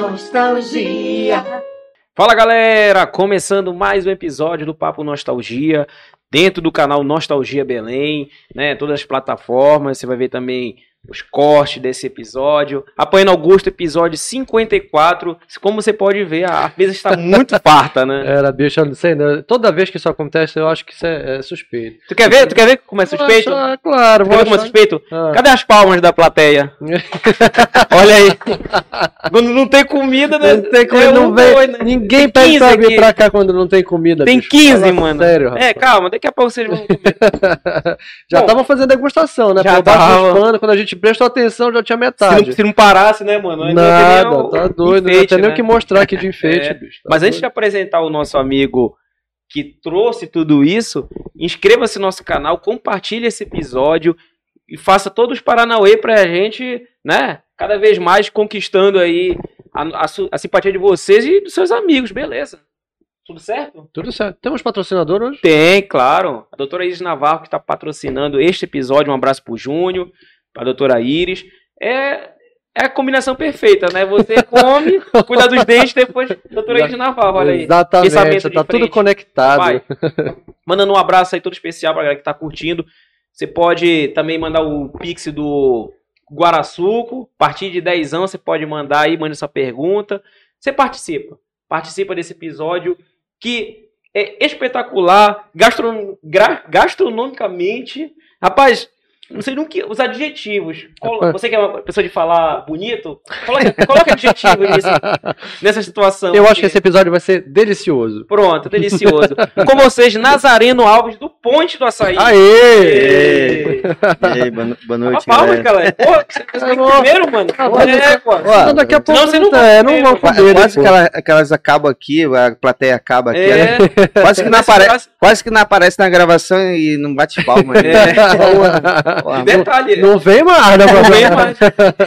Nostalgia. Fala galera, começando mais um episódio do Papo Nostalgia, dentro do canal Nostalgia Belém, né? Todas as plataformas, você vai ver também os cortes desse episódio. Apanhando Augusto, episódio 54. Como você pode ver, a mesa está muito farta, né? Era, bicho, não sei, né? Toda vez que isso acontece, eu acho que isso é, é suspeito. Tu quer ver? Tu quer ver como é suspeito? Acho- claro, Tu vou quer ver como é suspeito? Ah. Cadê as palmas da plateia? Olha aí. Quando não tem comida, né? Não tem como, É não vem, né? ninguém pede 15 pra vir pra cá quando não tem comida. Tem bicho. 15, Fala mano. Sério, rapaz. É, calma, daqui a pouco vocês vão comer. já Bom, estavam fazendo degustação, né? já tava. dos panos, quando a gente prestou atenção, já tinha Se não, metade. se não parasse, né, mano? Ainda Nada, o tá doido, não enfeite, tem nem né? o que mostrar aqui de enfeite, É. bicho. tá Mas antes de doido. apresentar o nosso amigo que trouxe tudo isso, inscreva-se no nosso canal, compartilhe esse episódio e faça todos os Paranauê pra gente, né? Cada vez mais conquistando aí a, a a simpatia de vocês e dos seus amigos, beleza? Tudo certo? Tudo certo. Temos patrocinador hoje? Tem, claro. A doutora Iris Navarro que está patrocinando este episódio. Um abraço pro Júnior, pra doutora Iris. É, é a combinação perfeita, né? Você come, cuida dos dentes, depois doutora Iris Navarro, olha aí. Exatamente, Pensamento de tá tudo conectado. Vai. Mandando um abraço aí todo especial pra galera que tá curtindo. Você pode também mandar o pix do Guaraçuco. A partir de 10 anos você pode mandar aí, mande sua pergunta. Você participa. Participa desse episódio que é espetacular, gastron... gastronomicamente. Rapaz, não sei nunca os adjetivos. Colo- Você que é uma pessoa de falar bonito, coloca, coloca adjetivo nesse, nessa situação. Eu acho que esse episódio vai ser delicioso. Pronto, delicioso. Com vocês, Nazareno Alves, do Ponte do Açaí. Aê! E aí, boa, no- boa Uma noite, palmas, galera. galera. Pô, você fez É, primeiro, mano. É, pô. Ó, Não, daqui a pouco Senão você não é, vai não vão comer. Quase que, depois. ela- que elas acabam aqui, a plateia acaba aqui. É, né? Quase, que não Mas apare... faz- Quase que não aparece na gravação e não bate palma. né? É. Detalhe, Não vem mais, né? não vem mais.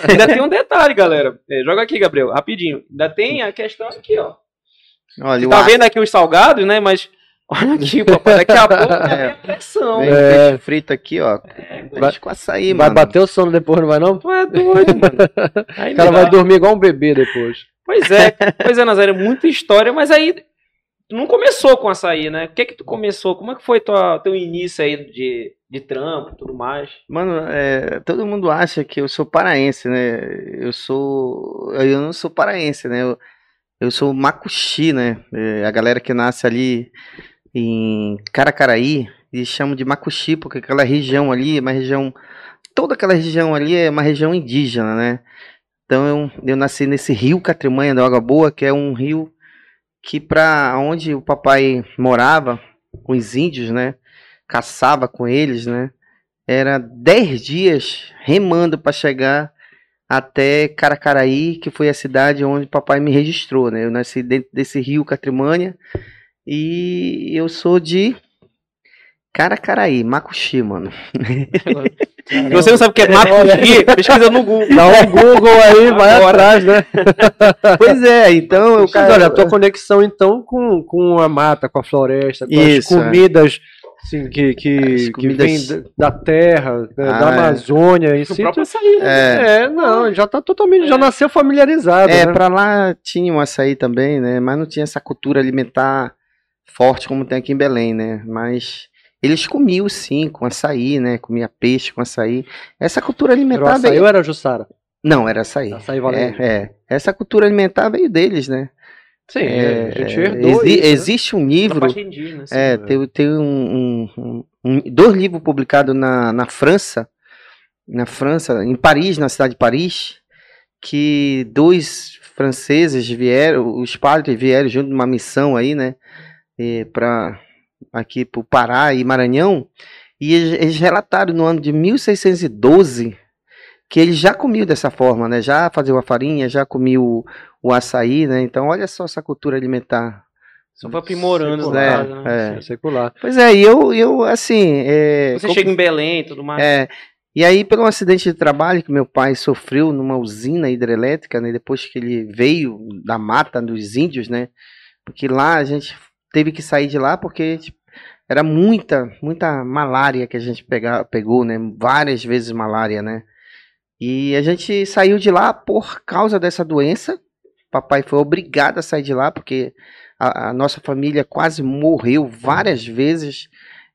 Ainda tem um detalhe, galera. É, joga aqui, Gabriel, rapidinho. Ainda tem a questão aqui, ó. Olha, Tá ar- vendo aqui os salgados, né? Mas olha aqui, papai. Daqui a pouco É. é a pressão. vem É. peixe frito aqui, ó. Deixa com açaí, Vai mano. bater o sono depois, não vai não? Tu é doido, mano. Aí O cara vai dormir igual um bebê depois. Pois é, pois é, Nazaré, muita história, mas aí tu não começou com açaí, né? O que que tu começou? Como é que foi tua, teu início aí de, de trampo e tudo mais? Mano, é, todo mundo acha que eu sou paraense, né? Eu sou. Eu não sou paraense, né? Eu, eu sou macuxi, né? É, a galera que nasce ali em Caracaraí, eles chamam de macuxi, porque aquela região ali é uma região. Toda aquela região ali é uma região indígena, né? Então eu, eu nasci nesse rio Catrimanha da Água Boa, que é um rio que para onde o papai morava, com os índios, né? Caçava com eles, né? Era 10 dias remando para chegar até Caracaraí, que foi a cidade onde papai me registrou, né? Eu nasci dentro desse rio Catrimânia e eu sou de Caracaraí, Macuxi, mano. Se você não sabe o que é macuxi, pesquisa no Google. Dá um Google aí, vai Agora. atrás, né? pois é, então eu Mas, olha, a tua conexão então com, com a mata, com a floresta, com Isso, as comidas assim, que, que, que comidas- vêm da- da terra, né, Ah, da é. Amazônia em si. próprio açaí, né? É, não, já tá totalmente, já É. nasceu familiarizado. É, né? pra lá tinha um açaí também, né? Mas não tinha essa cultura alimentar forte como tem aqui em Belém, né? Mas eles comiam sim com açaí, né? Comia peixe com açaí. Essa cultura Era o alimentar açaí veio... ou era Jussara? Não, era açaí. Açaí valendo. É, é. Essa cultura alimentar veio deles, né? Sim, É, a gente é, herdou exi- isso, né? Existe um Da livro, indígena, assim. é, tem, tem um, um- um- um- dois livros publicados na, na França, na França, em Paris, na cidade de Paris, que dois franceses vieram, os padres vieram junto de uma missão aí, né, para aqui para o Pará e Maranhão, e eles, eles relataram no ano de 1612 que ele já comia dessa forma, né? Já fazia a farinha, já comia o, o açaí, né? Então, olha só essa cultura alimentar. Só foi aprimorando, Secular, né? né? é. É secular. Pois é, e eu, eu assim. É, Você como- chega em Belém e tudo mais. é, e aí, pelo acidente de trabalho que meu pai sofreu numa usina hidrelétrica, né? Depois que ele veio da mata dos índios, né? Porque lá a gente teve que sair de lá porque tipo, era muita, muita malária que a gente pega, pegou, né? Várias vezes malária, né? E a gente saiu de lá por causa dessa doença. Papai foi obrigado a sair de lá porque a, a nossa família quase morreu várias vezes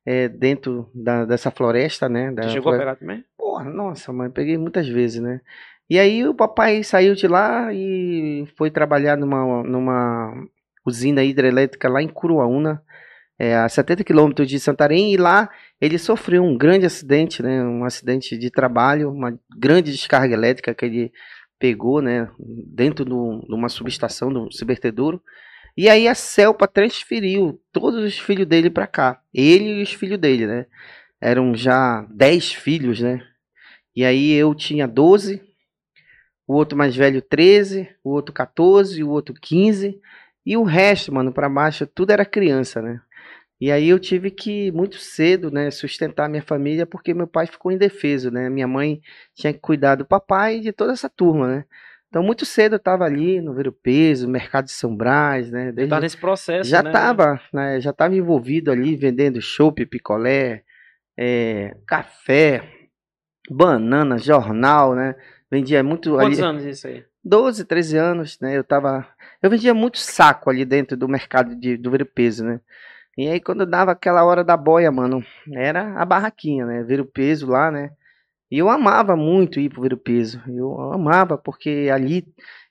é, dentro da- dessa floresta, né? Da Você chegou a flore- pegar também? Porra, nossa, mãe, peguei muitas vezes, né? E aí o papai saiu de lá e foi trabalhar numa, numa usina hidrelétrica lá em Curuaúna, é, a 70 quilômetros de Santarém, e lá ele sofreu um grande acidente, né? Um acidente de trabalho, uma grande descarga elétrica que ele pegou, né? Dentro de uma subestação do Cibertedouro. E aí a Celpa transferiu todos os filhos dele para cá. Ele e os filhos dele, né? Eram já 10 filhos, né? E aí eu tinha 12, o outro mais velho 13, o outro 14, o outro 15, e o resto, mano, pra baixo, tudo era criança, né? E aí eu tive que, muito cedo, né, sustentar minha família, porque meu pai ficou indefeso, né? Minha mãe tinha que cuidar do papai e de toda essa turma, né? Então, muito cedo eu tava ali no Ver o Peso, mercado de São Brás, né? Desde- Tá nesse processo, já né? estava, né, já estava envolvido ali vendendo chopp, picolé, é, café, banana, jornal, né? Vendia muito Quantos ali, anos isso aí? 12, 13 anos, né? Eu tava, eu vendia muito saco ali dentro do mercado de, do ver o peso, né? E aí quando dava aquela hora da boia, mano, era a barraquinha, né? Ver o peso lá, né? E eu amava muito ir pro ver o peso. Eu amava porque ali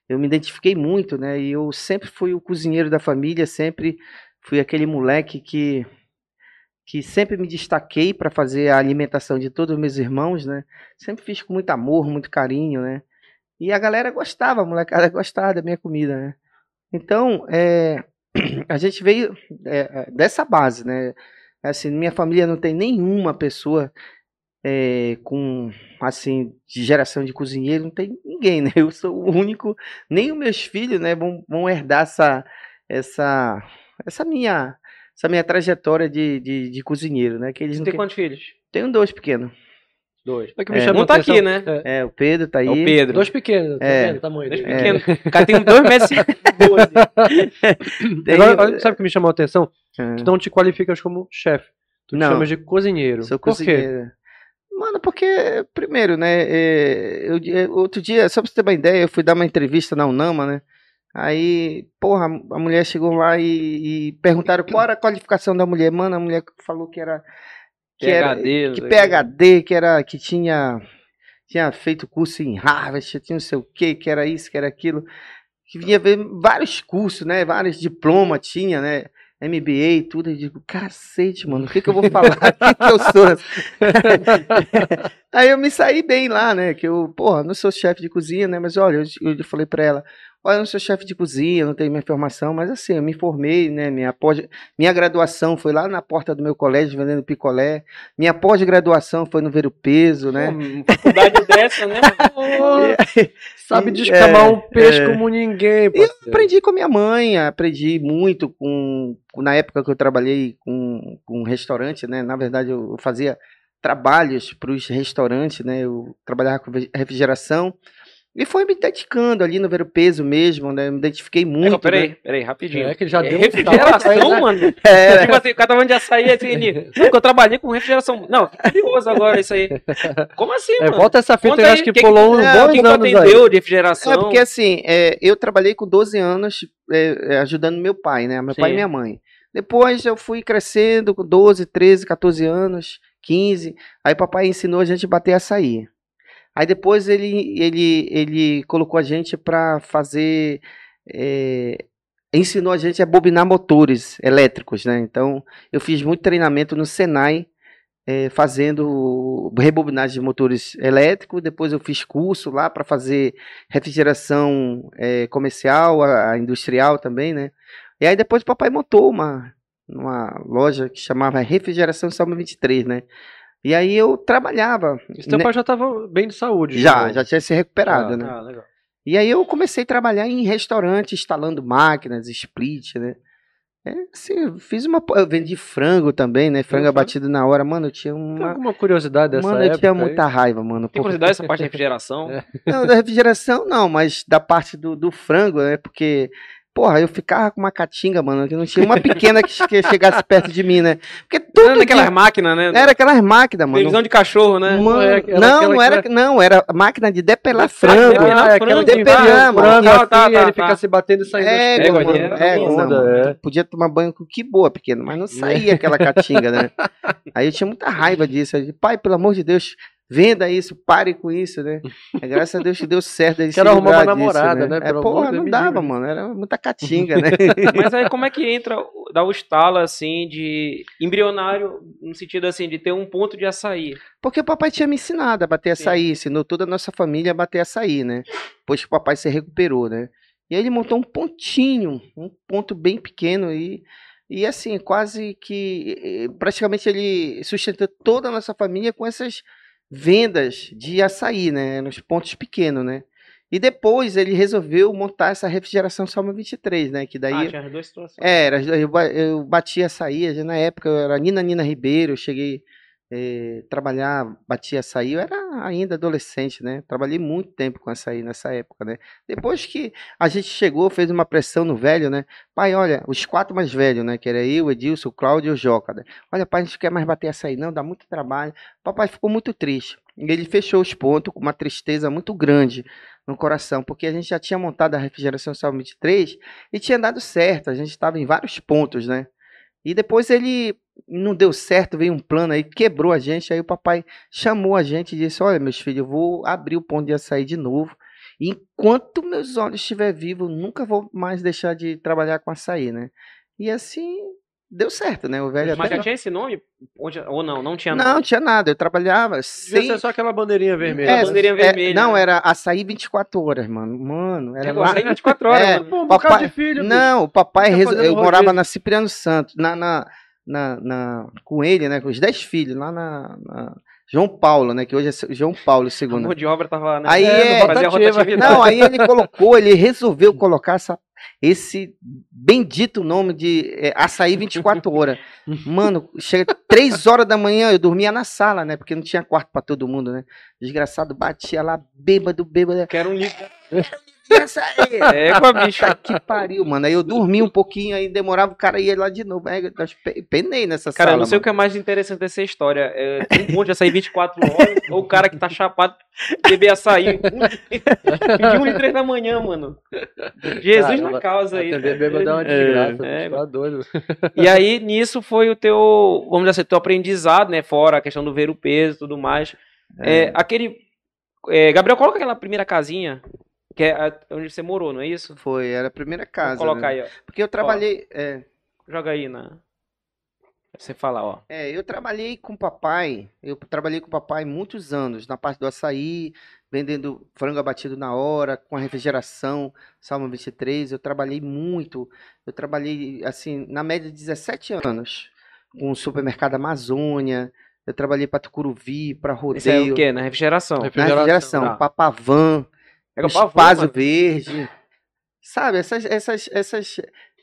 eu me identifiquei muito, né? E eu sempre fui o cozinheiro da família, sempre fui aquele moleque que que sempre me destaquei para fazer a alimentação de todos os meus irmãos, né? Sempre fiz com muito amor, muito carinho, né? E a galera gostava, a molecada gostava da minha comida, né? Então, é, a gente veio é, é, dessa base, né? Assim, minha família não tem nenhuma pessoa é, com, assim, de geração de cozinheiro, não tem ninguém, né? Eu sou o único, nem os meus filhos, né, vão, vão herdar essa, essa, essa minha, essa minha trajetória de, de, de cozinheiro, né? Que eles Você não tem quantos filhos? Tenho dois pequenos. Dois. É que me É, chama um tá atenção- aqui, né? É, É, o Pedro tá aí. É o Pedro. Dois pequenos, tá É. vendo o tamanho Dois pequenos. O cara tem dois metros e Agora, olha, sabe o que me chamou a atenção? É. Tu não te qualificas como chefe. Tu te Não. chamas de cozinheiro. Sou Por quê? cozinheiro. Mano, porque, primeiro, né, é, eu, é, outro dia, só pra você ter uma ideia, eu fui dar uma entrevista na Unama, né, aí, porra, a mulher chegou lá e, e perguntaram qual era a qualificação da mulher, mano, a mulher falou que era, que era, PhD, não que quê. PHD, que era, que tinha, tinha feito curso em Harvard, tinha não sei o que, que era isso, que era aquilo, que vinha ver vários cursos, né, vários diplomas tinha, né, MBA e tudo, eu digo, cacete, mano, o que que eu vou falar? O que que eu sou? Aí eu me saí bem lá, né, que eu, porra, não sou chefe de cozinha, né, mas olha, eu, eu falei pra ela, olha, eu não sou chefe de cozinha, não tenho minha formação, mas assim, eu me formei, né, minha, pós, minha graduação foi lá na porta do meu colégio vendendo picolé, minha pós-graduação foi no Ver o Peso, né, uma faculdade dessa, né? Sabe descamar é, um peixe é. como ninguém, E eu aprendi com a minha mãe, aprendi muito com, com- na época que eu trabalhei com, com restaurante, né? Na verdade, eu fazia trabalhos para os restaurantes, né? Eu trabalhava com refrigeração e foi me dedicando ali no Ver o Peso mesmo, né? Eu me identifiquei muito. Não, peraí, né? peraí, rapidinho. É que ele já É deu um refrigeração, mano. É, Tipo assim, o cara tava de açaí, assim, ele. Eu trabalhei com refrigeração. Não, fiquei curioso agora isso aí. Como assim, É, mano? volta essa fita Conta aí, aí, acho que, que- pulou uns é, que anos aí. atendeu de refrigeração? É, porque assim, é, eu trabalhei com 12 anos é, é, ajudando meu pai, né? Meu pai e Sim. minha mãe. Depois eu fui crescendo com 12, 13, 14 anos, 15. Aí papai ensinou a gente a bater açaí. Aí depois ele, ele, ele colocou a gente para fazer. é, ensinou a gente a bobinar motores elétricos, né? Então eu fiz muito treinamento no Senai é, fazendo rebobinagem de motores elétricos. Depois eu fiz curso lá para fazer refrigeração é, comercial, a, a industrial também, né? E aí depois o papai montou uma, uma loja que chamava Refrigeração Salma 23, né? E aí eu trabalhava. Esse teu né? pai já tava bem de saúde. Já, né? já tinha se recuperado, Ah, né? Ah, legal. E aí eu comecei a trabalhar em restaurante, instalando máquinas, split, né? É, assim, fiz uma. Eu vendi frango também, né? Frango abatido na hora. Mano, eu tinha Tem uma. alguma curiosidade dessa Mano, eu tinha aí? muita raiva, mano. Tem curiosidade essa parte de refrigeração? É. Não, da refrigeração não, mas da parte do, do frango, né? Porque, porra, eu ficava com uma catinga, mano, que não tinha uma pequena que, que chegasse perto de mim, né? Porque tudo era daquelas dia- máquinas, né? era aquelas máquinas, mano. Televisão de cachorro, né? Mano, É, era não, aquela não era, não, era máquina de depelar Frango. frango. Depelar Ah, é aquela frango, que depelar, vai mano. frango Tá, assim, tá, tá, ele tá. fica se batendo e saindo É, Égua, mano, é, onda, é. podia tomar banho com que boa, pequeno, mas não saía aquela catinga, né? Aí eu tinha muita raiva disso. Eu disse, pai, pelo amor de Deus, venda isso, pare com isso, né? Aí, graças a Deus que deu certo. Ele Quero arrumar uma disso, namorada, né? É, Pelo porra, de não dava, mano. Era muita catinga, né? Mas aí como é que entra, dá o estalo assim de embrionário, no sentido assim, de ter um ponto de açaí. Porque o papai tinha me ensinado a bater açaí, ensinou toda a nossa família a bater açaí, né? Depois que o papai se recuperou, né? E aí ele montou um pontinho, um ponto bem pequeno e, e assim, quase que praticamente ele sustentou toda a nossa família com essas vendas de açaí, né? Nos pontos pequenos, né? E depois ele resolveu montar essa refrigeração Salma 23, né? Que daí Ah, tinha as duas situações. é, era, eu, eu batia açaí, já na época eu era Nina Nina Ribeiro, eu cheguei a trabalhar, batia açaí, eu era ainda adolescente, né? Trabalhei muito tempo com açaí nessa época, né? Depois que a gente chegou, fez uma pressão no velho, né? Pai, olha, os quatro mais velhos, né? Que era eu, Edilson, o Cláudio e o Joca, né? Olha, pai, a gente quer mais bater açaí, não, dá muito trabalho. Papai ficou muito triste. Ele fechou os pontos com uma tristeza muito grande no coração, porque a gente já tinha montado a refrigeração Sal 23 e tinha dado certo, a gente estava em vários pontos, né? E depois ele não deu certo, veio um plano aí, quebrou a gente, aí o papai chamou a gente e disse: "Olha, meus filhos, eu vou abrir o ponto de açaí de novo. Enquanto meus olhos estiver vivo, eu nunca vou mais deixar de trabalhar com açaí, né?" E assim deu certo, né? O velho Mas até já tinha esse nome? Onde- Ou não, não tinha não, nome. não tinha nada. Eu trabalhava sem ser só aquela bandeirinha vermelha. é, a bandeirinha é, vermelha, não, né? era açaí 24 horas, mano. Mano, era Era lá. açaí 24 horas, É, mano. Pô, um papai- bocado de filho, bicho. Não, o papai, fazendo eu morava rodízio. na Cipriano Santos, na, na, na, na- com ele, né, com os 10 filhos, lá na, na João Paulo, né, que hoje é João Paulo A mão II. de obra tava, né? Aí é- fazia rotativa. rotatividade. Não, aí ele colocou, ele resolveu colocar essa, esse bendito nome de é, açaí 24 horas. Mano, chega 3 horas da manhã, eu dormia na sala, né, porque não tinha quarto pra todo mundo, né. Desgraçado, batia lá, bêbado, bêbado. Quero um livro. Açaí. É, com a bicha. Que pariu, mano. Aí eu dormi um pouquinho, aí demorava, o cara ia lá de novo. Aí eu pe- penei nessa Cara, eu sala. não sei o mano. que é mais interessante dessa história. É, tem um monte de açaí 24 horas, ou o cara que tá chapado beber açaí de 1 e 3 da manhã, mano. Jesus Cara, na causa aí. Bêbado dá uma É, desgraça. é. tá doido. E aí, nisso foi o teu, vamos dizer assim, teu aprendizado, né? Fora a questão do ver o peso e tudo mais. É, aquele. é, Gabriel, coloca aquela primeira casinha, que é a- onde você morou, não é isso? Foi, era a primeira Vou casa. colocar né? aí, ó. Porque eu trabalhei. É, Joga aí na. Pra você falar, ó. é, eu trabalhei com o papai. Eu trabalhei com o papai muitos anos, na parte do açaí, vendendo frango abatido na hora, com a refrigeração, Salmo 23. Eu trabalhei muito. Eu trabalhei, assim, na média de 17 anos, com o supermercado Amazônia. Eu trabalhei para Tucuruvi, para Esse é Rodeio. o quê? Na refrigeração. Na Refrigeração, refrigeração, tá. Papavan, Pega o pavão, Espaço mano. Verde. Sabe, essas, essas, essas,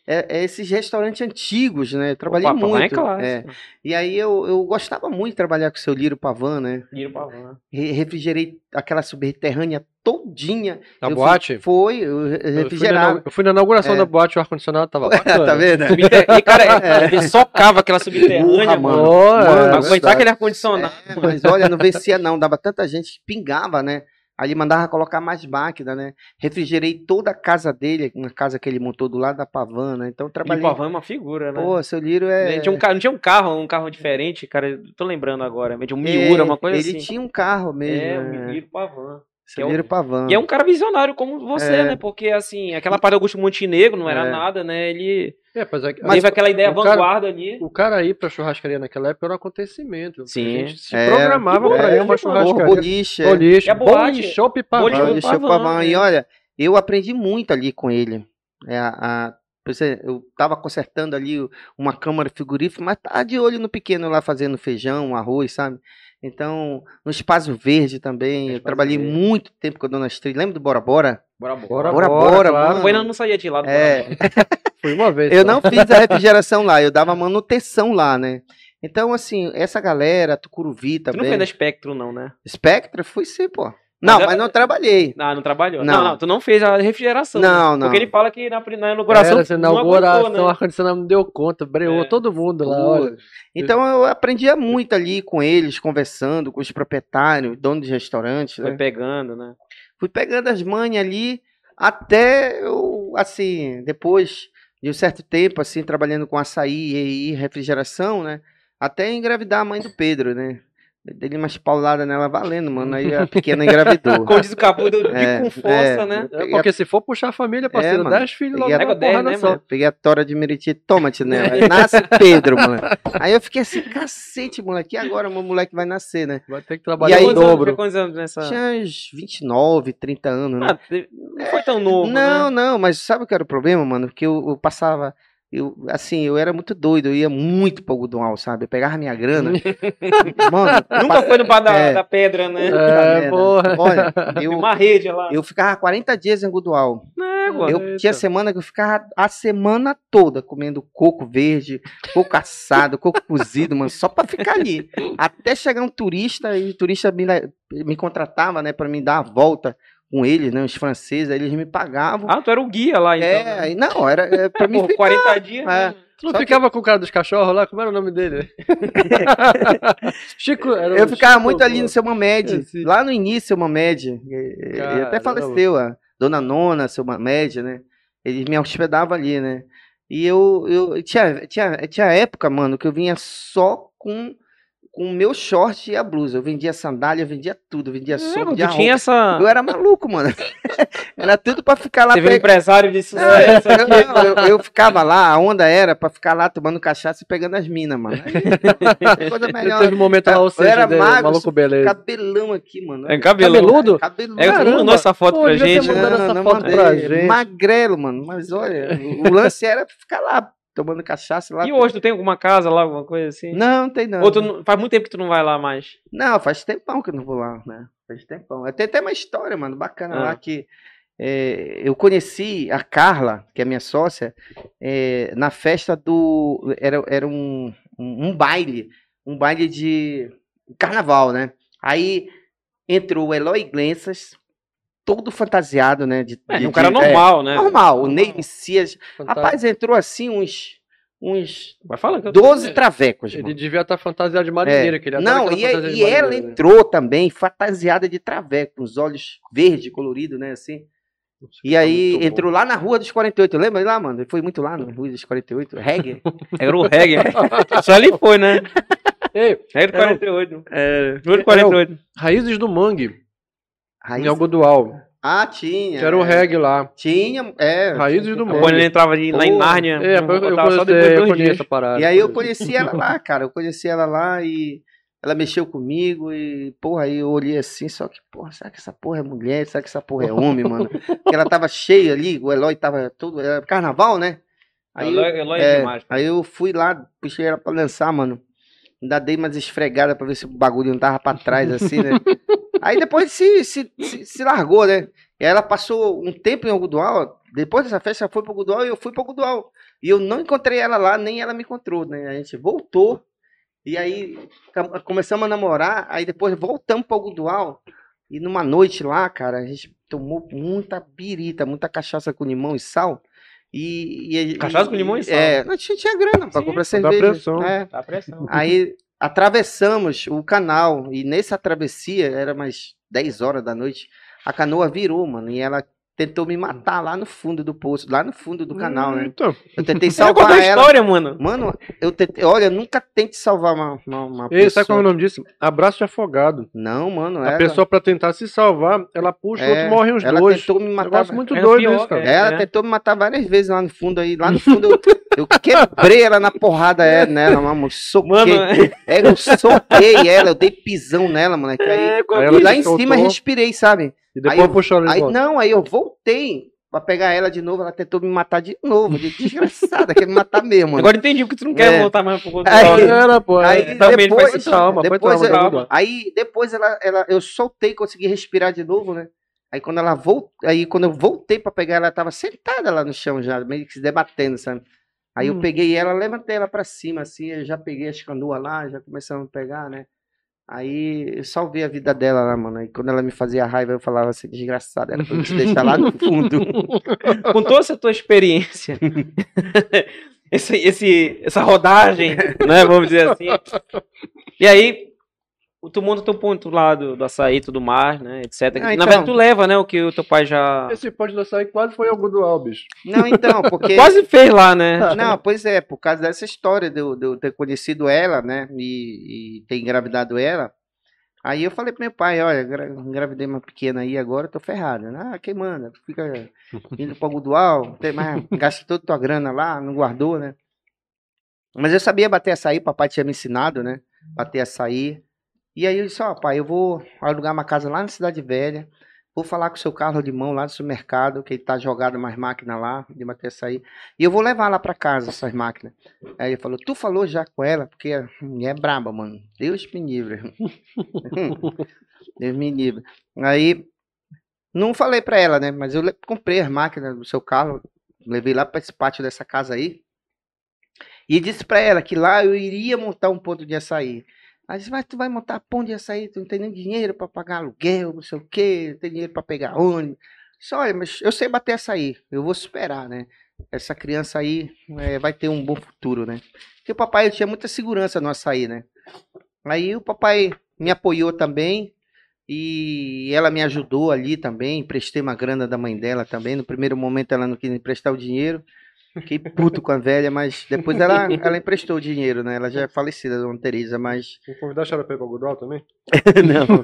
é- é esses restaurantes antigos, né? Eu trabalhei Opa, pavão é muito. clássico. é. E aí eu, eu gostava muito de trabalhar com o seu Liro Pavan, né? Tira o pavão. Re- Refrigerei aquela subterrânea todinha. Na Eu boate? fui- Foi, eu re- Eu fui, na, refrigerava. eu fui na inauguração É. da boate, o ar-condicionado tava bacana. tá vendo? E, cara, ele socava aquela subterrânea, Porra, mano. mano. Mano, é, aguentar aquele ar-condicionado. É, mas olha, não vencia não, dava tanta gente que pingava, né? Aí ele mandava colocar mais máquina, né? Refrigerei toda a casa dele, uma casa que ele montou do lado da Pavana. Então eu E o trabalhei. pavão é uma figura, né? Pô, seu Liro é. Ele tinha um carro, não tinha um carro, um carro diferente, cara. Tô lembrando agora. Tinha um É, Miura, uma coisa ele assim. tinha um carro mesmo. É, o né? Miura Pavan. Seu é Liro Pavan. E é um cara visionário como você, É. né? Porque, assim, aquela parte do Augusto Montenegro não era É. nada, né? Ele É, mas, é- teve aquela ideia cara- vanguarda ali. O cara ir pra churrascaria naquela época era um acontecimento. Sim. A gente se É. programava E pra ir uma boliche. Porra, churrascaria. boliche. é. Boliche, E a boate? bom chopp e pavão. Boliche Boliche, Pavan, Pavan. E é. olha, eu aprendi muito ali com ele. É, a, a é, eu tava consertando ali uma câmara frigorífica, mas tá de olho no pequeno lá fazendo feijão, arroz, sabe? Então, no Espaço Verde também, eu trabalhei Verde. muito tempo com a Dona Astrid. Lembra do Bora Bora? Bora, bora. Bora, Bora, bora, bora, claro. mano. Bueno não saía de lá do É. Bora Bora. Foi uma vez. Eu só. não fiz a refrigeração lá, eu dava manutenção lá, né? Então, assim, essa galera, Tucuruvi Tu não também. fez da Spectro, não, né? Spectra, fui sim, pô. Não, Mas mas, não trabalhei. Não, não trabalhou. Não. Não, não, tu não fez a refrigeração. Não, né? não. Porque ele fala que na, na inauguração Era não inauguração, o né? ar-condicionado não deu conta, breou É. todo mundo lá, olha. Então eu aprendia muito ali com eles, conversando com os proprietários, donos de restaurantes, Foi né? pegando, né? Fui pegando as manhas ali até eu, assim, depois de um certo tempo, assim, trabalhando com açaí e refrigeração, né? Até engravidar a mãe do Pedro, né? Dei umas pauladas nela valendo, mano. Aí a pequena engravidou. Como diz o Capu, deu de É, com força, é. né? É, porque se for puxar a família, parceiro, mano. 10 filhos logo Peguei na a- Pega porrada 10, só. né, Peguei a tora de Meriti, toma-te nela. Aí nasce Pedro, mano. Aí eu fiquei assim, cacete, moleque. E agora meu moleque vai nascer, né? Vai ter que trabalhar aí, Quantos anos- dobro. Quantos anos nessa... Tinha uns 29, 30 anos, né? Ah, não foi tão novo, Não, né? não, mas sabe o que era o problema, mano? Porque eu, eu passava. Eu, assim, eu era muito doido, eu ia muito pro algodão, sabe? Eu pegava minha grana. mano, Nunca foi no bar da, É. da pedra, né? É, merda. porra. Olha, eu, uma rede lá. eu ficava 40 dias em Gudual. É. Eu Eita. tinha semana que eu ficava a semana toda comendo coco verde, coco assado, coco cozido, mano, só pra ficar ali. Até chegar um turista e o turista me, me contratava, né, pra me dar a volta com eles, né, os franceses, aí eles me pagavam. Ah, tu era o guia lá, então. é, né? não, era é, pra mim Por 40 dias, né? Tu não Só que- ficava com o cara dos cachorros lá? Como era o nome dele? Chico. Era Eu ficava Chico, muito ali no seu Mamed, Esse- lá no início, seu Mamed, e- e- ele até faleceu, a Dona Nona, seu Mamed, né? Eles me hospedavam ali, né? E eu, eu tinha, tinha, tinha época, mano, que eu vinha só com com o meu short e a blusa. Eu vendia sandália, eu vendia tudo, eu vendia É, sopa, vendia tinha roupa. essa... Eu era maluco, mano. era tudo pra ficar lá. Teve um pe- empresário de É, sucesso eu, não, eu- eu ficava lá, a onda era pra ficar lá tomando cachaça e pegando as minas, mano. Aí, coisa melhor. Teve um momento lá, ou seja, era dele, magro, maluco beleza. Cabelão aqui, mano. É. Cabeludo? Cabeludo. É, tu Caramba. mandou essa foto Pô, pra gente. né? essa não foto mandei. pra gente. Magrelo, mano. Mas olha, o lance era ficar lá, tomando cachaça lá. E hoje, tu tem alguma casa lá, alguma coisa assim? Não, não tem não. Ou tu faz muito tempo que tu não vai lá mais. Não, faz tempão que eu não vou lá, né? Faz tempão. Tem até uma história, mano, bacana Ah. lá que é, eu conheci a Carla, que é minha sócia, é, na festa do. Era, era um, um, um baile, um baile de carnaval, né? Aí entrou o Eloy Iglesias, todo fantasiado, né? De, É, de- um cara de- normal, é, né? normal, o Ney Messias. Rapaz, entrou assim uns, uns Vai eu- 12 travecos, Ele mano. devia estar fantasiado de marinheiro, É. que ele Não, aquela e, de e ela né? entrou também fantasiada de traveco, com os olhos verde, colorido, né, assim. E aí muito bom. entrou lá na Rua dos 48, lembra lá, mano? Ele foi muito lá na Rua dos 48, reggae. Era o reggae. Só ele foi, né? Ei, Reggae do 48. É. Juro de 48. Raízes do Mangue, Raiz... em Algodual. Ah, tinha. Que era o é. reggae lá. Tinha, é. Raízes do Quando Mangue. ele entrava ali, lá em. Nárnia. É, eu, eu, conheci, eu conheço dias. a parada. E aí eu conheci ela lá, cara. Eu conheci ela lá e ela mexeu comigo e, porra, aí eu olhei assim, só que, porra, será que essa porra é mulher? Será que essa porra é homem, mano? Porque ela tava cheia ali, o Eloy tava todo. Era carnaval, né? Aí, Eloy, Eloy é, é demais. aí eu fui lá, puxei ela pra dançar, mano. Ainda dei umas esfregadas pra ver se o bagulho não tava pra trás, assim, né? aí depois se, se, se, se largou, né? E ela passou um tempo em Algodual. Depois dessa festa, ela foi pro Algodual e eu fui pro Algodual. E eu não encontrei ela lá, nem ela me encontrou, né? A gente voltou. E aí começamos a namorar. Aí depois voltamos pro Algodual. E numa noite lá, cara, a gente tomou muita birita, muita cachaça com limão e sal. E, e- Cachaça com limão e sal. É, a gente tinha grana pra Sim, comprar dá cerveja. pressão. É. Tá a pressão. Aí atravessamos o canal e nessa travessia, era mais 10 horas da noite, a canoa virou, mano, e ela tentou me matar lá no fundo do poço, lá no fundo do canal, né? Então, Eu tentei Você contou a salvar ela. história, mano. Mano, eu tentei, olha, nunca tente salvar uma, uma, uma Ei, pessoa. sabe qual é o nome disso? Abraço de afogado. Não, mano, A ela, pessoa, pra tentar se salvar, ela puxa, o É, outro morre os ela dois. tentou me matar. Negócio muito É doido pior, isso, cara. é. Ela tentou me matar várias vezes lá no fundo aí. Lá no fundo eu, eu quebrei ela na porrada é, nela, mano. Soquei. Mano, É, eu soquei ela, eu dei pisão nela, moleque. Aí, é, Aí ela lá em soltou. cima respirei, sabe? E depois Aí eu- puxou ela de Aí, volta. não, aí eu voltei. pra pegar ela de novo, ela tentou me matar de novo. De desgraçada, quer me matar mesmo. mano. Agora entendi porque tu não quer É. voltar mais pro Aí- Godoal. né? Era, pô. Aí é. realmente depois, faz trauma, foi depois, trauma, eu- aí depois ela, ela, eu soltei, consegui respirar de novo, né? Aí quando ela voltou, aí quando eu voltei pra pegar ela, ela tava sentada lá no chão já, meio que se debatendo, sabe? Aí eu Hum. peguei ela, levantei ela pra cima, assim, eu já peguei as canoas lá, já começamos a pegar, né? Aí eu salvei a vida dela lá, mano. Aí quando ela me fazia raiva, eu falava assim, desgraçada, era pra eu te deixar lá no fundo. Com toda essa tua experiência, esse, esse, essa rodagem, né? Vamos dizer assim. E aí, tu monta o teu ponto lá do, do açaí e tudo mais, né? Etc. Ah, Na então. verdade, tu leva, né? O que o teu pai já Esse pode lançar aí quase foi algo do Alves. Não, então, porque. quase fez lá, né? Não, pois é, por causa dessa história de eu, ter conhecido ela, né, e, e ter engravidado ela, aí eu falei pro meu pai, olha, engra- engravidei uma pequena aí agora, eu tô ferrado. né? Ah, quem manda? Tu fica indo pra Gudual, tem mais, gasta toda tua grana lá, não guardou, né? Mas eu sabia bater açaí, papai tinha me ensinado, né, bater açaí. E aí eu disse, ó, pai, eu vou alugar uma casa lá na Cidade Velha, vou falar com o seu Carlos de mão lá do supermercado, que ele tá jogado mais máquinas lá, de bater açaí. E eu vou levar lá pra casa essas máquinas. Aí ele falou, tu falou já com ela? Porque é braba, mano. Deus me livre. Deus me livre. Aí, não falei pra ela, né? Mas eu comprei as máquinas do seu carro, levei lá pra esse pátio dessa casa aí. E disse pra ela que lá eu iria montar um ponto de açaí. Aí disse, mas tu vai montar ponto de açaí, tu não tem nem dinheiro pra pagar aluguel, não sei o quê, não tem dinheiro pra pegar ônibus. Disse, olha, mas eu sei bater açaí, eu vou superar, né? Essa criança aí é, vai ter um bom futuro, né? Porque o papai tinha muita segurança no açaí, né? Aí o papai me apoiou também e ela me ajudou ali também. Emprestei uma grana da mãe dela também. No primeiro momento ela não quis emprestar o dinheiro. Fiquei puto com a velha, mas depois ela, ela emprestou o dinheiro, né? Ela já é falecida, Dona Teresa, mas Vou convidar a senhora pra ir pra Godoal também? não.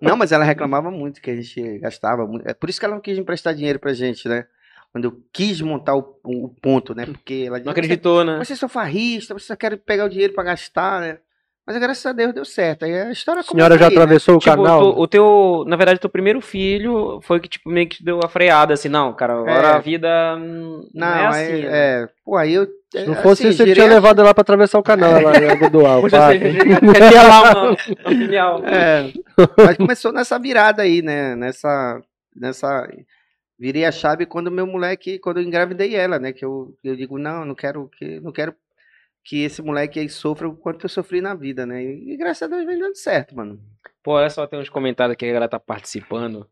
Não, mas ela reclamava muito que a gente gastava muito. É por isso que ela não quis emprestar dinheiro pra gente, né? Quando eu quis montar o, o ponto, né? Porque ela disse, Não acreditou, né? Vocês são farristas, vocês só querem pegar o dinheiro pra gastar, né? Mas graças a Deus deu certo. Aí a história A senhora já aí, né? atravessou o Tipo, canal? tu- o teu, na verdade, teu primeiro filho foi que tipo meio que deu a freada assim, não, cara, agora É. a vida não, Não, é é, assim. né? é, pô, aí eu. Se não fosse isso, ele girei tinha levado ela pra atravessar o canal lá Godoal. Poxa, lá filial. É, mas começou nessa virada aí, né? Nessa. nessa virei a chave quando meu moleque, quando eu engravidei ela, né? Que eu, eu digo, não, não quero que. Não quero que esse moleque aí sofra o quanto eu sofri na vida, né? E, graças a Deus vem dando certo, mano. Pô, olha só, tem uns comentários aqui que a galera tá participando.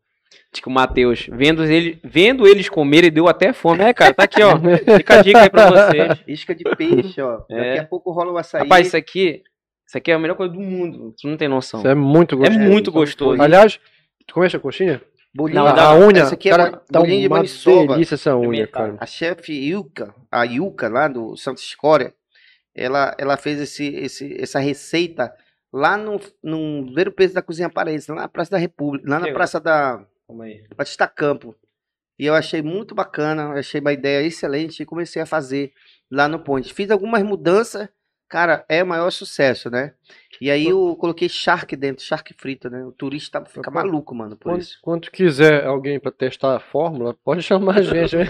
Diz que o Matheus, vendo, ele, vendo eles comerem, deu até fome. É, cara, tá aqui, ó. Fica a dica aí pra vocês. Isca de peixe, ó. É. Daqui a pouco rola o açaí. Rapaz, isso aqui, isso aqui é a melhor coisa do mundo. Tu não tem noção. Isso é muito É gostoso. muito gostoso. Aliás, tu conhece a coxinha? bolinho, Não, da- a unha, essa aqui é cara, bo- tá bolinho de uma maniçoba. delícia essa unha, cara. A chefe Ilka, a Ilka lá do Santa Escória, ela, ela fez esse, esse, essa receita lá no, no Ver o Peso da Cozinha Paraense, lá na Praça da República, lá na Legal. Praça da. Batista Campo. E eu achei muito bacana, achei uma ideia excelente e comecei a fazer lá no Ponte. Fiz algumas mudanças, cara, é o maior sucesso, né? E aí eu coloquei charque dentro, charque frito, né? O turista fica maluco, mano, por Quando, isso. quando quiser alguém pra testar a fórmula, pode chamar a gente. né?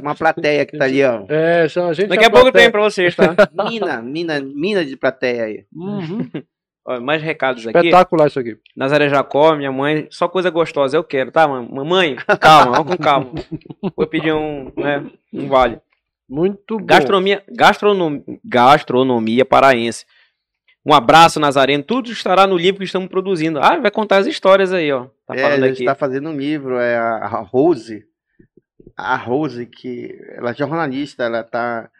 Uma plateia que tá ali, ó. é, chama a gente. Daqui a pouco tem pra vocês, tá? Mina, mina, mina de plateia aí. Uhum. Ó, mais recados aqui. Espetacular isso aqui. Nazaré Jacó, minha mãe, só coisa gostosa, eu quero, tá, mam- mamãe? Calma, vamos com calma. Vou pedir um, né, um vale. Muito bom. Gastronomia, gastronomia, gastronomia paraense. Um abraço, Nazareno. Tudo estará no livro que estamos produzindo. Ah, vai contar as histórias aí, ó. Tá é, falando a aqui. gente tá fazendo um livro, é a, Rose. A Rose, que ela é jornalista, ela tá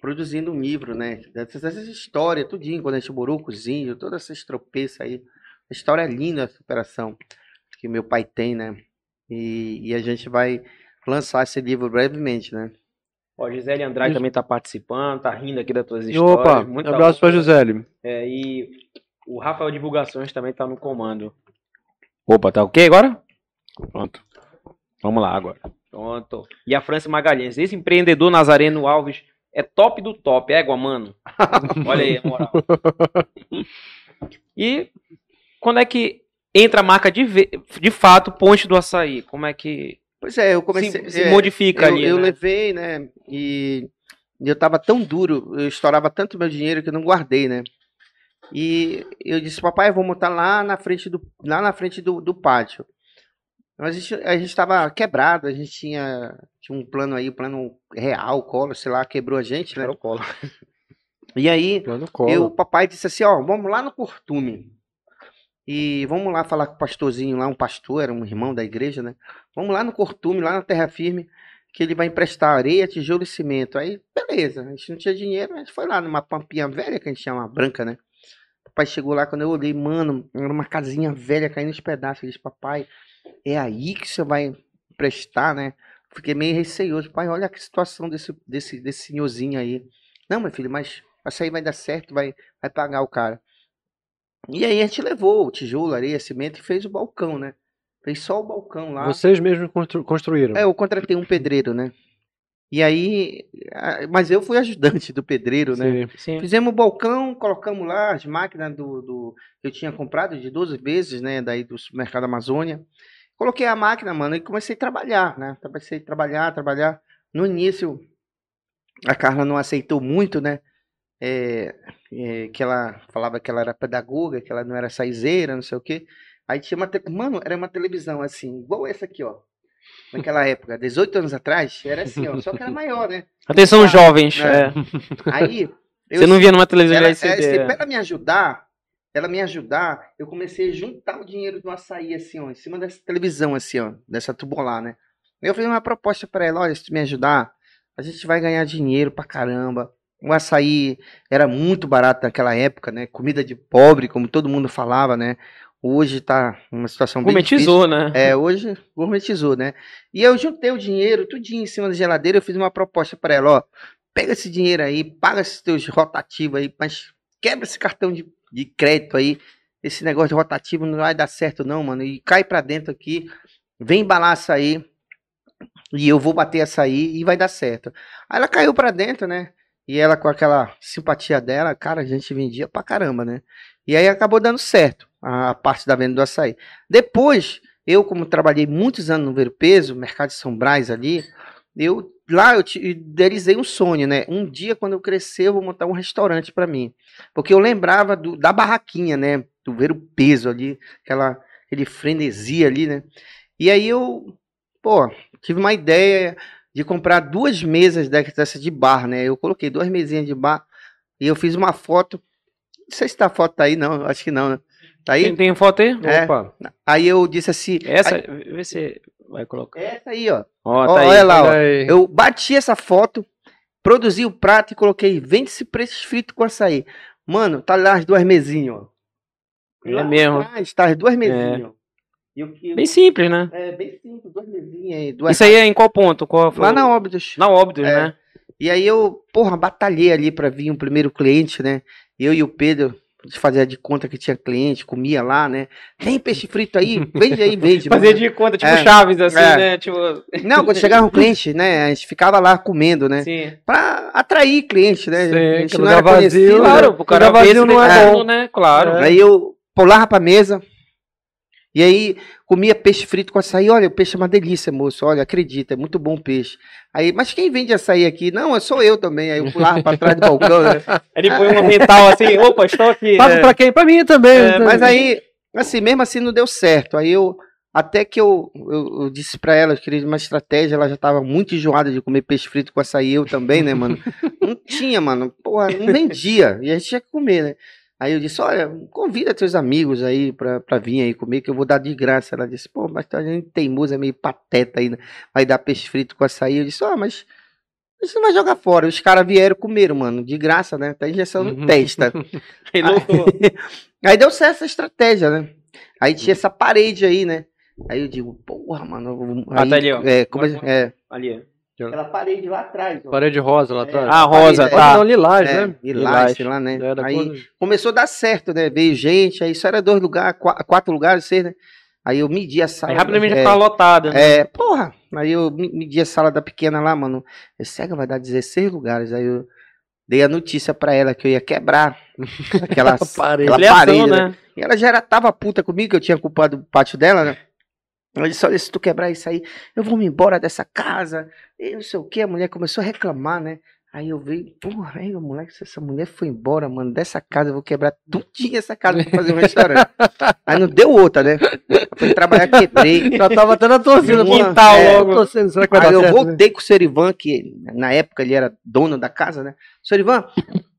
produzindo um livro, né? Dessas, dessas histórias, tudinho, quando a gente morou com os índios, todas essas tropeças aí. A história é linda, essa operação que meu pai tem, né? E, e a gente vai lançar esse livro brevemente, né? Ó, Gisele Andrade Isso. também tá participando, tá rindo aqui das tuas histórias. Opa, Muita abraço pra honra. Gisele. É, e o Rafael Divulgações também tá no comando. Opa, tá ok agora? Pronto. Vamos lá agora. Pronto. E a França Magalhães. Esse empreendedor Nazareno Alves é top do top, égua, mano. Olha aí, a moral. E quando é que entra a marca de, de fato Ponte do Açaí? Como é que Pois é, eu comecei. se, se é, modifica eu, ali. eu né? levei, né? E eu tava tão duro, eu estourava tanto meu dinheiro que eu não guardei, né? E eu disse, papai, eu vou montar lá na frente do, lá na frente do, do pátio. Mas a gente, a gente tava quebrado, a gente tinha, tinha um plano aí, um plano real, colo, sei lá, quebrou a gente, né? O colo. E aí, o papai disse assim, ó, vamos lá no Cortume. E vamos lá falar com o pastorzinho lá, um pastor, era um irmão da igreja, né? Vamos lá no Cortume, lá na Terra Firme, que ele vai emprestar areia, tijolo e cimento. Aí, beleza, a gente não tinha dinheiro, a gente foi lá numa pampinha velha, que a gente chama branca, né? Papai chegou lá, quando eu olhei, mano, era uma casinha velha caindo aos pedaços. Ele disse, papai, é aí que você vai emprestar, né? Fiquei meio receioso. Pai, olha que situação desse, desse, desse senhorzinho aí. Não, meu filho, mas isso aí vai dar certo, vai, vai pagar o cara. E aí a gente levou o tijolo, areia, cimento e fez o balcão, né? Fez só o balcão lá. Vocês mesmos constru- construíram. É, eu contratei um pedreiro, né? E aí, mas eu fui ajudante do pedreiro, né? Sim. Sim. Fizemos o balcão, colocamos lá as máquinas do, do que eu tinha comprado de 12 vezes, né? Daí do supermercado Amazônia. Coloquei a máquina, mano, e comecei a trabalhar, né? Comecei a trabalhar, trabalhar. No início, a Carla não aceitou muito, né? É, é, que ela falava que ela era pedagoga, que ela não era saizeira, não sei o quê. Aí tinha uma. te- Mano, era uma televisão assim, igual essa aqui, ó. Naquela época, 18 anos atrás, era assim, ó. Só que era maior, né? Atenção, jovens. É. é. Aí. eu Você não via numa televisão ela, de é, LCD. assim, pra ela me ajudar, ela me ajudar, eu comecei a juntar o dinheiro do açaí, assim, ó, em cima dessa televisão, assim, ó, dessa tubolar, né? Eu fiz uma proposta pra ela, olha, se tu me ajudar, a gente vai ganhar dinheiro pra caramba. O açaí era muito barato naquela época, né? Comida de pobre, como todo mundo falava, né? Hoje tá uma situação bem difícil. Gourmetizou, né? É, hoje gourmetizou, né? E eu juntei o dinheiro, tudinho em cima da geladeira, eu fiz uma proposta pra ela, ó, pega esse dinheiro aí, paga esses teus rotativos aí, mas quebra esse cartão de, de crédito aí, esse negócio de rotativo não vai dar certo não, mano, e cai pra dentro aqui, vem embalar açaí, e eu vou bater açaí e vai dar certo. Aí ela caiu pra dentro, né? E ela com aquela simpatia dela, cara, a gente vendia pra caramba, né? E aí acabou dando certo a parte da venda do açaí. Depois, eu como trabalhei muitos anos no Ver Peso, mercado de São Brás ali, eu lá eu idealizei um sonho, né? Um dia quando eu crescer eu vou montar um restaurante pra mim, porque eu lembrava do- da barraquinha, né? Do Ver o Peso ali, aquela aquele frenesi ali, né? E aí eu, pô, tive uma ideia de comprar duas mesas dessa de bar, né? Eu coloquei duas mesinhas de bar e eu fiz uma foto. Não sei se tá a foto tá aí, não, acho que não, né? Tá aí? Tem, tem foto aí? É. Opa. Aí eu disse assim, Essa, vê se vai colocar. essa aí, ó. Ó, Ó, tá aí. olha lá, ó. Aí. Eu bati essa foto, produzi o prato e coloquei vende-se preços fritos com açaí. Mano, tá lá as duas mesinhas, ó. É Lá mesmo. atrás tá as duas mesinhas, ó. E e eu- Bem simples, né? é, bem simples, duas mesinhas aí. Duas Isso aí é em qual ponto? Qual foi Lá o- na Óbidos. Na Óbidos, É. né? E aí eu, porra, batalhei ali pra vir um primeiro cliente, né? Eu e o Pedro, a gente fazia de conta que tinha cliente, comia lá, né? Tem peixe frito aí? Vende aí, vende. Fazer mano. de conta, tipo É. Chaves, assim, É. né? Tipo, Não, quando chegava um cliente, né? A gente ficava lá comendo, né? assim. Pra atrair cliente, né? Sim, a gente que não era vazio, conhecido. né? Claro, pro cara Lugar ver vazio não é bom. bom, né? Claro. Aí eu pulava pra mesa. E aí comia peixe frito com açaí. Olha, o peixe é uma delícia, moço. Olha, acredita, é muito bom peixe. Aí, mas quem vende açaí aqui? Não, sou eu também. Aí eu pulava pra trás do balcão, né? Ele põe uma mental assim, opa, estou aqui. Passa É. pra quem? Pra mim também. É, mas aí, assim, mesmo assim não deu certo. Aí eu, até que eu, eu, eu disse pra ela, eu queria uma estratégia, ela já tava muito enjoada de comer peixe frito com açaí, eu também, né, mano? Não tinha, mano. Porra, não vendia. E a gente tinha que comer, né? Aí eu disse, olha, convida teus amigos aí pra, pra vir aí comer, que eu vou dar de graça. Ela disse, pô, mas tá gente teimosa, é meio pateta aí, né? vai dar peixe frito com açaí. Eu disse, ó, mas gente não vai jogar fora. Os caras vieram comeram, mano, de graça, né? Tá injeção no Uhum. testa. Ele loucou. Aí deu certo essa estratégia, né? Aí tinha essa parede aí, né? Aí eu digo, porra, mano. vou- Ah, aí, tá ali, ó. É, como é, é, Ali. Aquela parede lá atrás. ó. Parede rosa lá atrás. Ah, rosa, parede, tá. Não, lilás, É, né? e Lilás. lá, sei lá, né? É, aí começou a dar certo, né? Veio gente, aí só era dois lugares, qua- quatro lugares, seis, né? Aí eu medi a sala. Aí rapidamente já é, ficava lotada. né? é, porra, aí eu me- medi a sala da pequena lá, mano. Esse cega vai dar 16 lugares. Aí eu dei a notícia pra ela que eu ia quebrar aquela, Parede. aquela parede, né? né? E ela já era, tava puta comigo, que eu tinha culpado o pátio dela, né? Eu disse, olha, se tu quebrar isso aí, eu vou me embora dessa casa. E não sei o que, a mulher começou a reclamar, né? Aí eu vi, porra, velho, moleque, se essa mulher foi embora, mano, dessa casa, eu vou quebrar tudinho essa casa pra fazer um restaurante. aí não deu outra, né? Eu fui trabalhar, quebrei. Já tava até na torcida. No quintal é, logo. Torcendo, será que vai Aí dar eu certo, né? voltei com o Sorivan, que na época ele era dono da casa, né? Sorivan,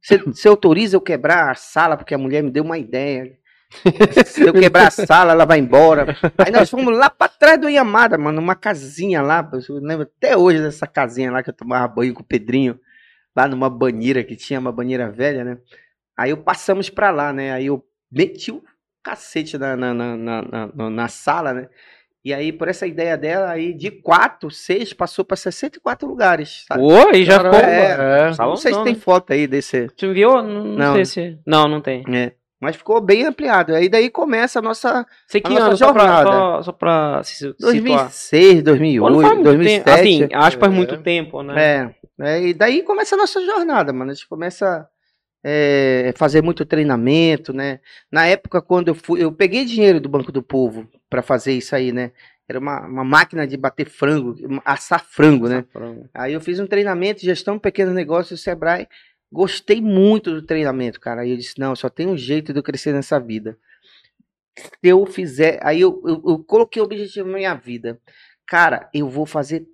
você, você autoriza eu quebrar a sala, porque a mulher me deu uma ideia. Se eu quebrar a sala, ela vai embora. Aí nós fomos lá pra trás do Yamada, mano, numa casinha lá. Eu lembro até hoje dessa casinha lá que eu tomava banho com o Pedrinho. Lá numa banheira que tinha, uma banheira velha, né? Aí eu passamos pra lá, né? Aí eu meti o cacete na, na, na, na, na- sala, né? E aí, por essa ideia dela, aí de 4, 6, passou pra 64 lugares. Sabe? Aí já Caramba, ficou. é. é. Não sei se tem né? foto aí desse. Tu viu? Não, não Não. sei se. Não, não tem. É. Mas ficou bem ampliado. Aí daí começa a nossa Sei que A nossa ano, só pra, jornada. só, só pra se situar. 2006, Pô, 2008, não faz muito 2007. tempo. Assim, acho que faz É. muito tempo, né? É, é, e daí começa a nossa jornada, mano. A gente começa a fazer muito treinamento, né? Na época, quando eu fui, eu peguei dinheiro do Banco do Povo pra fazer isso aí, né? Era uma, uma máquina de bater frango, assar frango, né? Aí eu fiz um treinamento de gestão de pequenos negócios do Sebrae. Gostei muito do treinamento, cara. Aí eu disse, não, só tem um jeito de eu crescer nessa vida. Se eu fizer. Aí eu, eu, eu coloquei o objetivo na minha vida. Cara, eu vou fazer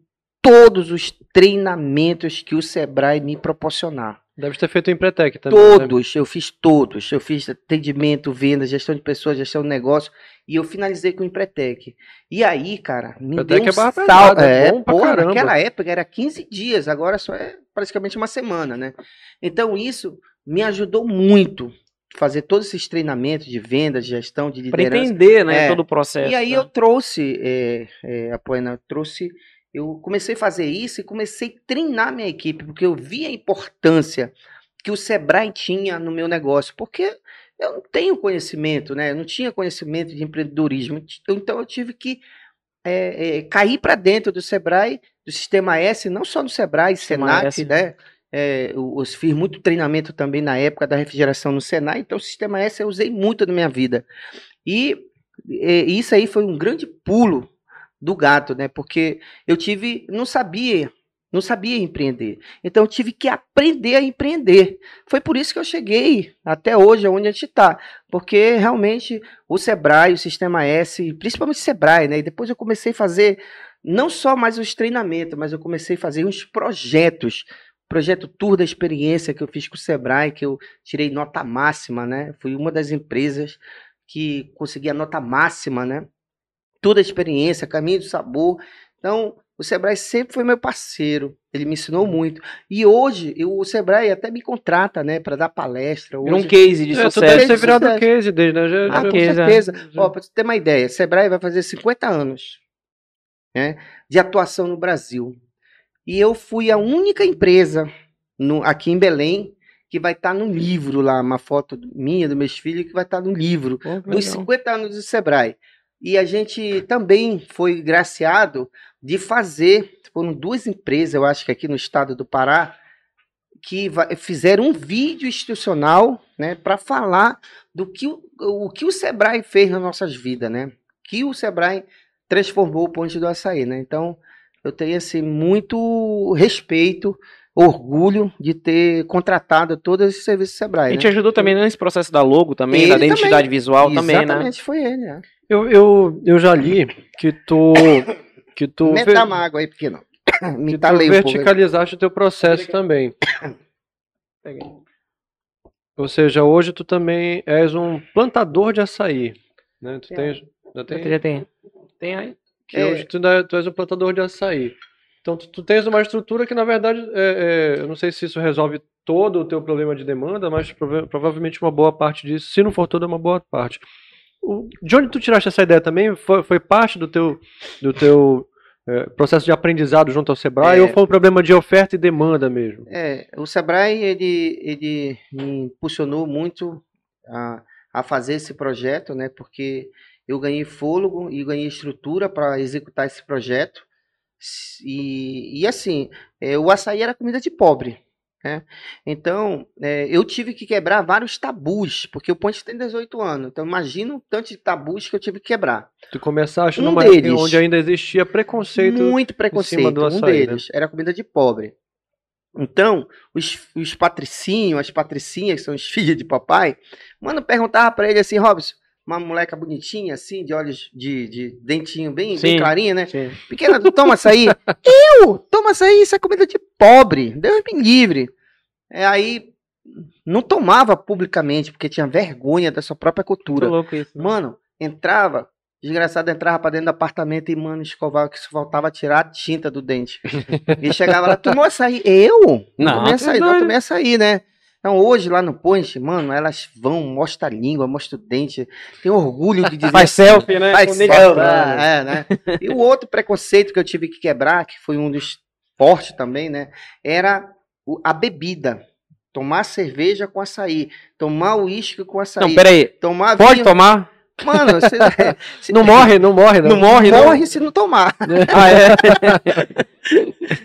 todos os treinamentos que o Sebrae me proporcionar. Deve ter feito o Empretec também. né? Todos, eu fiz todos. Eu fiz atendimento, venda, gestão de pessoas, gestão de negócio. E eu finalizei com o Empretec. E aí, cara, me Empretec deu um é barra salto. pesada, é É, bom pra porra, caramba. naquela época era 15 dias, agora só é praticamente uma semana, né? Então isso me ajudou muito. Fazer todos esses treinamentos de venda, de gestão, de Pra liderança. entender, né, É. todo o processo. E aí né? eu trouxe, é, é, a Poena, eu trouxe, eu comecei a fazer isso e comecei a treinar minha equipe, porque eu vi a importância que o Sebrae tinha no meu negócio, porque eu não tenho conhecimento, né? Eu não tinha conhecimento de empreendedorismo, então eu tive que é, é, cair para dentro do Sebrae, do Sistema S, não só do Sebrae, Senac, S. né? É, eu, eu fiz muito treinamento também na época da refrigeração no Senai, então o Sistema S eu usei muito na minha vida. E é, isso aí foi um grande pulo do gato, né? Porque eu tive, não sabia, não sabia empreender. Então eu tive que aprender a empreender. Foi por isso que eu cheguei até hoje, onde a gente está. Porque realmente o Sebrae, o Sistema S, principalmente o Sebrae, né? E depois eu comecei a fazer não só mais os treinamentos, mas eu comecei a fazer uns projetos. Projeto Tour da Experiência que eu fiz com o Sebrae, que eu tirei nota máxima, né? Fui uma das empresas que consegui a nota máxima, né? Toda a experiência, caminho do sabor. Então, o Sebrae sempre foi meu parceiro. Ele me ensinou muito. E hoje, eu- o Sebrae até me contrata, né, para dar palestra. Virou um Hoje, case de É, tu sucesso. deve ter Sucesso. virado case dele, né? Já, ah, já- com case, é. certeza. já- Ó, pra você ter uma ideia, Sebrae vai fazer 50 anos né, de atuação no Brasil. E eu fui a única empresa no- aqui em Belém que vai estar no livro lá, uma foto minha, dos meus filhos, que vai estar no livro que dos legal. 50 anos do Sebrae. E a gente também foi graciado de fazer, foram duas empresas, eu acho que aqui no estado do Pará, que fizeram um vídeo institucional né, para falar do que o, o que o Sebrae fez nas nossas vidas, né? Que o Sebrae transformou o Ponte do Açaí, né? Então, eu tenho assim, muito respeito, orgulho de ter contratado todos esses serviços do A Sebrae. gente né? ajudou também nesse processo da logo também, Ele da identidade também. visual também, né? Exatamente, foi ele. né? Eu, eu, eu já li que tu. Que tu, Meta ver- água aí, pequeno. Me que tu pouco. aí. verticalizaste o teu processo também. Ou seja, hoje tu também és um plantador de açaí. Né? Tu É. tens, já tem, Já tem. Tem aí. que É. hoje tu, ainda- tu és um plantador de açaí. Então tu, tu tens uma estrutura que, na verdade, é, é, eu não sei se isso resolve todo o teu problema de demanda, mas prova- provavelmente uma boa parte disso, se não for toda, uma boa parte. De onde tu tiraste essa ideia também? Foi, foi parte do teu, do teu é, processo de aprendizado junto ao Sebrae É. ou foi um problema de oferta e demanda mesmo? É, o Sebrae, ele, ele me impulsionou muito a, a fazer esse projeto, né? Porque eu ganhei fôlego e ganhei estrutura para executar esse projeto. E, e assim, é, o açaí era comida de pobre. Né? Então, é, eu tive que quebrar vários tabus, porque o Ponte tem 18 anos. Então, imagina o tanto de tabus que eu tive que quebrar. Tu começaste Um numa deles. onde ainda existia preconceito. Muito preconceito. do um açaí, né? deles era comida de pobre. Então, os, os patricinhos, as patricinhas, que são os filhos de papai, mano, perguntava pra ele assim, Robson, uma moleca bonitinha, assim, de olhos de, de dentinho bem, bem Sim. clarinho, né? Sim. Pequena, tu toma açaí? eu? Toma açaí, isso é comida de pobre. Deus me livre. É, aí, não tomava publicamente, porque tinha vergonha da sua própria cultura. louco isso. né? Mano, entrava, desgraçado entrava pra dentro do apartamento e, mano, escovava que só faltava tirar a tinta do dente. e chegava lá, tomou açaí? Eu? Não, tomei tu açaí, não, tomei açaí, né? Então hoje lá no Point, mano, elas vão, mostra a língua, mostra o dente, tem orgulho de dizer Faz selfie, né? Faz selfie, é, né? E o outro preconceito que eu tive que quebrar, que foi um dos fortes também, né? Era a bebida. Tomar cerveja com açaí. Tomar uísque com açaí. Não, peraí. tomar Pode vinho. tomar? Mano, você, se- Não morre, não morre, não. Não morre, não? morre se não tomar. Ah, é?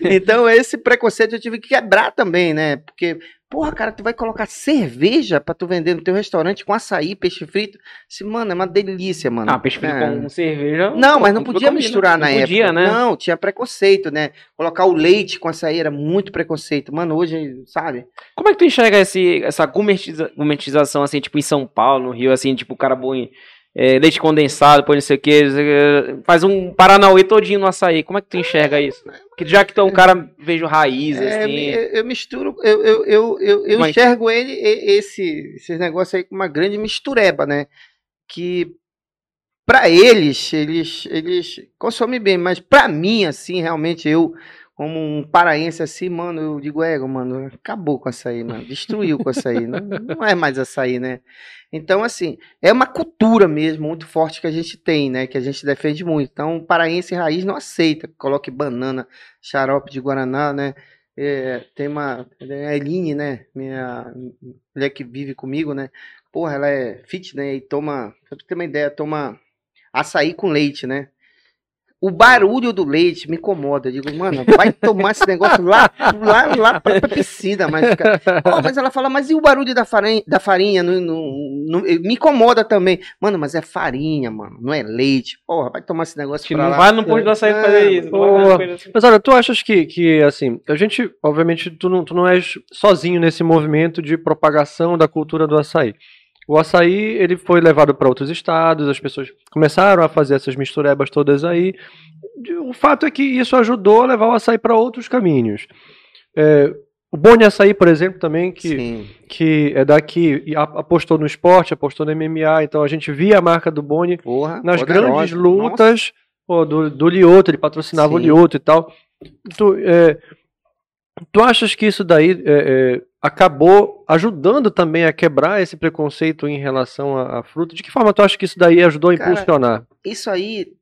Então, esse preconceito eu tive que quebrar também, né? Porque, porra, cara, tu vai colocar cerveja pra tu vender no teu restaurante com açaí, peixe frito. Esse, mano, é uma delícia, mano. Ah, peixe frito É. com cerveja. Não, mas não podia misturar na não época. Podia, né? Não, tinha preconceito, né? Colocar o leite com açaí era muito preconceito. Mano, hoje, sabe? Como é que tu enxerga esse, essa gourmetiza- gourmetização, assim, tipo, em São Paulo, no Rio, assim, tipo, o cara põe é, leite condensado, põe não sei o que, faz um Paranauê todinho no açaí. Como é que tu enxerga isso? Porque já que tu é um cara, vejo raiz, É, assim... eu, eu misturo, eu, eu, eu, eu, eu enxergo ele, esse, esses negócios aí com uma grande mistureba, né? Que pra eles, eles, eles consomem bem, mas pra mim, assim, realmente, eu, como um paraense assim, mano, eu digo, ego, mano, acabou com açaí, mano, destruiu com açaí, não, não é mais açaí, né? Então, assim, é uma cultura mesmo muito forte que a gente tem, né? Que a gente defende muito. Então, o paraense raiz não aceita que coloque banana, xarope de guaraná, né? É, tem uma a Eline, né? Minha mulher que vive comigo, né? Porra, ela é fit, né? E toma, pra tu ter uma ideia, toma açaí com leite, né? O barulho do leite me incomoda. Eu digo, mano, vai tomar esse negócio lá, lá, lá pra, pra piscina. Mas, fica... Pô, mas ela fala, mas e o barulho da farinha? Da farinha no, no- no- me incomoda também. Mano, mas é farinha, mano, não é leite. Porra, vai tomar esse negócio Que pra não lá. vai no posto do açaí É, fazer isso. Não assim. Mas olha, tu achas que, que assim, a gente, obviamente, tu não, tu não és sozinho nesse movimento de propagação da cultura do açaí. O açaí, ele foi levado para outros estados, as pessoas começaram a fazer essas misturebas todas aí. O fato é que isso ajudou a levar o açaí para outros caminhos. É, o Boni Açaí, por exemplo, também, que, Sim. que é daqui, apostou no esporte, apostou no MMA, então a gente via a marca do Boni Porra, nas grandes lutas pô, do, do Lioto, ele patrocinava o Sim. Lioto e tal. Tu, é, tu achas que isso daí é, é, acabou ajudando também a quebrar esse preconceito em relação à, à fruta? De que forma tu acha que isso daí ajudou a Cara, impulsionar? isso aí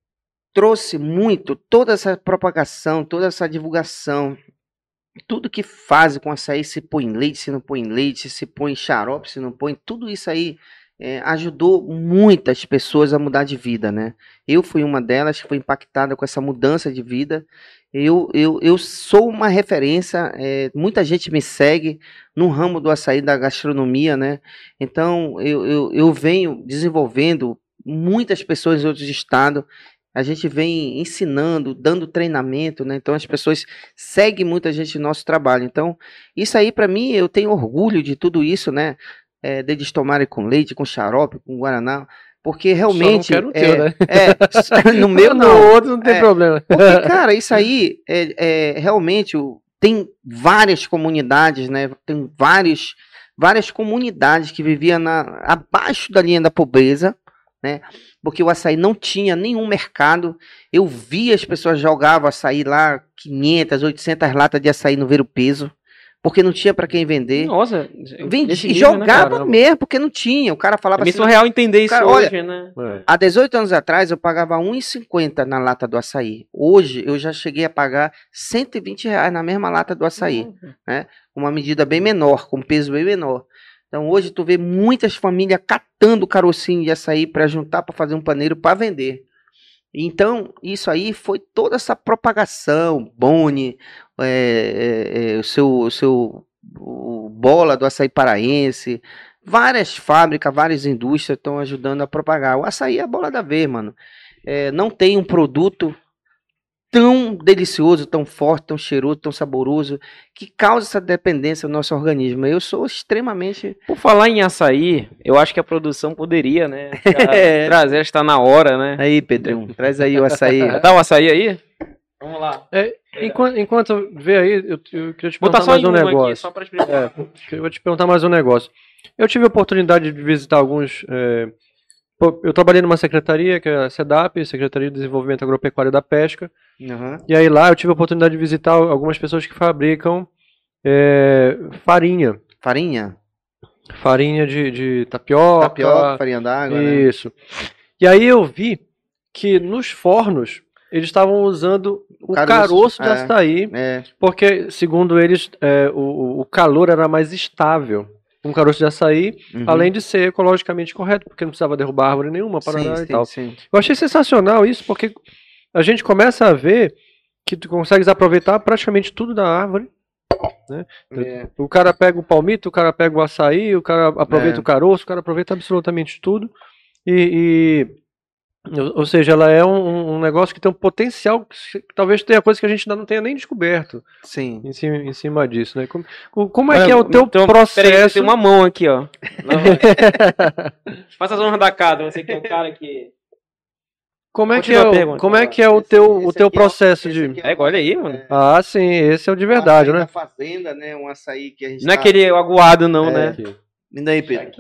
trouxe muito toda essa propagação, toda essa divulgação. Tudo que faz com açaí, se põe leite, se não põe leite, se põe xarope, se não põe, tudo isso aí é, ajudou muitas pessoas a mudar de vida, né? Eu fui uma delas que foi impactada com essa mudança de vida. Eu, eu, eu sou uma referência, é, muita gente me segue no ramo do açaí da gastronomia, né? Então eu, eu, eu venho desenvolvendo muitas pessoas em outros estados. A gente vem ensinando, dando treinamento, né? Então as pessoas seguem muita gente no nosso trabalho. Então, isso aí para mim, eu tenho orgulho de tudo isso, né? É, deles tomarem com leite, com xarope, com guaraná, porque realmente Só não quero é, teu, né? é, no meu no não. outro não tem É. problema. Porque, cara, isso aí é, é realmente tem várias comunidades, né? Tem vários, várias comunidades que viviam na, abaixo da linha da pobreza, né? Porque o açaí não tinha nenhum mercado. Eu via as pessoas jogavam açaí lá, 500, 800 latas de açaí no ver o peso, porque não tinha para quem vender. Nossa, Vendia, nesse e né, jogava caramba? mesmo, porque não tinha. O cara É falava meio assim, surreal entender isso Cara, hoje, né? É. Há 18 anos atrás eu pagava R$ 1,50 na lata do açaí. Hoje eu já cheguei a pagar 120 reais na mesma lata do açaí. Com uma medida bem menor, com peso bem menor. Então hoje tu vê muitas famílias catando carocinho de açaí para juntar para fazer um paneiro para vender. Então, isso aí foi toda essa propagação, Boni, é, é, o seu, seu o Bola do Açaí Paraense, várias fábricas, várias indústrias estão ajudando a propagar. O açaí é a bola da vez, mano. É, não tem um produto tão delicioso, tão forte, tão cheiroso, tão saboroso, que causa essa dependência no nosso organismo. Eu sou extremamente. Por falar em açaí, eu acho que a produção poderia, né? É. Trazer, acho que tá na hora, né? Aí, Pedrão, traz aí o açaí. Dá o açaí aí? Vamos lá. É, enquanto, enquanto vê aí, eu, eu queria te perguntar mais um negócio. aqui, só pra explicar. É, eu vou te perguntar mais um negócio. Eu tive a oportunidade de visitar alguns. é, eu trabalhei numa secretaria, que é a SEDAP, Secretaria de Desenvolvimento Agropecuário da Pesca. Aham. E aí lá eu tive a oportunidade de visitar algumas pessoas que fabricam é, farinha. Farinha? Farinha de, de tapioca. Tapioca, farinha d'água, né? Isso. E aí eu vi que nos fornos eles estavam usando o caroço, caroço, de é. açaí, É, porque, segundo eles, é, o- o calor era mais estável. Um caroço de açaí, uhum. além de ser ecologicamente correto, porque não precisava derrubar árvore nenhuma, parará sim, e sim, tal. sim. Eu achei sensacional isso, porque a gente começa a ver que tu consegues aproveitar praticamente tudo da árvore. É, O cara pega o palmito, o cara pega o açaí, o cara aproveita É. o caroço, o cara aproveita absolutamente tudo. E- ou seja, ela é um, um negócio que tem um potencial que que talvez tenha coisa que a gente ainda não tenha nem descoberto sim. em cima, em cima disso, né? Como, como é Olha, que é o teu então, processo? Peraí, tem uma mão aqui, ó. Faça as honras da casa, você que é o cara que. Como é que é, a o- pergunta. como é que é o Esse- teu, o teu é processo esse de é É, olha aí, mano. Ah, sim, esse é o de verdade, um né? da fazenda, né? Um açaí que a gente Não é tá- aquele aguado, não, É. né? Aqui. Me dá aí, Pedro.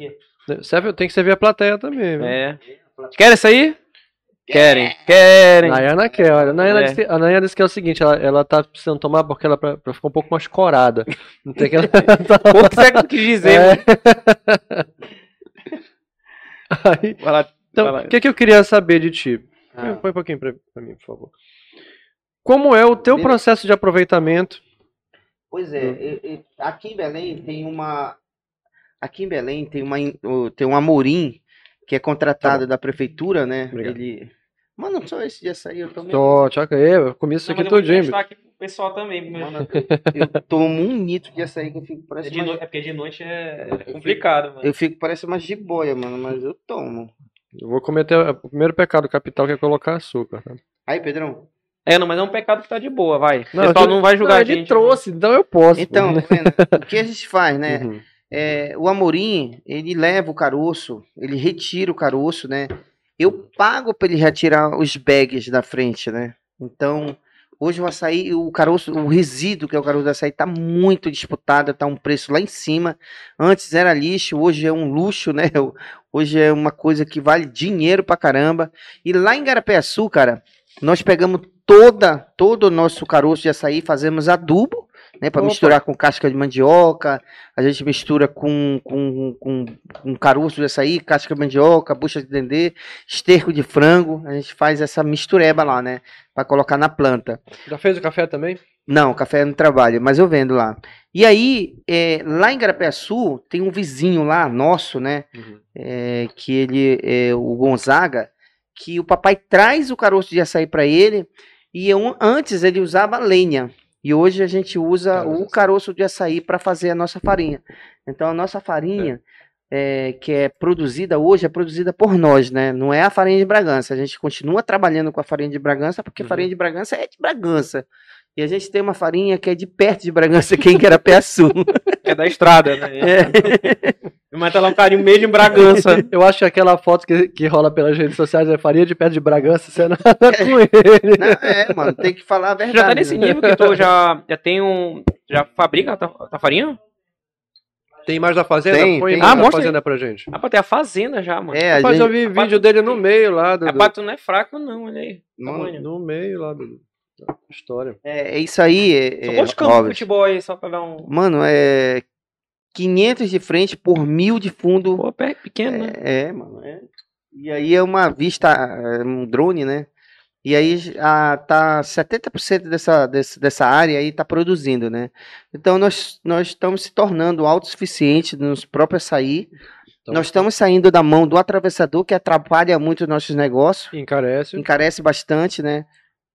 Serve, tem que servir a plateia também, viu? É. Querem isso aí? Querem. Querem. Nayana quer, olha. A Nayana, É. disse, que- a Nayana disse que é o seguinte, ela, ela tá precisando tomar porque ela pra, pra ficar um pouco mais corada. Não tem que ela tá- O que você quis dizer, É. Aí, Vai lá. então, Vai lá. o que, que eu queria saber de ti? Ah. Põe um pouquinho pra, pra mim, por favor. Como é o teu Beleza. processo de aproveitamento? Pois é, e- e- aqui em Belém tem uma. Aqui em Belém tem uma, tem um Amorim que é contratado da prefeitura, né? Tá Obrigado. Ele. Mano, só esse de açaí, eu tomo. Tô, tchaca aí, eu comi isso aqui tudinho. bicho. aqui pro pessoal também. mas- Mano, eu, eu tomo um litro de açaí que eu fico É, parece de uma, no- é porque de noite é complicado, mano. Eu fico parece uma jiboia, mano, mas eu tomo. Eu vou cometer o primeiro pecado capital que é colocar açúcar. tá? Aí, Pedrão. É, não, mas é um pecado que tá de boa, vai. O Não, pessoal eu- não vai julgar Não, a ele gente. trouxe, então eu posso. Então, o que a gente faz, né? Uhum. É, o Amorim, ele leva o caroço, ele retira o caroço, né? Eu pago para ele retirar os bags da frente, né? Então, hoje o açaí, o caroço, o resíduo que é o caroço do açaí tá muito disputado, tá um preço lá em cima. Antes era lixo, hoje é um luxo, né? Hoje é uma coisa que vale dinheiro pra caramba. E lá em Garapeaçu, cara, nós pegamos toda, todo o nosso caroço de açaí, fazemos adubo, né? Para misturar com casca de mandioca, a gente mistura com, com, com, com caroço de açaí, casca de mandioca, bucha de dendê, esterco de frango. A gente faz essa mistureba lá, né? Para colocar na planta. Já fez o café também? Não, café no trabalho, mas eu vendo lá. E aí, é, lá em Garapeaçu, tem um vizinho lá, nosso, né? é, que ele é o Gonzaga, que o papai traz o caroço de açaí para ele e eu- antes ele usava lenha e hoje a gente usa o caroço de açaí para fazer a nossa farinha. Então a nossa farinha é, que é produzida hoje é produzida por nós, né? Não é a farinha de Bragança. A gente continua trabalhando com a farinha de Bragança porque Uhum. farinha de Bragança é de Bragança. E a gente tem uma farinha que é de perto de Bragança, que é em Carapeaçu. É da estrada, né? É. Mas tá lá um carinho mesmo em Bragança. Eu acho que aquela foto que, que rola pelas redes sociais é farinha de pé de Bragança, você nada com ele. Não, é, mano, tem que falar a verdade. já tá nesse né? nível que tu já, já tem um. Já fabrica a farinha? Tem mais da Fazenda? Tem, Põe tem. mais Ah, da mostra aí. Fazenda pra gente. Ah, pra ter a fazenda já, mano. É, a Rapaz, gente, eu vi vídeo dele no meio lá do, Rapaz, tu não é fraco, não, olha aí. Mano, no meio lá do, da história. é, é isso aí, é, é, quantos campos de futebol aí, só pra dar um. Mano, é 500 de frente por mil de fundo. Pô, pé pequeno, né? É, é, mano. é. E aí é uma vista, é, um drone, né? E aí a, tá 70% dessa, desse, dessa área aí tá produzindo, né? Então nós, nós estamos se tornando autossuficientes nos próprios açaí. Então, Nós estamos saindo da mão do atravessador, que atrapalha muito os nossos negócios. Encarece. encarece bastante, né?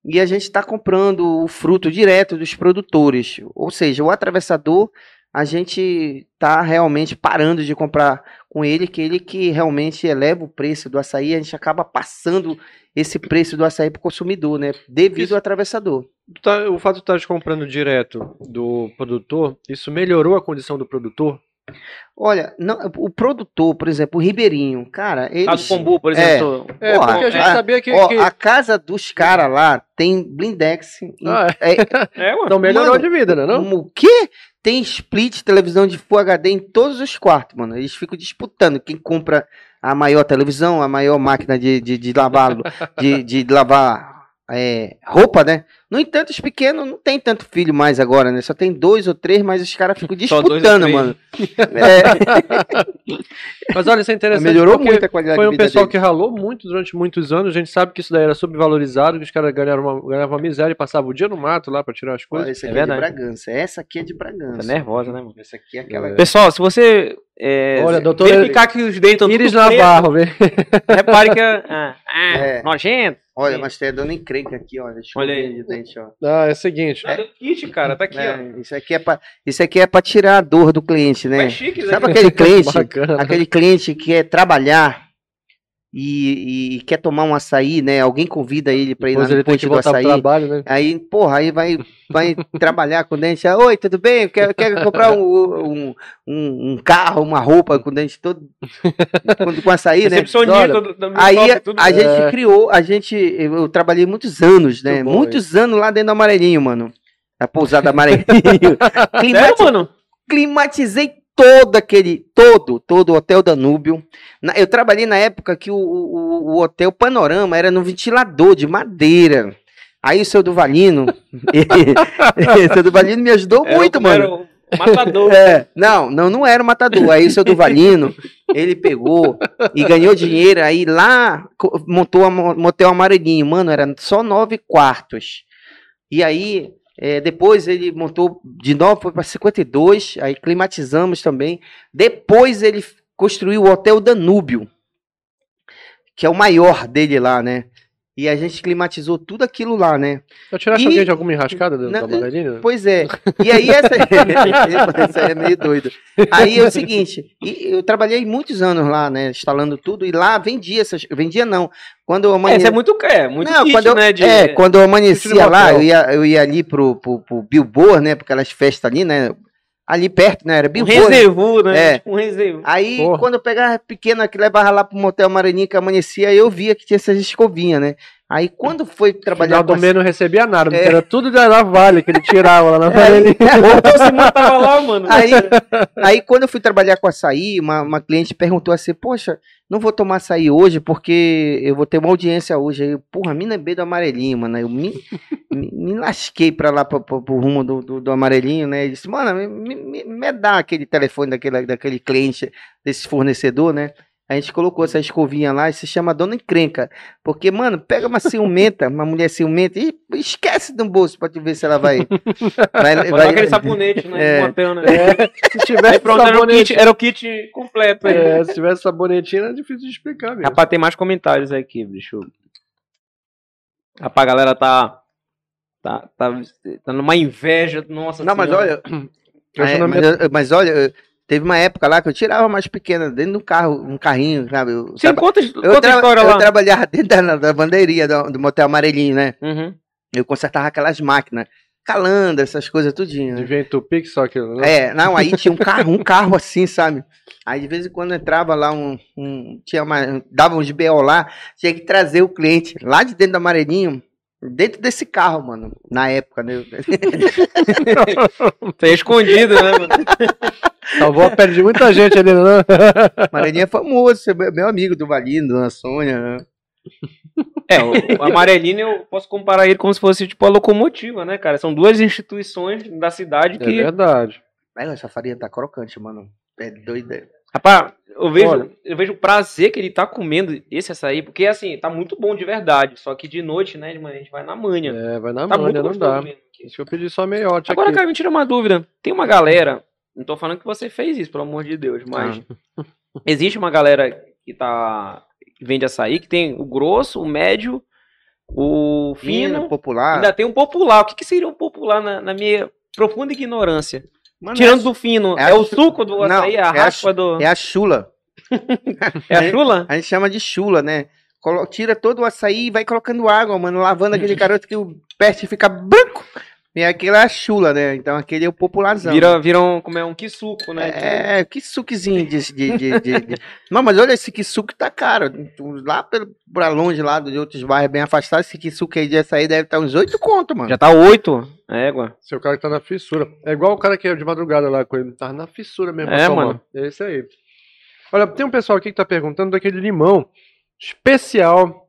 E a gente está comprando o fruto direto dos produtores. Ou seja, o atravessador, a gente tá realmente parando de comprar com ele, que ele que realmente eleva o preço do açaí, a gente acaba passando esse preço do açaí para o consumidor, né? Devido Isso. ao atravessador. Tá- o fato de tu estar comprando direto do produtor, isso melhorou a condição do produtor? Olha, não, o produtor, por exemplo, o Ribeirinho, cara, ele. A do Pombu, por exemplo. É, Porra, porque a gente a- sabia que. Ó, que- a casa dos caras lá tem blindex. em- Ah, é, É, mano. Então melhorou Mano, de vida, né? Não? O quê? Tem split televisão de Full HD em todos os quartos, mano. Eles ficam disputando quem compra a maior televisão, a maior máquina de, de, de lavar, de, de lavar é, roupa, né? No entanto, os pequenos não tem tanto filho mais agora, né? Só tem dois ou três, mas os caras ficam disputando, mano. É, Mas olha, isso é interessante. melhorou muito a qualidade Foi de um pessoal deles. que ralou muito durante muitos anos. A gente sabe que isso daí era subvalorizado, que os caras ganharam uma, ganhavam uma miséria e passavam o dia no mato lá pra tirar as Olha, coisas. esse É aqui é, de verdade. Bragança. Essa aqui é de Tá Bragança. nervosa, né, mano? Essa aqui é aquela. É. Pessoal, se você é, Olha, doutor- verificar que os dentes estão Iris Navarro, vê. repare que é, ah, ah, É. nojento. Olha, mas tem a dona encrenca aqui, olha. Olha aí. Dente, ó. Ah, é o seguinte. Ah, do kit, cara, tá aqui, ó. É, isso aqui é pra, isso aqui é pra tirar a dor do cliente, né? É chique, isso Sabe aquele cliente, aquele cliente que quer trabalhar e, e quer tomar um açaí, né? Alguém convida ele pra ir lá no ponte do açaí. trabalho, né? Aí, porra, aí vai, vai trabalhar com o dente. Oi, tudo bem? Quer, quer comprar um, um, um, um carro, uma roupa com o dente todo com, com açaí, né? Recepcionista Olha, do, do Aí a gente É. criou, a gente, eu trabalhei muitos anos, né? Bom muitos anos lá dentro do Amarelinho, mano. A pousada Amarelinho. Sério, Climati- mano? climatizei todo aquele, todo, todo o Hotel Danúbio. Na- eu trabalhei na época que o, o, o Hotel Panorama era no ventilador de madeira. Aí o seu Duvalino, o seu Duvalino me ajudou Era muito, o- mano. Era o matador. É, não, não, não era o matador. Aí o seu Duvalino, ele pegou e ganhou dinheiro. Aí lá montou a mo- motel amarelinho, mano, era só nove quartos. E aí é, depois ele montou de novo, foi para 52. Aí climatizamos também. Depois ele construiu o Hotel Danúbio, que é o maior dele lá, né? E a gente climatizou tudo aquilo lá, né? Já tiraste E- alguém de alguma enrascada da Amarelinha? Pois é. E aí essa. essa é meio doido. Aí é o seguinte, e eu trabalhei muitos anos lá, né? Instalando tudo, e lá vendia essas. Vendia não. Quando eu É, amanheci. isso é muito, é, muito não, kit, quando eu, né? De, é, quando eu amanhecia lá, eu ia, eu ia ali pro, pro, pro Bilboa, né? Porque aquelas festas ali, né? Ali perto, né? Era um Bilboa. né? reservu, né? É. Tipo um reservu. Aí, Porra. quando eu pegava pequena que levava lá pro motel Maranhão que amanhecia, eu via que tinha essas escovinhas, né? Aí quando foi trabalhar Final do mês não recebia nada, porque É. era tudo da Vale que ele tirava lá na. Ou você matava lá, mano. Aí, aí quando eu fui trabalhar com açaí, uma, uma cliente perguntou assim, poxa, não vou tomar açaí hoje porque eu vou ter uma audiência hoje. Aí, porra, mina B do amarelinho, mano. Aí eu me, me, me lasquei pra lá, pro, pro, pro rumo do, do, do amarelinho, né? Ele disse, mano, me, me, me dá aquele telefone daquele, daquele cliente, desse fornecedor, né? A gente colocou essa escovinha lá e se chama Dona Encrenca. Porque, mano, pega uma ciumenta, uma mulher ciumenta e esquece do bolso pra tu ver se ela vai. vai, Botava aquele sabonete, né? É. né? Se tivesse pronto, era o, sabonete, kit, era o kit completo. aí. é, se tivesse sabonetinho era difícil de explicar mesmo. Rapaz, tem mais comentários aqui, bicho. Rapaz, a galera tá. Tá, tá, tá numa inveja, nossa Não, mas senhora. olha. Eu É, sou na mas, eu- mas olha, teve uma época lá que eu tirava mais pequena, dentro do carro, um carrinho, sabe? Eu, Sim, traba- conta, eu, conta tra- história eu lá. trabalhava dentro da, da bandeirinha do, do motel amarelinho, né? Uhum. Eu consertava aquelas máquinas, calanda, essas coisas tudinho, né? Devia entupir que só aquilo, né? É, não, aí tinha um carro, um carro assim, sabe? Aí de vez em quando entrava lá um, um tinha uma, dava uns BO lá, tinha que trazer o cliente lá de dentro do amarelinho, dentro desse carro, mano, na época, né? Tá escondido, né, mano? Salvou a pele de muita gente ali, né? Amarelinho é famoso, você é meu meu amigo do Valino, Dona Sônia, né? É, o, amarelinho eu posso comparar ele como se fosse tipo a locomotiva, né, cara? São duas instituições da cidade É que. verdade. Mas essa farinha tá crocante, mano. É doida. Rapaz, eu vejo, Olha. eu vejo o prazer que ele tá comendo esse açaí, porque assim, tá muito bom de verdade. Só que de noite, né, de manhã a gente vai na manha. É, vai na tá manha, não dá. aqui. Deixa eu pedir só meiote Agora, aqui. cara, me tira uma dúvida. Tem uma galera, não tô falando que você fez isso, pelo amor de Deus, mas Ah. existe uma galera que tá que vende açaí que tem o grosso, o médio, o fino, Fino, popular. ainda tem um popular. O que, que seria um popular na, na minha profunda ignorância? Mano, Tirando é, do fino, é é, a o suco do Não, açaí, a é a raspa chu- do... é a chula. É a chula? A gente chama de chula, né? Colo- Tira todo o açaí e vai colocando água, mano, lavando aquele caroço que o peste fica branco. E aquilo é a chula, né? Então aquele é o popularzão. Vira, vira um, como é, um quisuco, né? É, que suquezinho de. de, de, de- de- Não, mas olha, esse quisuque tá caro. Lá pelo, pra longe, lá de outros bairros bem afastados, esse quisuque aí de açaí deve estar uns 8 conto, mano. Já tá oito, égua. Seu cara que tá na fissura. É igual o cara que é de madrugada lá com ele. Tá na fissura mesmo. É, mano. É isso aí. Olha, tem um pessoal aqui que tá perguntando daquele limão especial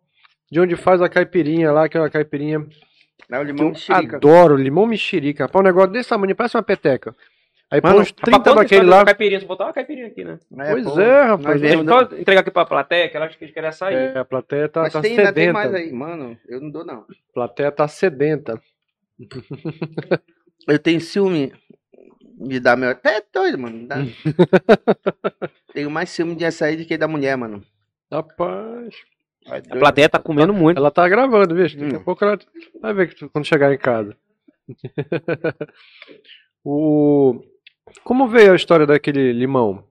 de onde faz a caipirinha lá, aquela caipirinha O que limão eu de xerica. adoro, limão mexerica. Rapaz, um negócio desse tamanho, parece uma peteca. Aí põe Mano, uns 30 Rapaz, daquele lá. uma Caipirinha, só botar uma caipirinha aqui, né? Pois pô, é, rapaz. Deixa vemos, eu só entregar aqui pra plateia, que ela acha que eles querem açaí. É, a plateia tá, Mas tá tem, ainda tem mais sedenta. aí, mano. Eu não dou, não. A plateia tá sedenta. Eu tenho ciúme de dar meu. Até é doido, mano. Dá- tenho mais ciúme de açaí do que da mulher, mano. Rapaz. A plateia tá comendo muito. Ela tá gravando, bicho. Daqui a Hum. pouco ela vai ver quando chegar em casa. o... Como veio a história daquele limão?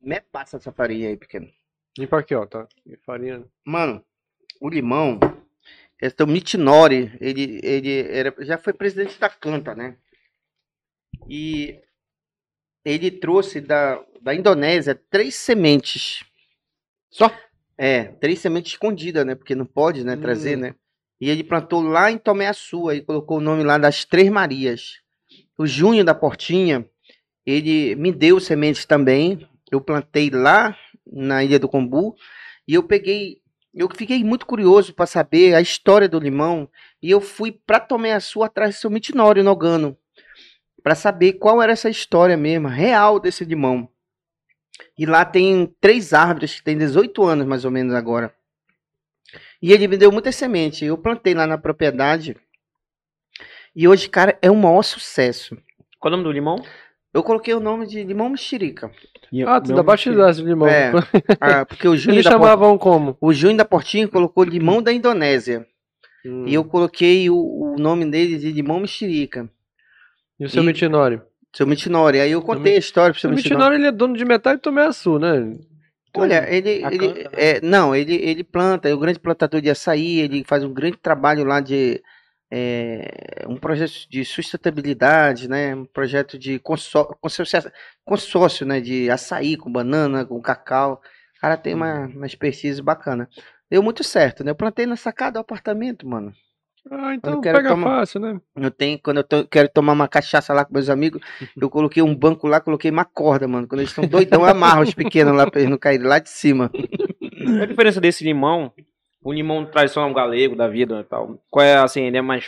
Me passa essa farinha aí, pequeno. Limpa aqui, ó, tá? E Farinha. Mano, o limão, esse é o Mitinori, ele, ele era, já foi presidente da Canta, né? E ele trouxe da, da Indonésia três sementes. Só? É, três sementes escondidas, né? Porque não pode, né, trazer, Hum. né? E ele plantou lá em Tomé Açu, aí colocou o nome lá das Três Marias. O Júnior da Portinha, ele me deu sementes também. Eu plantei lá na Ilha do Combu e eu peguei, eu fiquei muito curioso para saber a história do limão e eu fui para Tomé Açu atrás do seu Mitinório Nogano para saber qual era essa história mesmo, real desse limão. E lá tem três árvores que tem 18 anos mais ou menos agora. E ele me deu muitas sementes. Eu plantei lá na propriedade. E hoje, cara, é um maior sucesso. Qual é o nome do limão? Eu coloquei o nome de limão mexerica. Ah, tu dá batidão de limão. É, ah, porque o Júnior Eles chamavam como? o Júnior da Portinha colocou limão da Indonésia. Hum. E eu coloquei o, o nome dele de limão mexerica. E o seu e-? Seu Mitinori. Aí eu contei a história pro O seu Mitinori. Mitinori, ele é dono de metade do Tomé Açu, né? Olha, ele, ele canta, né? é, não, ele, ele planta, é um grande plantador de açaí, ele faz um grande trabalho lá de é, um projeto de sustentabilidade, né? Um projeto de consó- consórcio, consórcio, né? De açaí com banana, com cacau. O cara tem uma, uma expertise bacana. Deu muito certo, né? Eu plantei na sacada do apartamento, mano. Ah, então quero pega tomar- fácil, né? Eu tenho, quando eu tô- quero tomar uma cachaça lá com meus amigos, eu coloquei um banco lá, coloquei uma corda, mano. Quando eles estão doidão, eu amarro os pequenos lá pra eles não caírem lá de cima. Qual é a diferença desse limão? O limão tradicional galego da vida e tal. Qual é, assim, ele é mais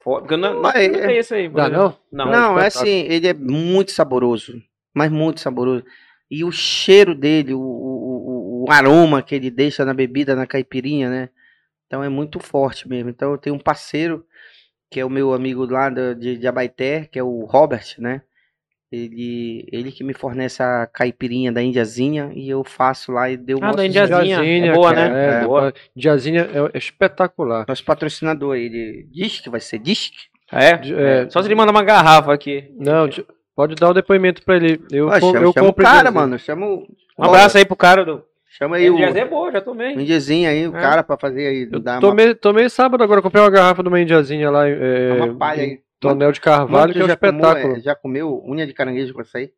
forte? Porque não, não, não é esse aí. exemplo. não? Não. Não, é assim, ele é muito saboroso, mas muito saboroso. E o cheiro dele, o, o, o- o aroma que ele deixa na bebida, na caipirinha, né? Então é muito forte mesmo. Então eu tenho um parceiro, que é o meu amigo lá de, de Abaité, que é o Robert, né? Ele, ele que me fornece a caipirinha da Indiazinha e eu faço lá e deu Ah, da Indiazinha. é boa, cara, né? É, É boa. rapaz, Diazinha é, é espetacular. nosso patrocinador. Ele diz que vai ser diz que É? De- é, Só se ele mandar uma garrafa aqui. Não, de- pode dar o depoimento pra ele. Eu, com- chama, eu chama o cara, mano. Chama o. Um abraço aí pro cara do. Chama aí o. É boa, já tomei. Aí, o É. cara pra fazer aí. Eu dar uma, tomei, tomei sábado agora, comprei uma garrafa de uma indiazinha lá é, uma palha aí. Tonel de Carvalho, que é um já, espetáculo. é, já comeu unha de caranguejo com açaí?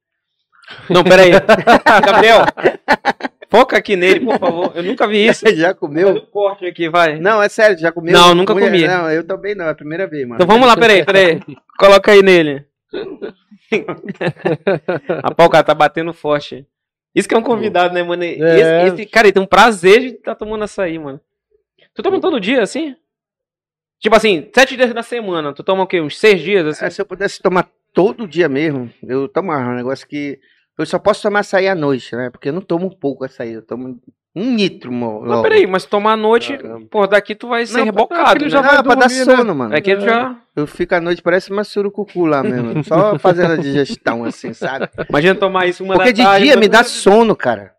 Não, peraí. Gabriel, foca aqui nele, por favor. Eu nunca vi isso. já comeu? um corte aqui, vai. Não, é sério, já comeu? Não, nunca unha? comi. Não, eu também não, é a primeira vez, mano. Então vamos lá, peraí, peraí. Coloca aí nele. Rapaz, o cara tá batendo forte. Isso que é um convidado, né, mano? Esse, É. esse- cara, ele tem um prazer de estar tomando açaí, mano. Tu toma todo dia, assim? Tipo assim, sete dias na semana. Tu toma o quê? Uns seis dias, assim? É, se eu pudesse tomar todo dia mesmo, eu tomava. Um negócio que. Eu só posso tomar açaí à noite, né? Porque eu não tomo pouco açaí, eu tomo um litro, mo- Mas peraí, mas tomar à noite, Caramba. pô, daqui tu vai ser Não, rebocado, aquele né? já Não, vai é pra dar né? sono, mano. Aqui tu já... Eu fico à noite, parece uma surucucu lá mesmo. Só fazendo a digestão, assim, sabe? Imagina tomar isso uma Porque da de tarde, dia me dá da- sono, cara.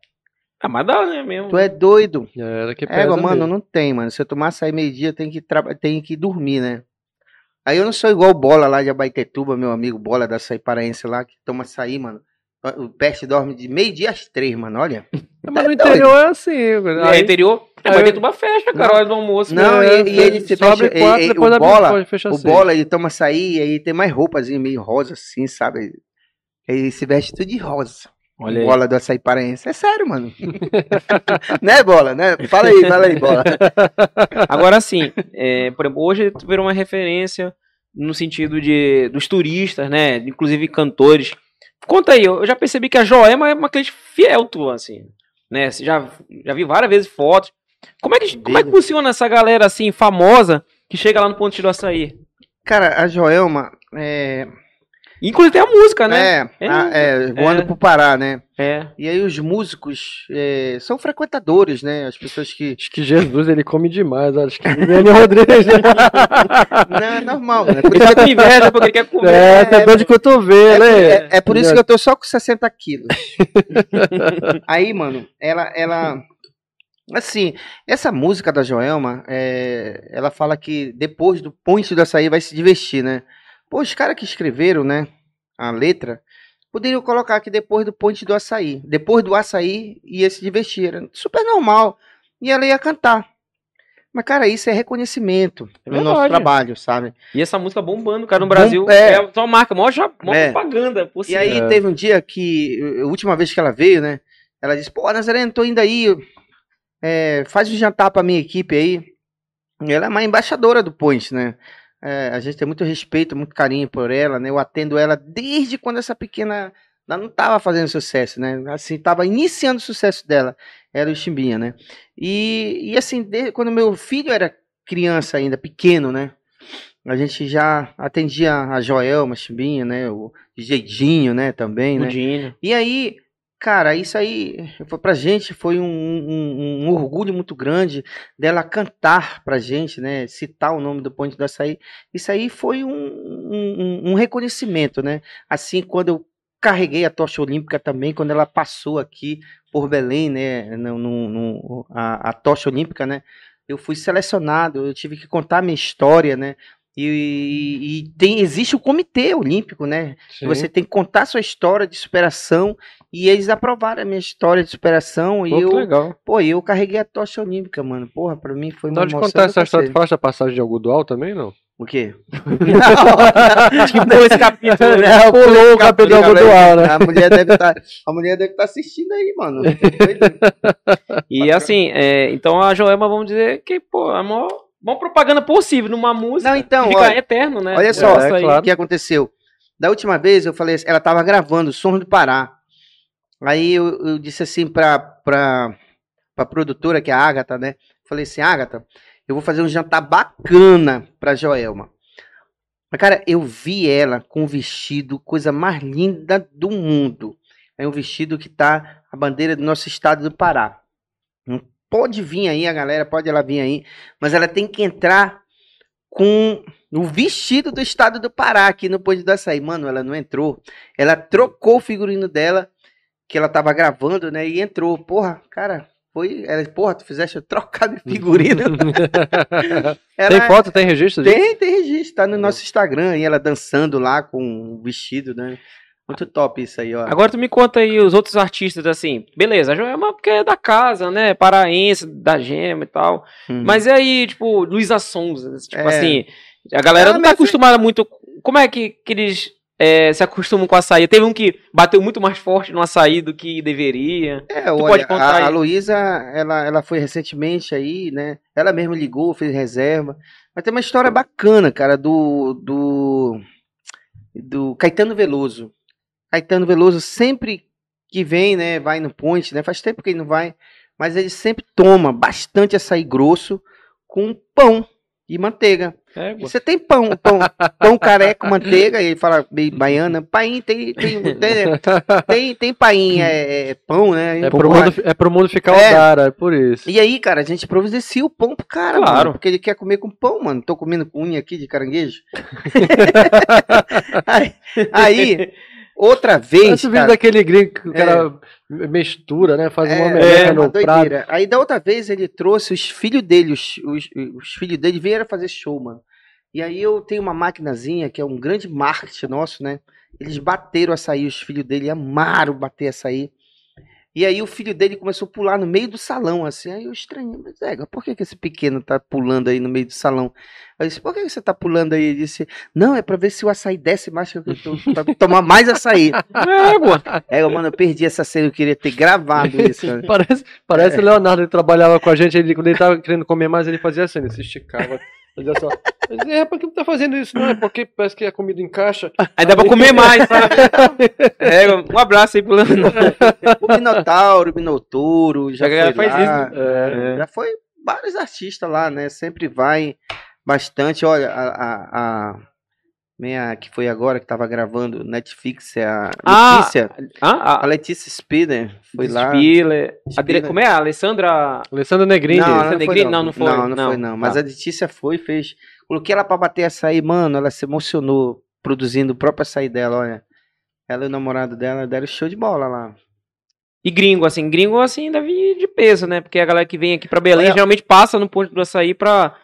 Ah, mas dá, né, mesmo. Tu é doido. É, daqui É, pesa mano, mesmo. não tem, mano. Se eu tomar açaí meio-dia, tem que, traba- tem que dormir, né? Aí eu não sou igual o Bola lá de Abaitetuba, meu amigo Bola da Açaí Paraense lá, que toma açaí, mano. O peste dorme de meio-dia às três, mano, olha. Mas no interior é assim. É, Aí, interior, é, aí vai eu- ter tuba fecha, cara, hora do almoço. Não, é, e, e ele se fecha, quatro, e- e depois o abre- Bola, depois fecha o seis. Bola, ele toma açaí, e aí tem mais roupazinha meio rosa assim, sabe? Ele se veste tudo de rosa. Olha aí. Bola do açaí paraense. É sério, mano. né, Bola, né? Fala aí, fala aí, Bola. Agora sim, é, por exemplo, hoje tu virou uma referência no sentido de dos turistas, né? Inclusive cantores. Conta aí, eu já percebi que a Joema é uma cliente fiel tua, assim, né? Já, já vi várias vezes fotos. Como é que como é que funciona essa galera assim famosa que chega lá no ponto do açaí? Cara, a Joelma, é... Inclusive tem a música, né? É, É, a- é, voando é. pro Pará, né? É. E aí os músicos é, são frequentadores, né? As pessoas que... Acho que Jesus ele come demais. Acho que Viviane Rodrigues. Não, é normal, né? Por Ele isso tá com inveja porque ele quer comer. é, tá dor de cotovelo, É, hein? é- é por isso que eu tô só com 60 quilos. Aí, mano, ela, ela. Assim, essa música da Joelma, é, ela fala que depois do ponte do açaí vai se divertir, né? Pô, os caras que escreveram, né, a letra, poderiam colocar que depois do ponte do açaí. Depois do açaí ia se divertir. Era super normal. E ela ia cantar. Mas, cara, isso é reconhecimento É no nosso trabalho, sabe? E essa música bombando, cara, no Brasil. Bom, é. é. só uma marca, maior, já- maior É. propaganda E possível. aí É. teve um dia que, a última vez que ela veio, né? Ela disse, pô, Nazareno, tô indo aí. é, faz um jantar pra minha equipe aí. E ela é uma embaixadora do Point, né? É, a gente tem muito respeito, muito carinho por ela, né? Eu atendo ela desde quando essa pequena. Ela não tava fazendo sucesso, né? Assim, tava iniciando o sucesso dela. Era o Chimbinha, né? E, e assim, desde quando meu filho era criança ainda, pequeno, né? A gente já atendia a Joelma, Chimbinha, né? O Jeidinho, né? Também, né? E aí, cara, isso aí foi pra gente foi um, um- um orgulho muito grande dela cantar pra gente, né? Citar o nome do Ponte do Açaí. Isso aí foi um, um- reconhecimento, né? Assim, quando eu carreguei a tocha olímpica também, quando ela passou aqui por Belém, né? No, no- no- a, a tocha olímpica, né? Eu fui selecionado, eu tive que contar minha história, né? E, e tem, existe o comitê olímpico, né? Sim. Você tem que contar sua história de superação e eles aprovaram a minha história de superação e Pô, que eu, legal. pô, eu carreguei a tocha olímpica, mano. Porra, pra mim foi uma Então, de emoção contar do essa história, a passagem de Algodual também, não? O quê? Que pulou esse capítulo. né? Pulou o capítulo Algodual, né? A mulher deve estar, a mulher deve estar assistindo aí, mano. E assim, é, então a Joelma, vamos dizer que, pô, é a maior, propaganda possível numa música. Não, então, fica olha, eterno, né? olha só, Isso aí. claro. o que aconteceu? Da última vez eu falei, assim, ela tava gravando Sons do Pará. Aí eu, eu disse assim pra, pra, pra produtora, que é a Agatha, né? Falei assim, Agatha, eu vou fazer um jantar bacana pra Joelma. Mas, cara, eu vi ela com um vestido, coisa mais linda do mundo. É um vestido que tá a bandeira do nosso estado do Pará. Não pode vir aí, a galera, pode ela vir aí, mas ela tem que entrar com o vestido do estado do Pará aqui no Pôde do Açaí. Mano, ela não entrou. Ela trocou o figurino dela, que ela tava gravando, né? E entrou. Porra, cara, foi. Ela, porra, tu fizeste eu trocar de figurino. Ela- Tem foto, tem registro disso? Tem, tem registro, tá no nosso Instagram. E ela dançando lá com o vestido, né? Muito top isso aí, ó. Agora tu me conta aí os outros artistas, assim, beleza, a Joelma porque é da casa, né, paraense, da Gema e tal, Uhum. mas e aí, tipo, Luísa Sonza, tipo É. assim, a galera Ela não tá me- acostumada muito, como é que, que eles é, se acostumam com açaí? Teve um que bateu muito mais forte no açaí do que deveria, É, Tu olha, pode contar a, aí. a Luísa, ela, ela foi recentemente aí, né? Ela mesma ligou, fez reserva. Mas tem uma história bacana, cara, do, do, do Caetano Veloso. Caetano Veloso sempre que vem, né, vai no Ponte, né? Faz tempo que ele não vai, mas ele sempre toma bastante açaí grosso com pão e manteiga. é, Você tem pão, pão, pão careca com manteiga, e ele fala meio baiana, paim, tem, tem, tem, tem, tem paim, é, é pão, né? É pro, mundo, é pro mundo ficar É. odara, é por isso. E aí, cara, a gente providencia o pão pro cara, Claro. mano, porque ele quer comer com pão, mano. Tô comendo com unha aqui de caranguejo. aí, aí, outra vez, Esse vídeo cara, daquele gringo que o cara mistura, né? Faz uma é, é uma no prato. Aí da outra vez ele trouxe os filhos dele, os, os, os filhos dele vieram fazer show, mano. E aí eu tenho uma maquinazinha que é um grande marketing nosso, né? Eles bateram açaí, os filhos dele amaram bater açaí. E aí o filho dele começou a pular no meio do salão, assim. Aí eu estranhei, mas é, por que, que esse pequeno tá pulando aí no meio do salão? Eu disse, por que que você tá pulando aí? Ele disse, não, é pra ver se o açaí desce mais, que eu tô, pra tomar mais açaí. É, pô. É, mano, eu perdi essa cena, eu queria ter gravado isso. né? Parece, parece o Leonardo, ele trabalhava com a gente, ele, quando ele tava querendo comer mais, ele fazia assim, ele se esticava. Fazia só. Dizia, é, por que tu tá fazendo isso? Não, é porque parece que a comida encaixa. Aí dá pra comer mais, sabe? É, um abraço aí pro. O Minotauro, o Minotouro, já A galera foi faz lá. isso, É, Já foi vários artistas lá, né? Sempre vai bastante. Olha, a, a, a minha que foi agora que tava gravando Netflix, é a Ah, Letícia. Ah, a Letícia Spinner foi lá. Spiller. A Spiller. dire... Como é? A Alessandra. Alessandro Negrini. Não, Essa ela não foi, Negrini? não. Não, não foi. Não, não, Não, foi, não. Mas tá. a Letícia foi e fez. Coloquei ela pra bater açaí, mano. Ela se emocionou produzindo o próprio açaí dela, olha. Ela e o namorado dela deram show de bola lá. E gringo, assim, gringo assim deve ir de peso, né? Porque a galera que vem aqui pra Belém Olha- geralmente passa no ponto do açaí pra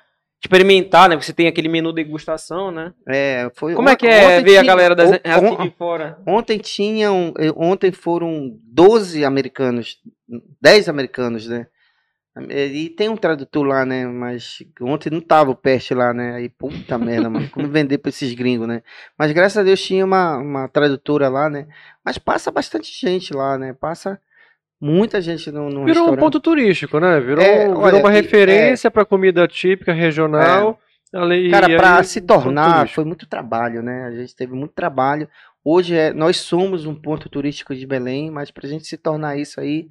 experimentar, né? Você tem aquele menu degustação, né? É, foi. Como é que é ver a tinha- galera das, on- on- de fora? Ontem tinham, eh, ontem foram 12 americanos, 10 americanos, né? Eh, E tem um tradutor lá, né? Mas ontem não tava o peste lá, né? Aí, puta merda, mano. Como vender pra esses gringos, né? Mas graças a Deus tinha uma, uma tradutora lá, né? Mas passa bastante gente lá, né? Passa muita gente no Virou um restaurante. ponto turístico, né? Virou, É, virou olha, uma referência pra comida típica regional. Ali- Cara, para se tornar, foi muito trabalho, né? A gente teve muito trabalho. Hoje é, nós somos um ponto turístico de Belém, mas pra gente se tornar isso aí,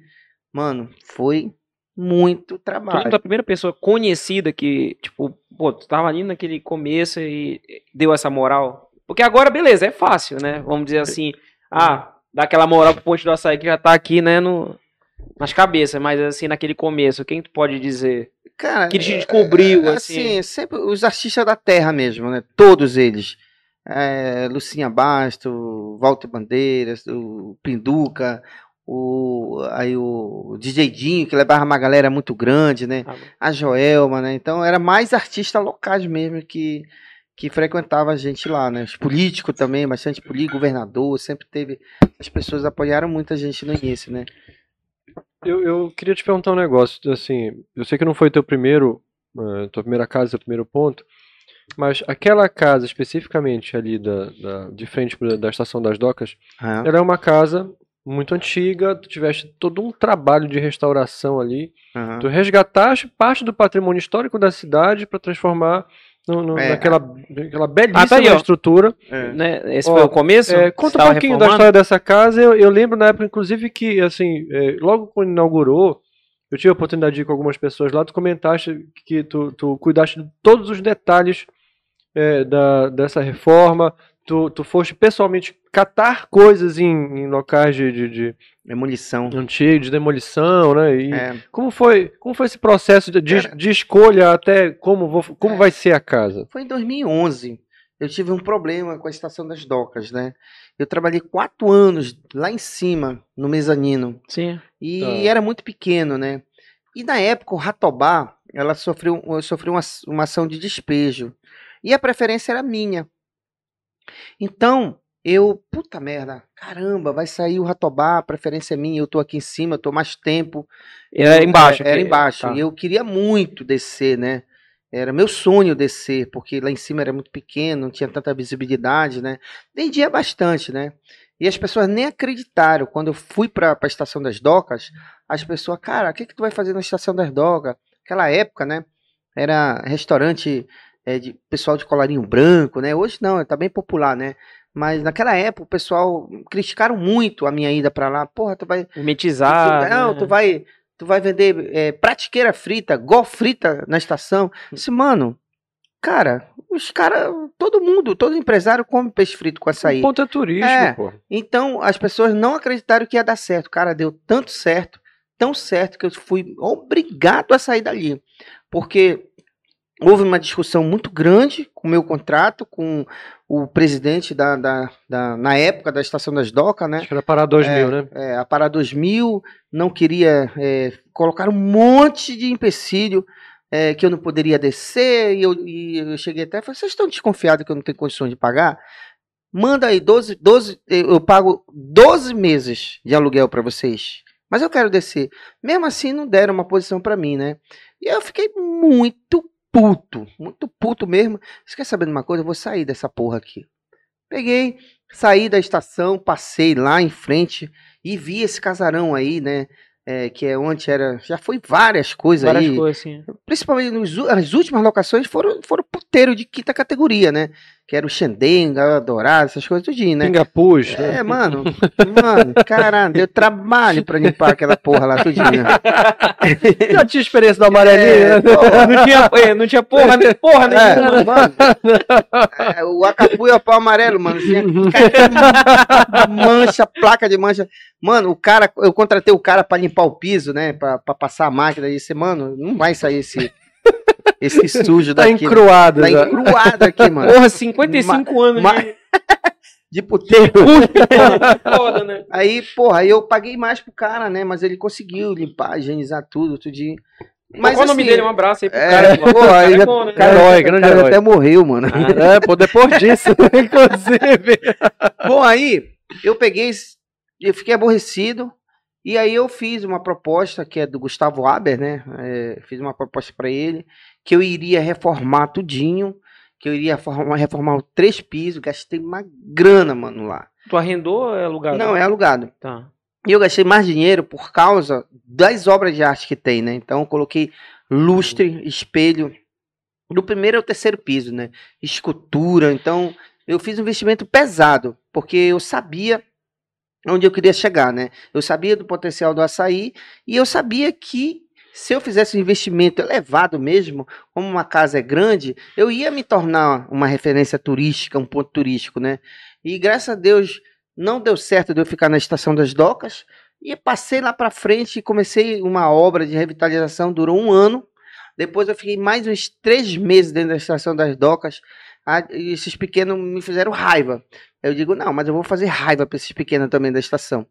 mano, foi muito Tu trabalho. lembra da primeira pessoa conhecida que, tipo, pô, tu tava ali naquele começo e deu essa moral? Porque agora, beleza, é fácil, né? Vamos dizer assim, ah, dá aquela moral pro Ponte do Açaí que já tá aqui, né, no, nas cabeças, mas assim, naquele começo, quem tu pode dizer? Cara, Que te descobriu, é, assim. assim, sempre os artistas da terra mesmo, né? Todos eles. É, Lucinha Basto, Walter Bandeiras, o Pinduca, o, aí o DJ Dinho, que levava uma galera muito grande, né? a Joelma, né? Então era mais artistas locais mesmo que, que frequentava a gente lá, né? Os políticos também, bastante político, governador, sempre teve. As pessoas apoiaram muita gente no início, né? Eu, eu queria te perguntar um negócio, assim, eu sei que não foi teu primeiro, eh, tua primeira casa, teu primeiro ponto, mas aquela casa especificamente ali da, da- de frente da estação das docas, Ah, ela é uma casa muito antiga, tu tiveste todo um trabalho de restauração ali, aham. tu resgataste parte do patrimônio histórico da cidade para transformar no- no- É. naquela, naquela belíssima Ah, tá aí, estrutura. É. Né? Esse Ó, foi o começo? É, conta um pouquinho da reformando? história dessa casa. Eu, eu lembro na época, inclusive, que assim, é, logo quando inaugurou, eu tive a oportunidade de ir com algumas pessoas lá, tu comentaste que tu, tu cuidaste de todos os detalhes é, da, dessa reforma. Tu, tu foste pessoalmente catar coisas em, em locais de, de, de Demolição. antigos, de demolição, né? E É. como, foi, como foi esse processo de, de, de escolha até como, vou, como vai ser a casa? Foi em 2011. Eu tive um problema com a estação das docas, né? Eu trabalhei quatro anos lá em cima, no mezanino. Sim. E Tá. era muito pequeno, né? E na época o Ratobá, ela sofreu, sofreu uma, uma ação de despejo. E a preferência era minha. Então, eu, puta merda, caramba, vai sair o Ratobá, a preferência é minha, eu tô aqui em cima, eu tô mais tempo. Era embaixo. É, era aqui. embaixo. Tá. E eu queria muito descer, né? Era meu sonho descer, porque lá em cima era muito pequeno, não tinha tanta visibilidade, né? Vendia bastante, né? E as pessoas nem acreditaram. Quando eu fui para a estação das docas, as pessoas, cara, o que, que tu vai fazer na estação das docas? Aquela época, né? Era restaurante é, de pessoal de colarinho branco, né? Hoje não, tá bem popular, né? Mas naquela época o pessoal criticaram muito a minha ida para lá. Porra, tu vai Gourmetizar. tu, não, né? tu vai, tu vai vender é, pratiqueira frita, gol frita na estação. Eu Disse, mano, cara, os caras, todo mundo, todo empresário come peixe frito com açaí. O ponto é turístico, É. pô. Então as pessoas não acreditaram que ia dar certo. Cara, deu tanto certo, tão certo que eu fui obrigado a sair dali. Porque houve uma discussão muito grande com o meu contrato, com o presidente da, da, da- na época da estação das docas, né? Acho que era para 2000, né? É, a Pará 2000 não queria é, colocar um monte de empecilho, é, que eu não poderia descer, e eu, e eu cheguei até e falei, vocês estão desconfiados que eu não tenho condições de pagar? Manda aí 12, 12 eu pago 12 meses de aluguel para vocês. Mas eu quero descer. Mesmo assim, não deram uma posição para mim, né? E eu fiquei muito puto, muito puto mesmo. Você quer saber de uma coisa? Eu vou sair dessa porra aqui. Peguei, saí da estação, passei lá em frente e vi esse casarão aí, né? É, que é onde era. Já foi várias coisas Várias aí. coisas, assim. Principalmente nos, as últimas locações foram, foram puteiro de quinta categoria, né? Que era o Xendenga, Dourado, essas coisas tudinho, né? Pingapus. né? É, mano, mano, caralho, deu trabalho pra limpar aquela porra lá tudinho. Já tinha experiência do amarelinho, É, né? Não tinha, é, não tinha porra, nem- porra é, nenhuma. mano, é, o acapu e o pau amarelo, mano, tinha mancha, placa de mancha. Mano, o cara, eu contratei o cara pra limpar o piso, né, pra, pra passar a máquina e disse, mano, não vai sair esse, esse sujo Tá daqui. encruado. Tá encruado aqui, mano. Porra, 55 anos ma- de De puteiro. foda, né? Aí, porra, aí eu paguei mais pro cara, né? Mas ele conseguiu limpar, higienizar tudo, tudinho. Mas Qual o nome assim, dele? Um abraço aí pro É, cara. pô, Cara é bom, né? cara, Herói, grande cara herói. até morreu, mano. É, pô, depois disso, inclusive. Bom, aí eu peguei, eu fiquei aborrecido. E aí eu fiz uma proposta que é do Gustavo Aber, né? É, fiz uma proposta pra ele que eu iria reformar tudinho, que eu iria reformar, reformar três pisos, gastei uma grana, mano, lá. Tu arrendou ou é alugado? Não, é alugado. Tá. E eu gastei mais dinheiro por causa das obras de arte que tem, né? Então eu coloquei lustre, espelho, do primeiro ao terceiro piso, né? Escultura. Então eu fiz um investimento pesado, porque eu sabia onde eu queria chegar, né? Eu sabia do potencial do açaí e eu sabia que se eu fizesse um investimento elevado mesmo, como uma casa é grande, eu ia me tornar uma referência turística, um ponto turístico, né? E graças a Deus não deu certo de eu ficar na estação das docas e passei lá para frente e comecei uma obra de revitalização, durou um ano. Depois eu fiquei mais uns três meses dentro da estação das docas. Ah, e esses pequenos me fizeram raiva. Eu digo, não, mas eu vou fazer raiva para esses pequenos também da estação.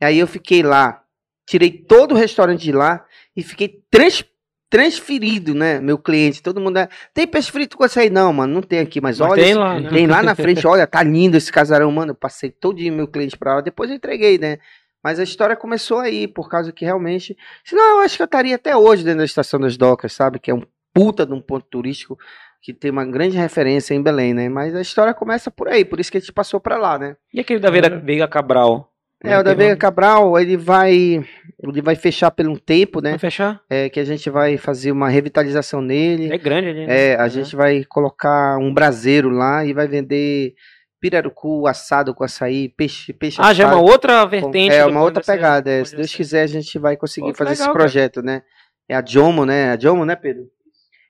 Aí eu fiquei lá, tirei todo o restaurante de lá e fiquei trans, transferido, né? Meu cliente, todo mundo. é, Tem peixe frito com açaí? Não, mano, não tem aqui, mas, Mas olha. tem lá, né? tem lá na frente, olha, tá lindo esse casarão, mano. Eu passei todinho meu cliente pra lá, depois eu entreguei, né? Mas a história começou aí, por causa que realmente. Senão eu acho que eu estaria até hoje dentro da estação das docas, sabe? Que é um puta de um ponto turístico que tem uma grande referência em Belém, né? Mas a história começa por aí, por isso que a gente passou pra lá, né? E aquele da Veiga Cabral? É, o da Veiga Cabral, ele vai. Ele vai fechar por um tempo, né? Vai fechar? É, que a gente vai fazer uma revitalização nele. É grande ali, né? É, a Uhum. gente vai colocar um braseiro lá e vai vender pirarucu assado com açaí, peixe, peixe Ah, já é uma outra vertente. É uma outra pegada. é. Se Deus ser. quiser, a gente vai conseguir Pô, fazer legal, esse cara. projeto, né? É a Jomo, né? A Jomo, né, Pedro?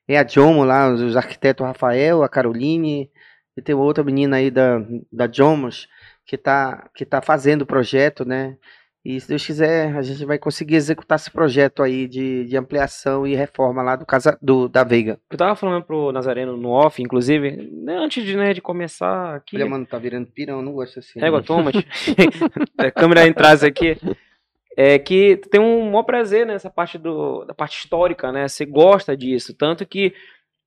É a Jomo lá, os, os arquitetos Rafael, a Caroline, e tem outra menina aí da, da Jomos que tá, que tá fazendo o projeto, né? E se Deus quiser, a gente vai conseguir executar esse projeto aí de, de ampliação e reforma lá do, casa, do da Veiga. Eu tava falando pro Nazareno no off, inclusive, né, antes de, né, de começar aqui. Olha, mano, tá virando pirão, não gosto assim. Né? Thomas. a câmera atrás aqui. É que tem um maior prazer nessa parte do, da parte histórica, né? Você gosta disso. Tanto que,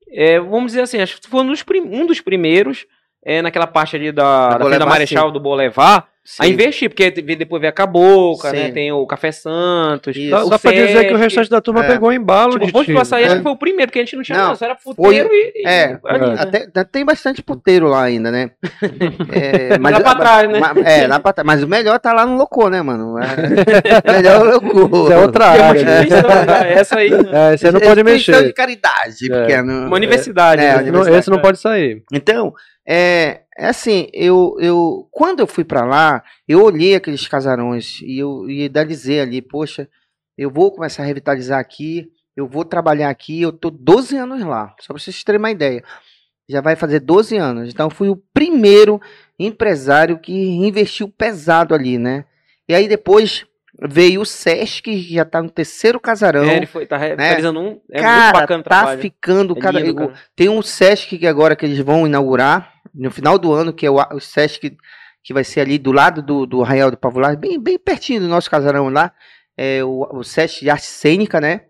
é, vamos dizer assim, acho que foi um dos, um dos primeiros é, naquela parte ali da, Da Marechal do Bolevar a Sim. investir, porque depois vem a Cabocla, né? Sim. Tem o Café Santos. Isso. o Só pra dizer que o restante da turma É. pegou embalo Tipo, de o Ponte do tiro. Açaí acho É. que foi o primeiro, porque a gente não tinha Não, só era puteiro e, e é, ali, é. né? Até, tem bastante puteiro lá ainda, né? É, Lá pra trás, né? ma- É, lá pra trás. Mas o melhor tá lá no Locô, né, mano? É, melhor o Locô. Isso é outra é área. né? né? Essa aí, né? É, você não pode mexer. de caridade, É. é uma universidade. É, né? a universidade. esse não pode sair. Então, é, é assim, eu, eu quando eu fui pra lá, eu olhei aqueles casarões e eu e idealizei ali, poxa, eu vou começar a revitalizar aqui, eu vou trabalhar aqui, eu tô 12 anos lá, só pra vocês terem uma ideia. Já vai fazer 12 anos. Então, eu fui o primeiro empresário que investiu pesado ali, né? E aí depois veio o Sesc, que já tá no terceiro casarão. É, ele foi, tá realizando um. É muito Cara, bacana o tá trabalho. ficando É cada lindo, cara. tem um Sesc que agora que eles vão inaugurar no final do ano, que é o, o Sesc que vai ser ali do lado do, do Arraial do Pavolar, bem, bem pertinho do nosso casarão lá. É o, o Sesc de arte cênica, né?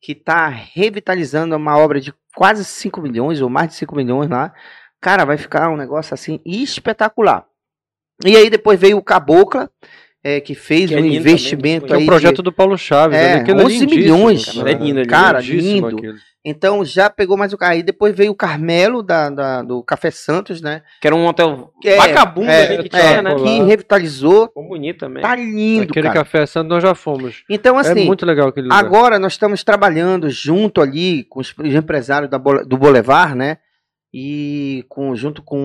que está revitalizando uma obra de quase 5 milhões, ou mais de 5 milhões lá. Cara, vai ficar um negócio assim espetacular. E aí depois veio o Cabocla, é, que fez Que é um lindo investimento também, Que é aí o de- projeto do Paulo Chaves. É, ali, aquilo é 11 lindíssimo, milhões, cara. É lindo, é. Cara, lindo. Então já pegou mais o carro. Aí depois veio o Carmelo da, da- do Café Santos, né? Que era um hotel Que é- vagabundo é, ali que é, tinha, né? que revitalizou. Ficou bonito também. Tá lindo, Aquele cara. café santo nós já fomos. Então, é assim, muito legal aquele lugar. agora nós estamos trabalhando junto ali com os empresários da do Boulevard, né? E com, junto com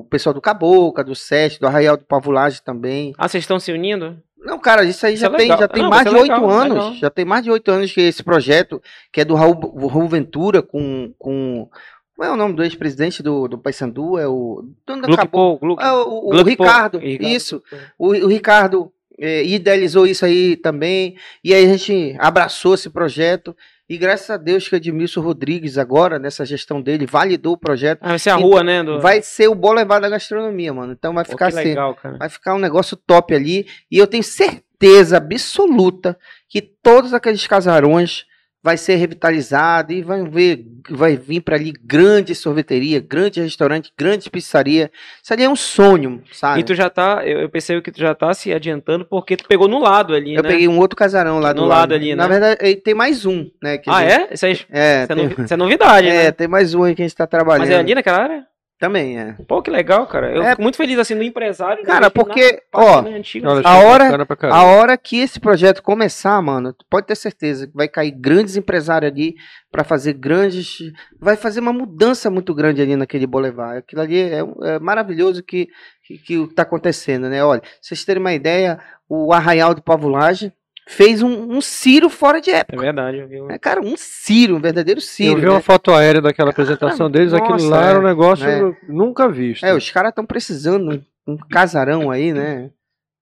o pessoal do Cabocla, do Sete, do Arraial do Pavulagem também. Ah, vocês estão se unindo? Não, cara, isso aí Isso já, é tem, já tem Não, mais isso de é oito legal, anos. legal. Já tem mais de oito anos que esse projeto, que é do Raul, Raul Ventura, com, com. Como é o nome do ex-presidente do, do Paysandu? É o. dono da Gluck Cabocla. Paul, Gluck. É, o, o. Ricardo, Ricardo. isso. O, o Ricardo é, idealizou isso aí também. E aí a gente abraçou esse projeto. E graças a Deus que o Edmilson Rodrigues, agora, nessa gestão dele, validou o projeto. Ah, vai ser a rua, né? Do... Vai ser o Boulevard da Gastronomia, mano. Então vai Pô, ficar que assim. legal. Vai ficar um negócio top ali. E eu tenho certeza absoluta que todos aqueles casarões vai ser revitalizado e vai ver, vai vir para ali grande sorveteria, grande restaurante, grande pizzaria. Isso ali é um sonho, sabe? E tu já tá, eu, eu percebo que tu já tá se adiantando porque tu pegou no lado ali, eu né? peguei um outro casarão lá No do lado ali, Na né? verdade, aí tem mais um, né? Ah, gente- é? Isso, aí, isso, É, é, tem, isso é novidade, é, né? tem mais um aí que a gente tá trabalhando. Mas é ali naquela área? Também, é. Pô, que legal, cara. Eu É. fico muito feliz assim do empresário. Cara, investir porque, ó, né, antiga. Olha, A hora-. A hora que esse projeto começar, mano, tu pode ter certeza que vai cair grandes empresários ali pra fazer grandes. Vai fazer uma mudança muito grande ali naquele boulevard. Aquilo ali é, é maravilhoso que, que, que o que tá acontecendo, né? Olha, pra vocês terem uma ideia, o Arraial do Pavulagem fez um, um Ciro fora de É época. verdade, eu vi. um- É, cara, um Ciro, um verdadeiro Eu Ciro. vi né? uma foto aérea daquela apresentação deles, aquilo nossa, lá era um é, negócio é. nunca visto. É, os caras estão precisando um casarão aí, né?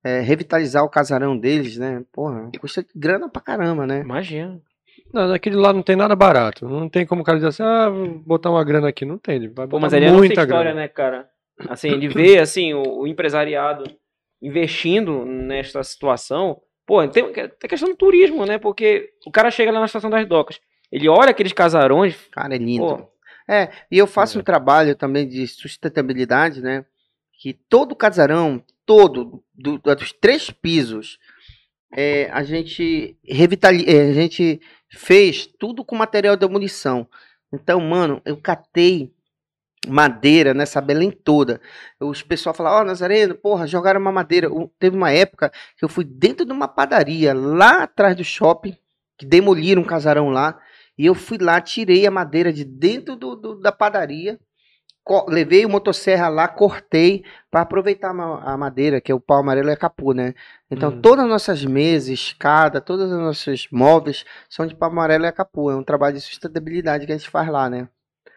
É, revitalizar o casarão deles, né? Porra, custa grana pra caramba, né? Imagina. Não, aquele lá não tem nada barato. Não tem como o cara dizer assim, ah, vou botar uma grana aqui. Não tem. Ele vai Pô, mas ali é muita história, grana. né, cara? Assim, de ver, assim, o, o empresariado investindo nesta situação. Pô, tem, tem questão do turismo, né? Porque o cara chega lá na estação das docas, ele olha aqueles casarões, Cara, é lindo. pô, É, e eu faço É. um trabalho também de sustentabilidade, né? Que todo casarão, todo, do- dos três pisos, é, a gente revitali é, a gente fez tudo com material de demolição. Então, mano, eu catei madeira nessa Belém toda. Os pessoal falavam, ó, Nazareno, porra, jogaram uma madeira. Teve uma época que eu fui dentro de uma padaria lá atrás do shopping, que demoliram um casarão lá, e eu fui lá, tirei a madeira de dentro do, do- da padaria, levei o motosserra lá, cortei para aproveitar a madeira, que é o pau amarelo e a capu, né? Então Hum. todas as nossas mesas, escada, todos os nossos móveis são de pau amarelo e a capu. É um trabalho de sustentabilidade que a gente faz lá, né?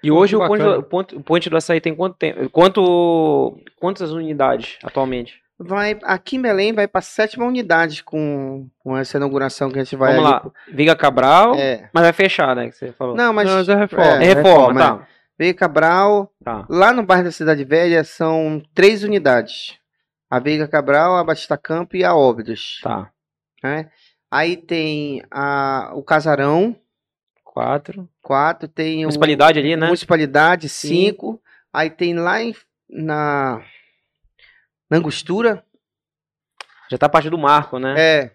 E hoje o ponte, do, o ponte- o ponte do açaí tem quanto tempo? Quanto, quantas unidades atualmente? Vai, aqui em Belém vai para sétima unidade com, com essa inauguração que a gente vai Vamos ali lá. Viga Cabral, É. mas vai fechar, né? Que você falou. Não, mas Não, mas é reforma. é reforma, é. tá. Veiga Cabral, Tá. Lá no bairro da Cidade Velha são três unidades. A Veiga Cabral, a Batista Campo e a Óbidos. Tá. né? Aí tem a, o Casarão, Quatro. quatro. Tem Municipalidade ali, né? Municipalidade, cinco. Aí tem lá em, na, na Angostura, Já tá a parte do marco, né? é,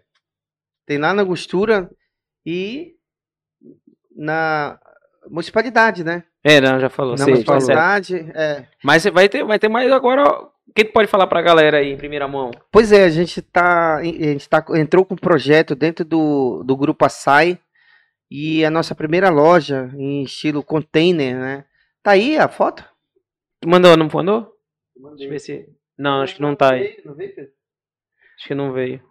tem lá na Angostura e na Municipalidade, né? É, não, já falou. Na sei, tá. Municipalidade, é. Mas vai ter, vai ter mais agora. O que tu pode falar pra galera aí em primeira mão? Pois é, a gente tá, a gente tá, entrou com um projeto dentro do, do grupo Açaí e a nossa primeira loja em estilo container, né? Tá aí a foto? Tu mandou, não mandou? Deixa eu ver se. Não, acho que não tá aí. Não veio, Pedro? Acho que não veio.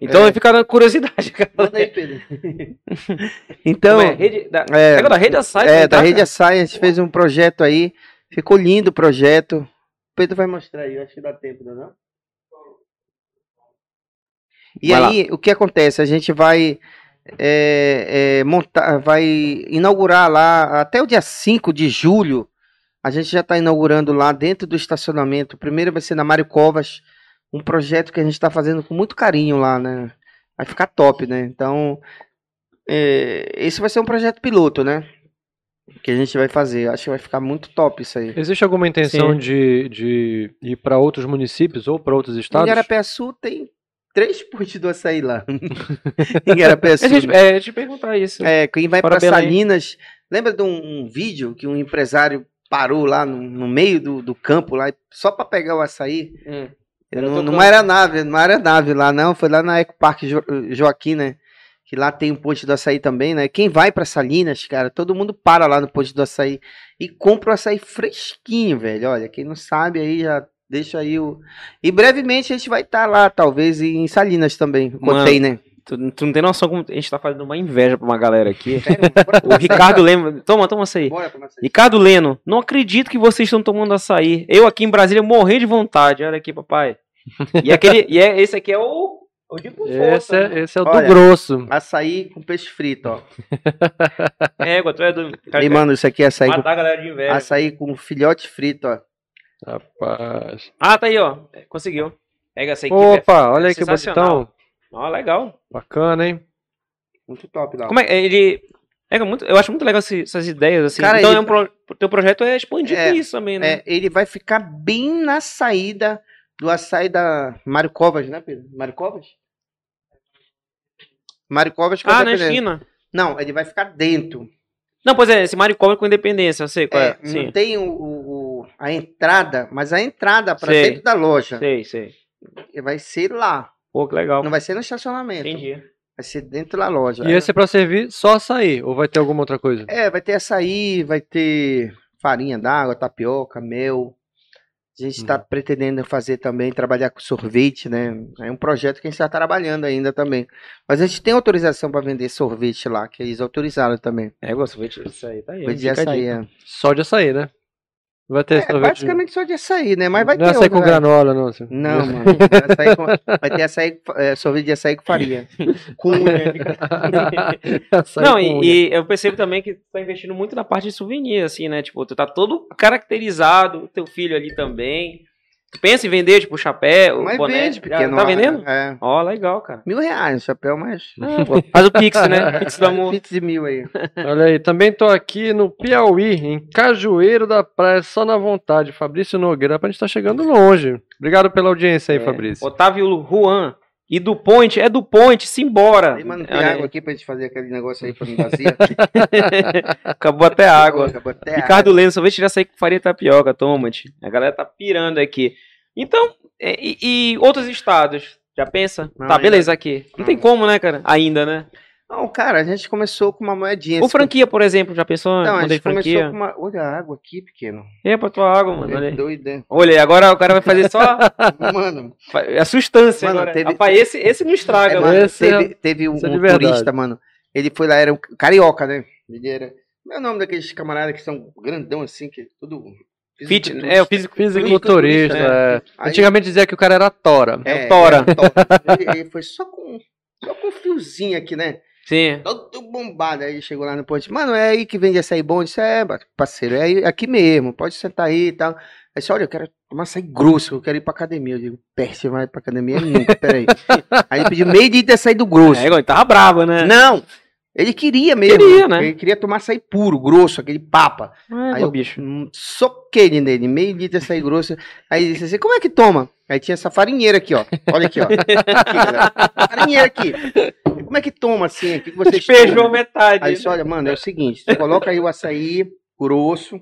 Então É. vai ficar na curiosidade, cara. Manda aí, Pedro. então, é? Rede, da, é, da rede é, tá, da Rede cara? Açaí, a gente fez um projeto aí, ficou lindo o projeto. O Pedro vai mostrar aí, eu acho que dá tempo, não? é não? E Vai lá. aí, o que acontece? A gente vai é, é, montar, vai inaugurar lá até o dia 5 de julho. A gente já está inaugurando lá dentro do estacionamento. O primeiro vai ser na Mário Covas, um projeto que a gente está fazendo com muito carinho lá, né? Vai ficar top, né? Então, é, esse vai ser um projeto piloto, né? Que a gente vai fazer. Acho que vai ficar muito top isso aí. Existe alguma intenção Sim. de, de ir para outros municípios ou para outros Em estados? Igarapé-Sul tem três postos do açaí lá. em Igarapé-Sul. A gente, né? é, eu ia te perguntar isso. É, quem vai para. Salinas. Lembra de um, um vídeo que um empresário parou lá no, no meio do, do campo, lá, só para pegar o açaí? Hum. Era Não, teu numa campo. aeronave, numa aeronave lá, não. Foi lá na Eco Parque Jo- Joaquim, né? Que lá tem um posto do açaí também, né? Quem vai para Salinas, cara, todo mundo para lá no posto do açaí e compra o açaí fresquinho, velho. Olha, quem não sabe aí já deixa aí o. E brevemente a gente vai estar lá, talvez em Salinas também. Contei, né? Tu, tu não tem noção como a gente tá fazendo uma inveja pra uma galera aqui. O Ricardo Leno. Toma, toma açaí. Bora pra açaí. Ricardo Leno, não acredito que vocês estão tomando açaí. Eu aqui em Brasília morrendo de vontade. Olha aqui, papai. E, aquele, e é, esse aqui é o. O de com Esse força, é, né? esse é o Olha. do grosso. Açaí com peixe frito, ó. Égua, tu é do. Cara, E, mano, isso aqui é açaí com, matar a galera de inveja. açaí com filhote frito, ó. Rapaz. Ah, tá aí, ó. Conseguiu. Pega essa equipe. é Opa, olha aí que bonitão. Ó, legal. Bacana, hein? Muito top lá. Como é ele. É muito, eu acho muito legal esse- essas ideias, assim. Cara, então, ele- é um pro, teu projeto é expandir É, isso também, né? É, ele vai ficar bem na saída do açaí da Mário Covas, né, Pedro? Mário Covas? Mário Covas que é ah, na esquina. Não, ele vai ficar dentro. Não, pois é, esse Mario Cobra com independência, eu sei qual é. É, Sim. não tem o, o- o- a entrada, mas a entrada para dentro da loja Sei, sei. vai ser lá. Pô, que legal. Não vai ser no estacionamento. Entendi. Vai ser dentro da loja. E esse é pra servir só açaí? Ou vai ter alguma outra coisa? É, vai ter açaí, vai ter farinha d'água, tapioca, mel. A gente está pretendendo fazer também, trabalhar com sorvete, né? É um projeto que a gente está trabalhando ainda também. Mas a gente tem autorização para vender sorvete lá, que eles autorizaram também. É, gosto de isso aí, tá aí. A açaí, é. Só de açaí, né? Não vai ter É, sorvete. basicamente só de açaí, né? Mas vai não é ter açaí com granola, não. assim. Não, mano. Vai, açaí com- vai ter açaí, é, sorvete de açaí com farinha. Com unha. Açaí Não, com e, unha. e eu percebo também que tu tá investindo muito na parte de souvenir, assim, né? Tipo, tu tá todo caracterizado, teu filho ali também. Tu pensa em vender, tipo, chapéu, Mas boné? vende, Já pequeno. Tá ó, vendendo? É. Ó, legal, cara. Mil reais chapéu, mas. Ah, faz o Pix, né? Pix do amor. Pix de mil aí. Olha aí, também tô aqui no Piauí, em Cajueiro da Praia, só na vontade. Fabrício Nogueira, a gente tá chegando longe. Obrigado pela audiência aí, É, Fabrício. Otávio Juan. E do Point, é do Point, simbora. Aí, mano, tem aí. água aqui pra gente fazer aquele negócio aí pra não vazia. Acabou até a água. Acabou até Ricardo Leno, sorvete de açaí com farinha tapioca, toma, tio. A galera tá pirando aqui. Então, é, e, e outros estados? Já pensa? Não, tá, ainda- beleza, aqui. Não tem não. como, né, cara? Ainda, né? Não, cara, a gente começou com uma moedinha. Ou Esse- franquia, por exemplo, já pensou em Não, a gente começou franquia? com uma. Olha a água aqui, pequeno. É pra tua água, mano. Olha É aí. doido, né? Olha aí, agora o cara vai fazer só Mano, a sustância Mano, agora. teve- Rapaz, esse, esse não estraga, é, mano. esse é- teve, teve um, esse é um turista, mano. Ele foi lá, era um carioca, né? Ele era. Como é o nome daqueles camaradas que são grandão assim, que tudo. Fit, é, o físico. Fisiculturista, é. Aí- Antigamente dizia que o cara era tora. É o Tora. top. ele, ele foi só com, só com um fiozinho aqui, né? Sim. Todo bombado. Aí chegou lá no ponto. Mano, é aí que vende açaí bom? Eu disse, é, parceiro, é aí- aqui mesmo. Pode sentar aí e tal. Aí disse, olha, eu quero tomar açaí grosso, eu quero ir pra academia. Eu digo, você vai pra academia nunca, peraí. aí ele pediu meio de açaí do grosso. É, ele tava bravo, né? Não! Ele queria mesmo. Queria, né? Ele queria tomar açaí puro, grosso, aquele papa. É, Aí eu bicho. hum, soquei ele nele, meio litro de açaí grosso. Aí ele disse assim, como é que toma? Aí tinha essa farinheira aqui, ó. Olha aqui, ó. Aqui, farinheira aqui. Como é que toma assim? O que vocês Despejou metade. Aí disse, olha, mano, é o seguinte, tu coloca aí o açaí grosso,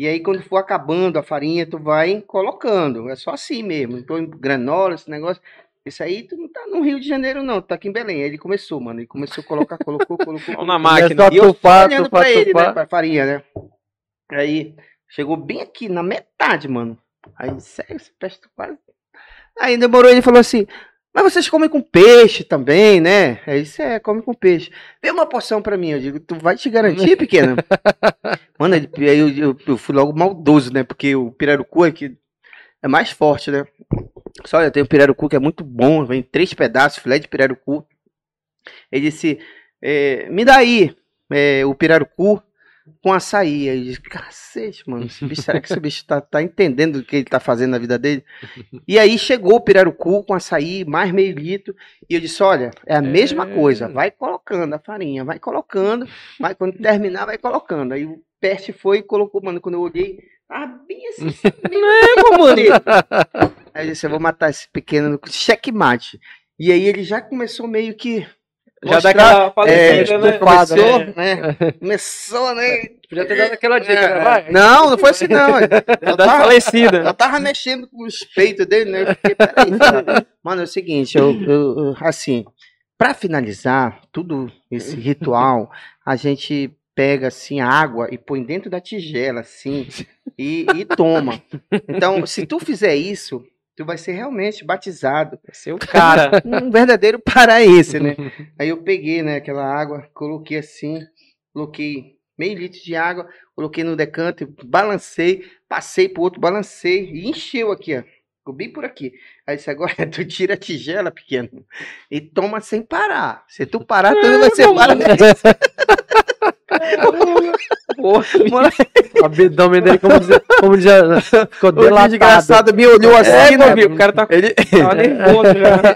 e aí quando for acabando a farinha, tu vai colocando. É só assim mesmo. Então, granola, esse negócio. Isso aí tu não tá no Rio de Janeiro, não, tu tá aqui em Belém. Aí ele começou, mano. Ele começou a colocar, colocou, colocou. Vamos na colocou. máquina. E eu tupar, olhando tupar, pra ele, né, pra farinha, né? Aí chegou bem aqui, na metade, mano. Aí, sério, esse peixe tá quase. Aí demorou, ele falou assim: Mas vocês comem com peixe também, né? Aí disse: É, come com peixe. Vê uma porção pra mim. Eu digo: Tu vai te garantir, pequena? Mano, aí eu, eu- eu fui logo maldoso, né? Porque o pirarucu aqui é mais forte, né? Só olha, tem o pirarucu que é muito bom, vem três pedaços, filé de pirarucu. Ele disse: é, Me dá aí é, o pirarucu. Com açaí. Aí eu disse, cacete, mano, esse bicho, será que esse bicho tá, tá entendendo o que ele tá fazendo na vida dele? E aí chegou o pirarucu com açaí, mais meio litro, e eu disse, olha, é a mesma É. coisa, vai colocando a farinha, vai colocando, vai, quando terminar, vai colocando. Aí o Peste foi e colocou, mano, quando eu olhei, ah, bem assim, É, mano. Aí eu disse, eu vou matar esse pequeno no checkmate. E aí ele já começou meio que Já dá mostrar- aquela é, falecida, né? começou, É. né? Começou, né? Podia ter dado aquela dica, É, né? Vai. Não, não foi assim não. Já Eu dá tava, falecida. eu tava mexendo com os peitos dele, né? Eu fiquei, peraí, cara. Mano, é o seguinte, eu, eu- eu- assim, pra finalizar tudo esse ritual, a gente pega assim a água e põe dentro da tigela, assim, e, e toma. Então, se tu fizer isso, tu vai ser realmente batizado Seu cara. um verdadeiro paraense, né? Aí eu peguei, né, aquela água, coloquei assim, coloquei meio litro de água, coloquei no decanto, balancei, passei pro outro, balancei e encheu aqui, ó. Ficou bem por aqui. Aí disse, agora tu tira a tigela, pequeno, e toma sem parar. Se tu parar, tu não vai ser paraense. Porra, O abdômen dele, como, dizer, como já ficou O delatado. desgraçado me olhou assim, é, né? O cara tá Ele, tava nervoso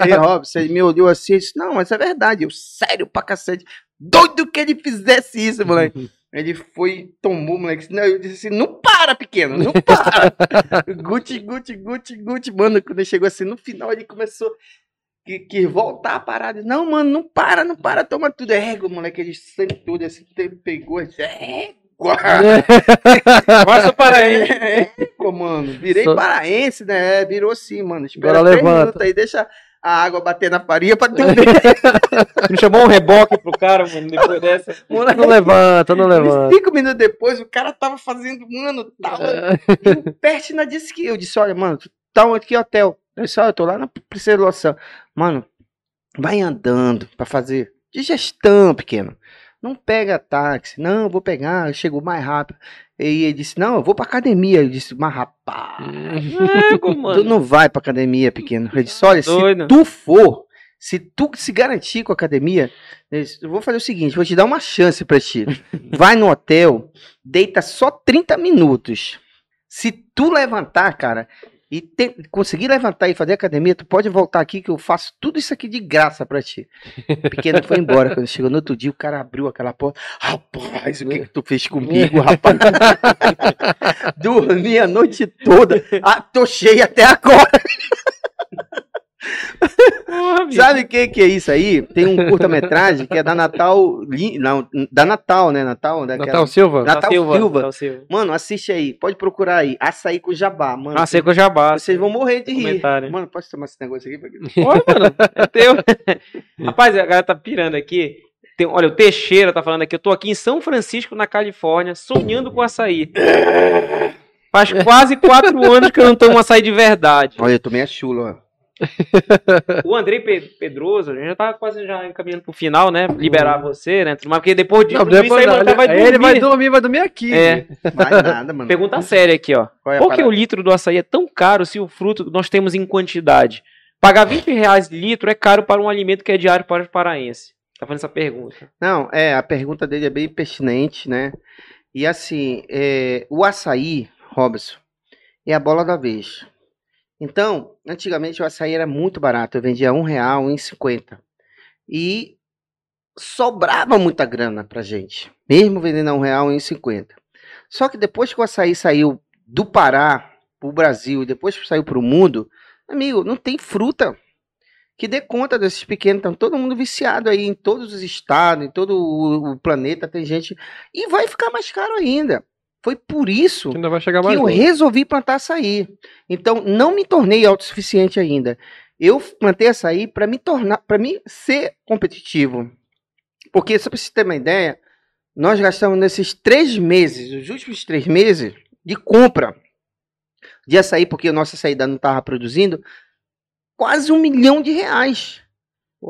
já. Robson, ele me olhou assim e disse, não, mas é verdade, eu sério pra cacete. Doido que ele fizesse isso, moleque. Ele foi e tomou, moleque. Não, eu disse assim, não para, pequeno, não para. guti, guti, guti, guti. Mano, quando ele chegou assim, no final ele começou que, que voltar a parada. Não, mano, não para, não para, toma tudo. É égua, moleque. Ele sentou assim, ele pegou e disse, égua. Mostra para aí. Égua, mano. Virei Só- paraense, né? É, virou sim, mano. Espera Agora três levanta. minutos aí, deixa a água bater na farinha pra tu ver. Não chamou um reboque pro cara, mano, depois dessa. Não levanta, não levanta. Cinco minutos depois, o cara tava fazendo, mano, tava. E o Pertina disse que eu disse: olha, mano, tu tá onde que hotel? Olha, eu tô lá na Princesa Loção. Mano, vai andando pra fazer digestão, pequeno. Não pega táxi. Não, eu vou pegar, eu chego mais rápido. E ele disse: não, eu vou pra academia. Eu disse: mas rapaz. É, Tu não vai pra academia, pequeno. Eu disse, olha, Doido. se tu for, se tu se garantir com a academia, eu vou fazer o seguinte, vou te dar uma chance pra ti. Vai no hotel, deita só 30 minutos. Se tu levantar, cara, e te- conseguir levantar e fazer academia, tu pode voltar aqui que eu faço tudo isso aqui de graça pra ti. O pequeno foi embora. Quando chegou no outro dia, o cara abriu aquela porta. Rapaz, o que, que tu fez comigo, rapaz? Dormi a noite toda. Ah, tô cheio até agora. Porra. Sabe o que, que é isso aí? Tem um curta-metragem que é da Natal. Não, da Natal, né? Natal, daquela- Natal Silva? Natal Silva. Natal Silva. Mano, assiste aí. Pode procurar aí. Açaí com jabá, mano. Eu já basto. Vocês vão morrer de rir. Comentário. Mano, posso tomar esse negócio aqui? Olha, mano, é teu. Rapaz, a galera tá pirando aqui. Tem- olha, o Teixeira tá falando aqui. Eu tô aqui em São Francisco, na Califórnia, sonhando com açaí. Faz quase quatro anos que eu não tomo açaí de verdade. Olha, eu tomei a chula, ó. O Andrei Pe- Pedroso, a gente já tá quase já encaminhando pro final, né? Liberar você, né? Porque depois de Não, tudo isso depois aí, mano, não, vai dormir. ele vai dormir, vai dormir aqui. É, Mais nada, mano. pergunta séria aqui, ó. Qual é Por que o parada? litro do açaí é tão caro se o fruto nós temos em quantidade? Pagar 20 reais litro é caro para um alimento que é diário para os paraenses. Tá fazendo essa pergunta. Não, é, a pergunta dele é bem pertinente, né? E assim, é, o açaí, Robson, é a bola da vez. Então, antigamente o açaí era muito barato, eu vendia um real, um cinquenta. E sobrava muita grana pra gente, mesmo vendendo a um real, um cinquenta. Só que depois que o açaí saiu do Pará pro Brasil e depois que saiu pro mundo, amigo, não tem fruta que dê conta desses pequenos. Então, todo mundo viciado aí em todos os estados, em todo o, o planeta, tem gente. E vai ficar mais caro ainda. Foi por isso que mais eu resolvi plantar açaí. Então, não me tornei autossuficiente ainda. Eu plantei açaí para me tornar, para mim ser competitivo. Porque, só para você ter uma ideia, nós gastamos nesses três meses, os últimos três meses, de compra de açaí, porque o nosso açaí ainda não estava produzindo, quase um milhão de reais.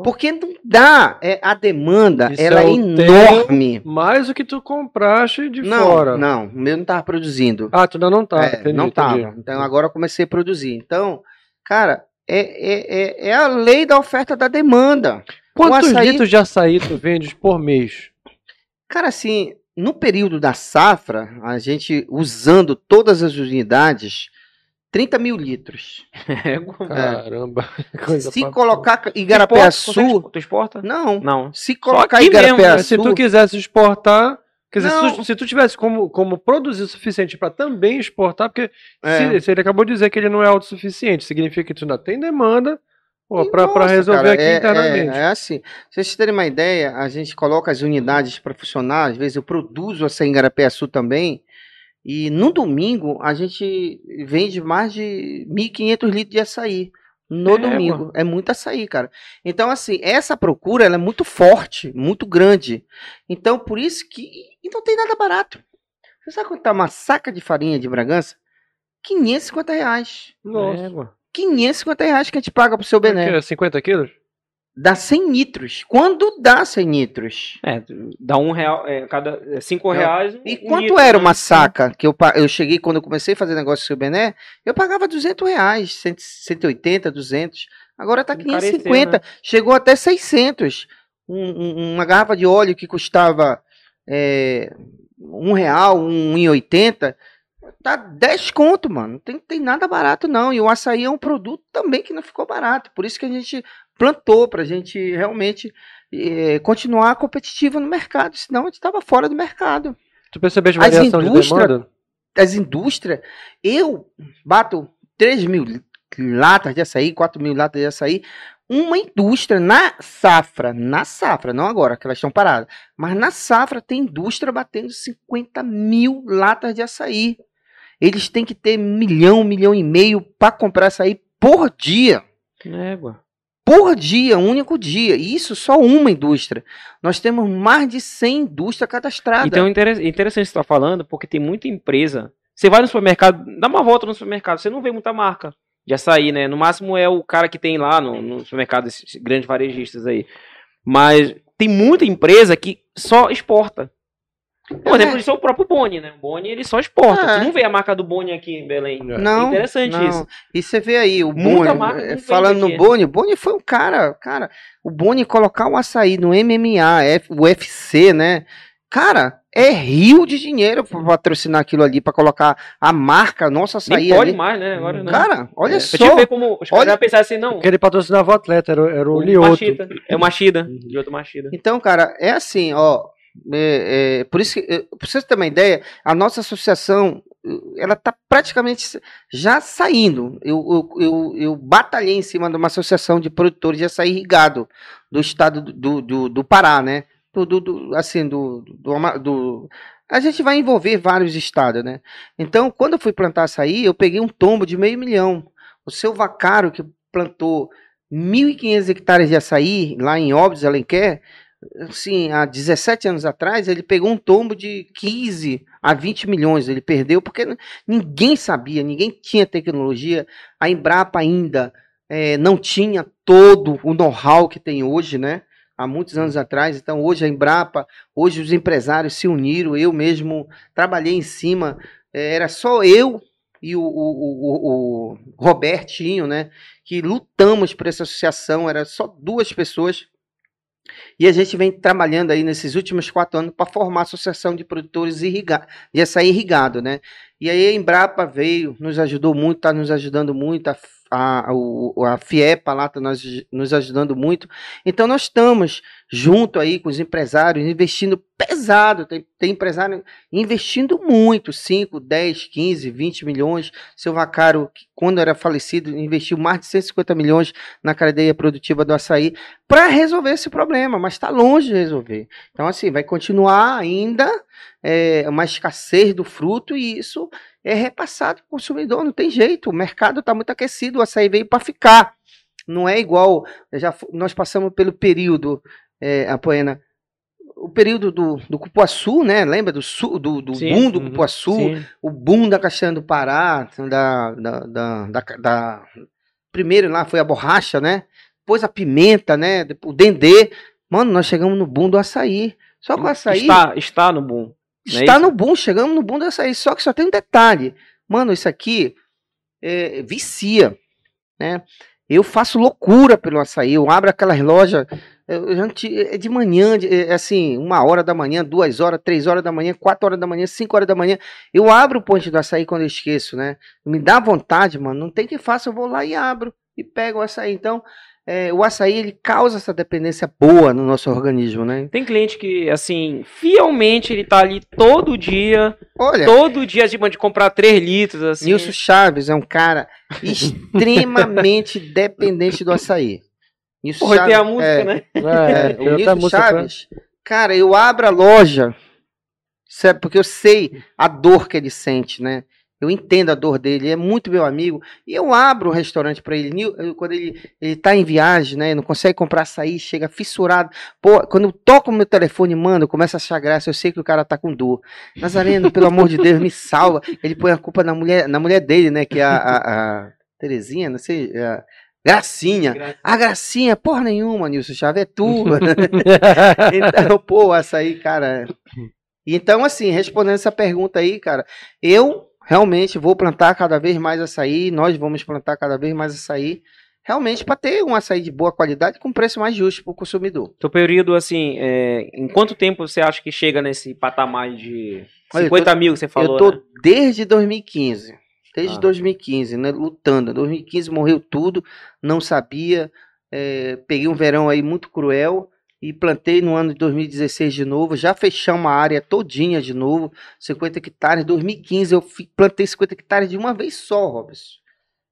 Porque não dá, é, a demanda Isso ela é é, enorme. Mais o que tu compraste de Não, fora. não, o meu não estava produzindo. Ah, tu ainda não tá. É, entendi, não entendi. tava. Então agora eu comecei a produzir. Então, cara, é, é, é, é a lei da oferta da demanda. Quantos açaí- litros de açaí tu vendes por mês? Cara, assim, no período da safra, a gente usando todas as unidades, 30 mil litros. Égua. Caramba. coisa Se pra- colocar Igarapé-Açu, exporta? Tu exporta? não. Não. Se colocar aqui mesmo, né? Se tu quisesse exportar, quer dizer, se tu, se tu tivesse como, como produzir o suficiente para também exportar, porque É. se, se ele acabou de dizer que ele não é autossuficiente, significa que tu ainda tem demanda para resolver cara, aqui é, internamente. É, é assim. Se vocês terem uma ideia, a gente coloca as unidades para funcionar. Às vezes eu produzo essa em Igarapé-Açu também. E no domingo a gente vende mais de 1.500 litros de açaí. No É, domingo. É muito açaí, cara. Então, assim, essa procura ela é muito forte, muito grande. Então, por isso que. E não tem nada barato. Você sabe quanto tá uma saca de farinha de Bragança? 550 reais. Nossa. Égua. 550 reais que a gente paga pro seu Bené. É 50 quilos? Dá 100 nitros. Quando dá 100 nitros? É, dá um real, é, cada é, cinco reais. E um quanto litro, era né? uma saca que eu, eu cheguei quando eu comecei a fazer negócio com o seu Bené? Eu pagava 200 reais, 100, 180, 200. Agora tá Encareceu, 550. né? Chegou até 600. Um- um- uma garrafa de óleo que custava é, um real, um e 80. Tá 10 conto, mano. Não tem, tem nada barato, não. E o açaí é um produto também que não ficou barato. Por isso que a gente plantou, pra gente realmente eh, continuar competitivo no mercado. Senão a gente tava fora do mercado. Tu percebeste As variação de indústria- demanda? As indústrias, eu bato 3 mil latas de açaí, 4 mil latas de açaí. Uma indústria na safra, na safra, não agora, que elas estão paradas, mas na safra tem indústria batendo 50 mil latas de açaí. Eles têm que ter milhão, milhão e meio para comprar açaí por dia. Égua. Por dia, um único dia. E isso só uma indústria. Nós temos mais de 100 indústrias cadastradas. Então é inter- interessante você estar falando, porque tem muita empresa. Você vai no supermercado, dá uma volta no supermercado, você não vê muita marca de açaí, né? No máximo é o cara que tem lá no, no supermercado, esses grandes varejistas aí. Mas tem muita empresa que só exporta. Por É. exemplo, isso é o próprio Boni, né? O Boni ele só exporta. É. Tu não vê a marca do Boni aqui em Belém. Não, é interessante não. isso. E você vê aí, o Boni, falando no. Boni, o Boni foi um cara, cara, o Boni colocar o açaí no MMA, o UFC, né? Cara, é rio de dinheiro pra patrocinar aquilo ali, pra colocar a marca, nosso açaí Nem pode ali. mais, né? Agora não. Cara, olha É, só. Ver como os caras Olha- já pensaram assim, não. Porque ele patrocinava o atleta, era, o- era o o Lioto. Machida. É o Machida. De outro Machida. Então, cara, é assim, ó. É- é, por isso que, é, pra vocês terem uma ideia, a nossa associação, eh, ela tá praticamente já saindo. Eu, eu, eu, eu batalhei em cima de uma associação de produtores de açaí irrigado do estado do, do, do, Pará, né? Do, do, do- assim, do, do, do- A gente vai envolver vários estados, né? Então, quando eu fui plantar açaí, eu peguei um tombo de meio milhão. O seu Vacaro, que plantou 1.500 hectares de açaí lá em Óbidos, Alenquer, assim, há 17 anos atrás, ele pegou um tombo de 15 a 20 milhões. Ele perdeu porque ninguém sabia, ninguém tinha tecnologia. A Embrapa ainda eh, não tinha todo o know-how que tem hoje, né? Há muitos anos atrás. Então, hoje a Embrapa, hoje os empresários se uniram. Eu mesmo trabalhei em cima. eh, era só eu e o, o, o, o Robertinho, né? Que lutamos por essa associação. Era só duas pessoas. E a gente vem trabalhando aí nesses últimos quatro anos para formar a Associação de Produtores irriga de Açaí Irrigado, né? E aí a Embrapa veio, nos ajudou muito, está nos ajudando muito, a, a, a FIEPA lá está nos, nos ajudando muito. Então nós estamos junto aí com os empresários, investindo pesado, tem, tem empresário investindo muito, 5, 10, 15, 20 milhões. Seu Vacaro, quando era falecido, investiu mais de 150 milhões na cadeia produtiva do açaí para resolver esse problema, mas está longe de resolver. Então, assim, vai continuar ainda é, uma escassez do fruto e isso é repassado para o consumidor, não tem jeito. O mercado está muito aquecido, o açaí veio para ficar. Não é igual. Já nós passamos pelo período, é, a Poena, o período do, do cupuaçu, né? Lembra do, su, do, do Sim, boom do uhum, cupuaçu? Sim. o boom da castanha do Pará, da, da, da, da, da- primeiro lá foi a borracha, né? Depois a pimenta, né? O dendê. Mano, nós chegamos no boom do açaí. Só que o açaí Está, está no boom. é está no boom, chegamos no boom do açaí. Só que só tem um detalhe. Mano, isso aqui é, vicia, né? Eu faço loucura pelo açaí. Eu abro aquelas lojas. É de manhã, de- é assim, uma hora da manhã, duas horas, três horas da manhã, quatro horas da manhã, cinco horas da manhã. Eu abro o ponte do açaí quando eu esqueço, né? Me dá vontade, mano. Não tem que faça, eu vou lá e abro e pego o açaí. Então, é, o açaí ele causa essa dependência boa no nosso organismo, né? Tem cliente que, assim, fielmente ele tá ali todo dia, Olha, todo dia, tipo, de comprar 3 litros, assim. Nilson Chaves é um cara extremamente dependente do açaí. Nilson Porra, tem a Chaves- música, é, né? É, tem o Nilson música pra- Chaves, cara, eu abro a loja, sabe, porque eu sei a dor que ele sente, né? Eu entendo a dor dele, é muito meu amigo. E eu abro o restaurante para ele. Quando ele, ele tá em viagem, né? Não consegue comprar açaí, chega fissurado. Pô, quando eu toco o meu telefone, mano, eu começo a achar graça. Eu sei que o cara tá com dor. Nazareno, pelo amor de Deus, me salva. Ele põe a culpa na mulher, na mulher dele, né? Que é a, a, a Terezinha, não sei. é a Gracinha. A Gracinha, porra nenhuma, Nilson Chaves, é tu. então, pô, açaí, cara. Então, assim, respondendo essa pergunta aí, cara, eu realmente vou plantar cada vez mais açaí, nós vamos plantar cada vez mais açaí, realmente para ter um açaí de boa qualidade com preço mais justo para o consumidor. Teu período, assim, é, em quanto tempo você acha que chega nesse patamar de Olha, eu 50 mil que você falou, eu tô né? desde 2015. Desde Ah. 2015, né? Lutando. 2015 morreu tudo, não sabia. é, peguei um verão aí muito cruel e plantei no ano de 2016 de novo. Já fechamos uma área todinha de novo, 50 hectares. 2015 eu plantei 50 hectares de uma vez só, Robson.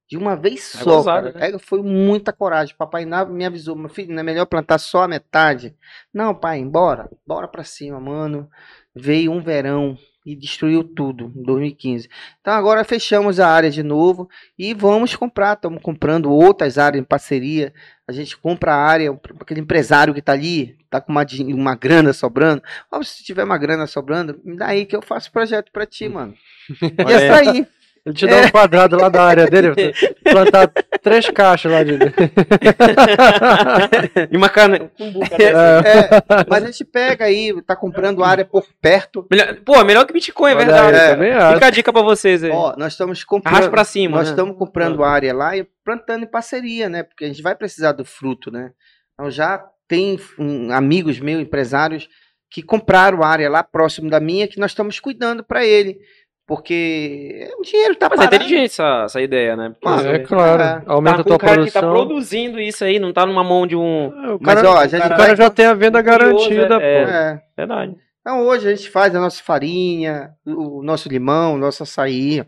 De uma vez É só, gozado, cara. É, foi muita coragem. Papai Nava me avisou, meu filho, não é melhor plantar só a metade? Não, pai, bora. Bora pra cima, mano. Veio um verão e destruiu tudo em 2015. Então agora fechamos a área de novo e vamos comprar. Estamos comprando outras áreas em parceria. A gente compra a área, aquele empresário que está ali, tá com uma, uma grana sobrando. Se tiver uma grana sobrando, me dá aí que eu faço projeto para ti, mano. E Olha essa aí. Ele te dá um quadrado lá da área dele, plantar três caixas lá de. E uma cana... um buca, né? É, mas a gente pega aí, tá comprando área por perto. Melhor- Pô, melhor que Bitcoin, é verdade. aí, acho. Fica a dica pra vocês aí. Ó, nós estamos comprando. Arrasta pra cima, Nós né? estamos comprando área lá e plantando em parceria, né? Porque a gente vai precisar do fruto, né? Então já tem um, amigos meus, empresários, que compraram área lá próximo da minha, que nós estamos cuidando para ele. Porque o dinheiro tá Mas é parado. inteligente essa, essa ideia, né? Porque você É claro, É. aumenta tá a tua um cara que tá produção. produzindo isso aí, não tá numa mão de um... É, o Mas, cara, ó, a gente o vai- cara já tem a venda garantida, é, pô. É. Verdade. Então hoje a gente faz a nossa farinha, o nosso limão, o nosso açaí.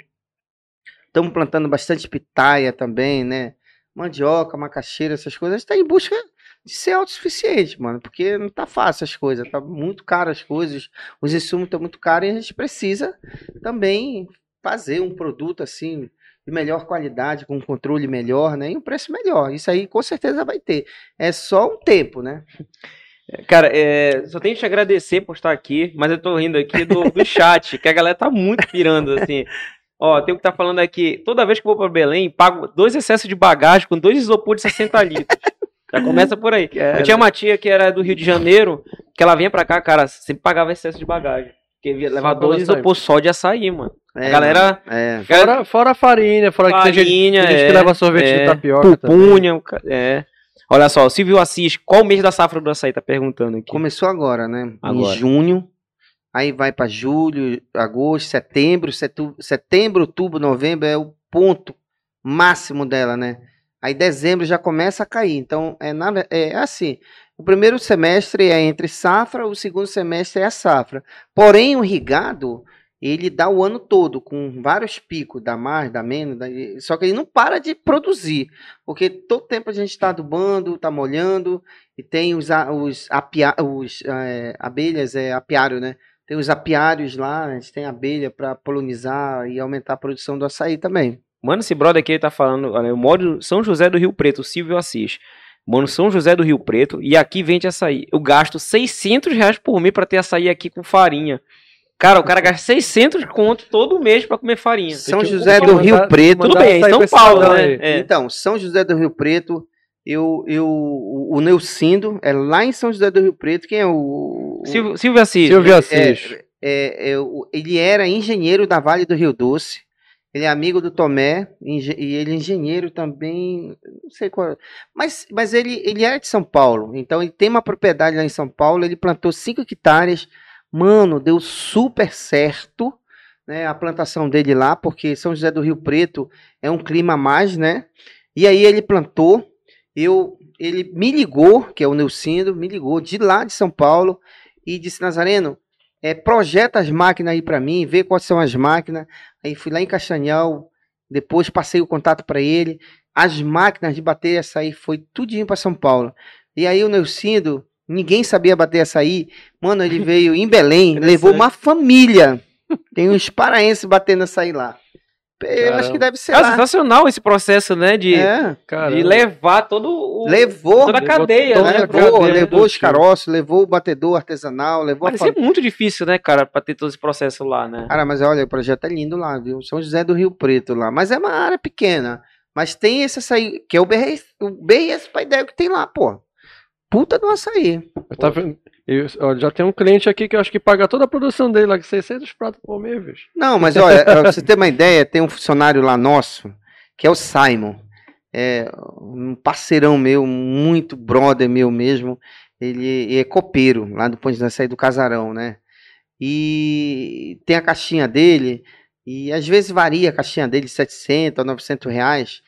Estamos plantando bastante pitaia também, né? Mandioca, macaxeira, essas coisas. A gente está em busca de ser autossuficiente, mano. Porque não tá fácil as coisas. Tá muito caro as coisas. Os insumos estão muito caros e a gente precisa também fazer um produto assim de melhor qualidade, com um controle melhor, né? E um preço melhor. Isso aí com certeza vai ter. É só um tempo, né? Cara, é, só tenho que te agradecer por estar aqui, mas eu tô rindo aqui do, do chat, que a galera tá muito pirando, assim. Ó, tem o que tá falando aqui, toda vez que eu vou pra Belém, pago dois excessos de bagagem com dois isopor de 60 litros. Já começa por aí. Eu tinha uma tia que era do Rio de Janeiro, que ela vinha pra cá, cara, sempre pagava excesso de bagagem. Porque ia levar dois isopor só de açaí, mano. É, a galera... É. Fora, fora a farinha, fora que tem gente, Farinha, tem gente é, que leva sorvete é, de tapioca. Pupunha, é. Olha só, o Silvio Assis, qual o mês da safra do açaí? Tá perguntando aqui. Começou agora, né? Agora. Em junho. Aí vai para julho, agosto, setembro, setembro, outubro, novembro é o ponto máximo dela, né? Aí dezembro já começa a cair. Então é, na ve- é assim. O primeiro semestre é entre safra, o segundo semestre é a safra. Porém, o rigado ele dá o ano todo, com vários picos, dá mais, dá menos, dá- só que ele não para de produzir, porque todo tempo a gente está adubando, está molhando, e tem os, os, apia, os é, abelhas, é apiário, né? Tem os apiários lá, a gente tem abelha para polinizar e aumentar a produção do açaí também. Mano, esse brother aqui ele tá falando, olha, eu moro em São José do Rio Preto, o Silvio Assis. Moro em São José do Rio Preto e aqui vende açaí. Eu gasto 600 reais por mês pra ter açaí aqui com farinha. Cara, o cara gasta 600 conto todo mês pra comer farinha. São que José mandar- do Rio Preto. Tudo mandar bem, São Paulo, né? É. Então, São José do Rio Preto, eu, eu, o Neucindo é lá em São José do Rio Preto, quem é o... o- Silvio, Silvio Assis. Silvio né? Assis. é, é, o- ele era engenheiro da Vale do Rio Doce. Ele é amigo do Tomé e ele é engenheiro também. não sei qual. Mas, mas ele, ele é de São Paulo, então ele tem uma propriedade lá em São Paulo, ele plantou 5 hectares. Mano, deu super certo né, a plantação dele lá, porque São José do Rio Preto é um clima mais, né? E aí ele plantou, eu, ele me ligou, que é o Neucindo, me ligou de lá de São Paulo e disse, Nazareno, é, projeta as máquinas aí para mim, vê quais são as máquinas. Aí fui lá em Castanhal, depois passei o contato para ele. As máquinas de bater açaí foi tudinho para São Paulo. E aí o Neucindo, ninguém sabia bater açaí. Mano, ele veio em Belém, levou uma família. Tem uns paraenses batendo açaí lá. Eu acho que deve ser É lá. sensacional esse processo, né? De, É. De levar todo o. Levou, toda a levou cadeia, toda né? levou, cadeia levou os caroços, levou o batedor artesanal, levou a Mas é muito difícil, né, cara, pra ter todo esse processo lá, né? Cara, mas olha, o projeto é lindo lá, viu? São José do Rio Preto lá. Mas é uma área pequena. Mas tem esse açaí, que é o BRS, o BRS Paidel que tem lá, pô. Puta do açaí. Tá vendo? Eu- ó, já tem um cliente aqui que eu acho que paga toda a produção dele lá, que 600 pratos por mês, bicho. Não, mas olha, pra você ter uma ideia, tem um funcionário lá nosso, que é o Simon. É um parceirão meu, muito brother meu mesmo. Ele é copeiro, lá do Ponte da Açaí do Casarão, né? E tem a caixinha dele, e às vezes varia a caixinha dele, 700 ou 900 reais.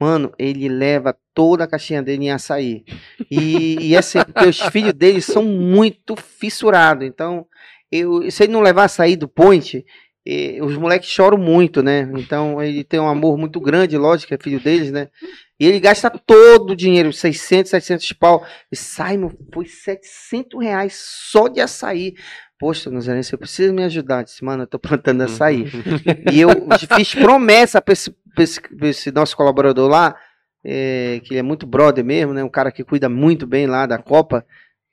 Mano, ele leva toda a caixinha dele em açaí. E, e assim, porque os filhos dele são muito fissurados. Então, eu, se ele não levar açaí do Point, eh, os moleques choram muito, né? Então, ele tem um amor muito grande, lógico, é filho deles, né? E ele gasta todo o dinheiro, 600, 700 pau. E Simon, foi 700 reais só de açaí. Poxa, Nazaré, você precisa me ajudar. Eu disse, mano, eu tô plantando açaí. E eu fiz promessa pra esse, esse- esse nosso colaborador lá, é, que ele é muito brother mesmo, né? Um cara que cuida muito bem lá da Copa.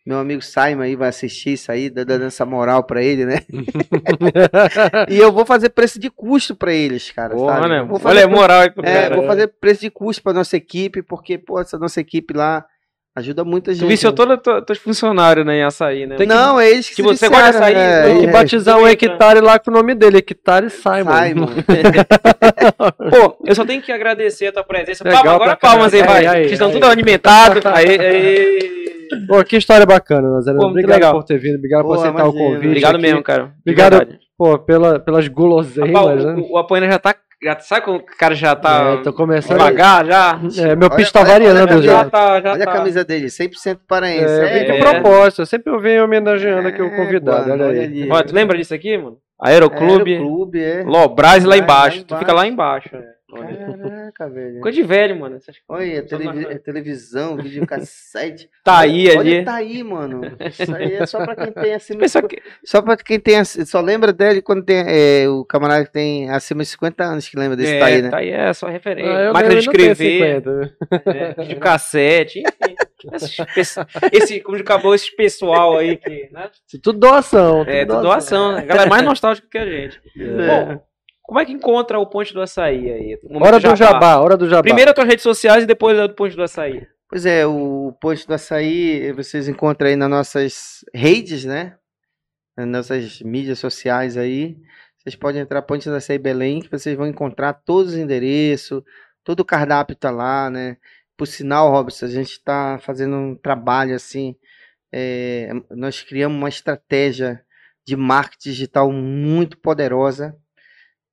Meu amigo Simon aí vai assistir isso aí, dando essa moral pra ele, né? E eu vou fazer preço de custo pra eles, cara. Sabe? né? Vou fazer Olha pre- moral aí pro é, cara. vou fazer preço de custo pra nossa equipe, porque, pô, essa nossa equipe lá ajuda muita gente. Tu viciou né? todos os teus funcionários, né, em açaí, né? Não, é eles que se você gosta de açaí, é, Tem que é, batizar um hectare lá com o nome dele, hectare Simon. Simon. Pô, eu só tenho que agradecer a tua presença. Legal Palma, agora palmas aí, vai. Vocês estão tudo alimentados. Aí, aí. Pô, que história bacana, Nazaré. Obrigado legal. por ter vindo, obrigado Pô, por aceitar o imagina. convite. Obrigado aqui. mesmo, cara. Obrigado, verdade. Pô, pela, pelas Rapaz, guloseimas, né? o, o apoiante já tá. Já, sabe quando o cara já tá. É, tô começando. devagar já? É, meu Olha- piso tá olha- variando olha- já. Já tá, já Olha tá. a camisa dele, 100% paraense. É, é. propósito. Eu sempre venho homenageando aqui o É, convidado. mano, Olha aí. ali. Ó, tu lembra disso aqui, mano? Aeroclube, Aeroclube, é. Lobras lá Lá- embaixo. lá Tu fica lá embaixo. né? Caraca, velho. Coisa de velho, mano. Essas- Olha, televi- é televisão, videocassete. Tá aí, Olha, ali. tá aí, mano. Isso aí é só pra quem tem acima que- Só pra quem tem. ac- Só lembra dele quando tem. é, o camarada que tem acima de 50 anos que lembra desse é, tá aí, né? tá aí, é só referência. Ah, Máquina de escrever, 50. é, videocassete, enfim. Esses pe- Esse, como acabou esse pessoal aí que. Né? Isso Tudo doação. É, tudo doação, né? A galera é mais nostálgica que a gente. Bom, como é que encontra o Ponte do Açaí aí? Hora do jabá, hora do jabá. Primeiro as tuas redes sociais e depois a do Ponte do Açaí. Pois é, o post do açaí vocês encontram aí nas nossas redes, né? Nas nossas mídias sociais aí. Vocês podem entrar Ponte do Açaí Belém, que vocês vão encontrar todos os endereços, todo o cardápio tá lá, né? Por sinal, Robson, a gente está fazendo um trabalho assim. é, nós criamos uma estratégia de marketing digital muito poderosa,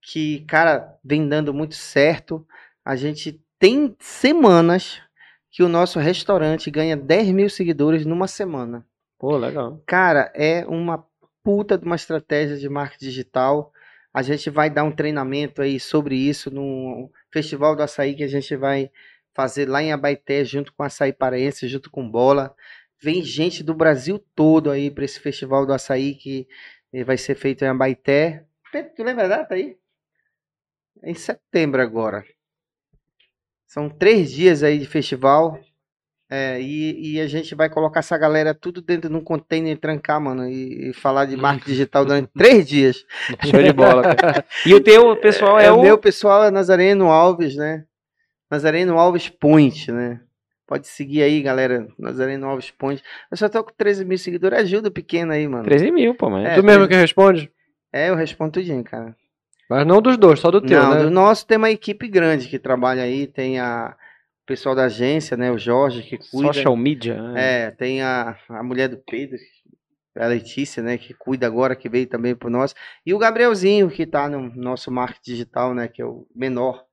que, cara, vem dando muito certo. A gente tem semanas que o nosso restaurante ganha 10 mil seguidores numa semana. Pô, legal. Cara, é uma puta de uma estratégia de marketing digital. A gente vai dar um treinamento aí sobre isso no Festival do Açaí que a gente vai fazer lá em Abaeté, junto com Açaí Paraense, junto com Bola. Vem gente do Brasil todo aí para esse Festival do Açaí que eh, vai ser feito em Abaeté. Pedro, Tu lembra a data aí? É em setembro agora. São três dias aí de festival. É, e, e a gente vai colocar essa galera tudo dentro de um container e trancar, mano, e, e falar de marketing digital durante três dias. Show de bola, cara. E o teu pessoal é, É, o. o meu pessoal é Nazareno Alves, né? Nazareno Alves Point, né? Pode seguir aí, galera. Nazareno Alves Point. Eu só tô com 13 mil seguidores. Ajuda o pequeno aí, mano. 13 mil, pô, mas. É, Tu mesmo que responde? É, eu respondo tudinho, cara. Mas não dos dois, só do teu, Não, né? do nosso tem uma equipe grande que trabalha aí. Tem a, pessoal da agência, né? O Jorge que cuida. Social media. né? É, tem a, a mulher do Pedro, a Letícia, né, que cuida agora, que veio também por nós. E o Gabrielzinho, que tá no nosso marketing digital, né, que é o menor.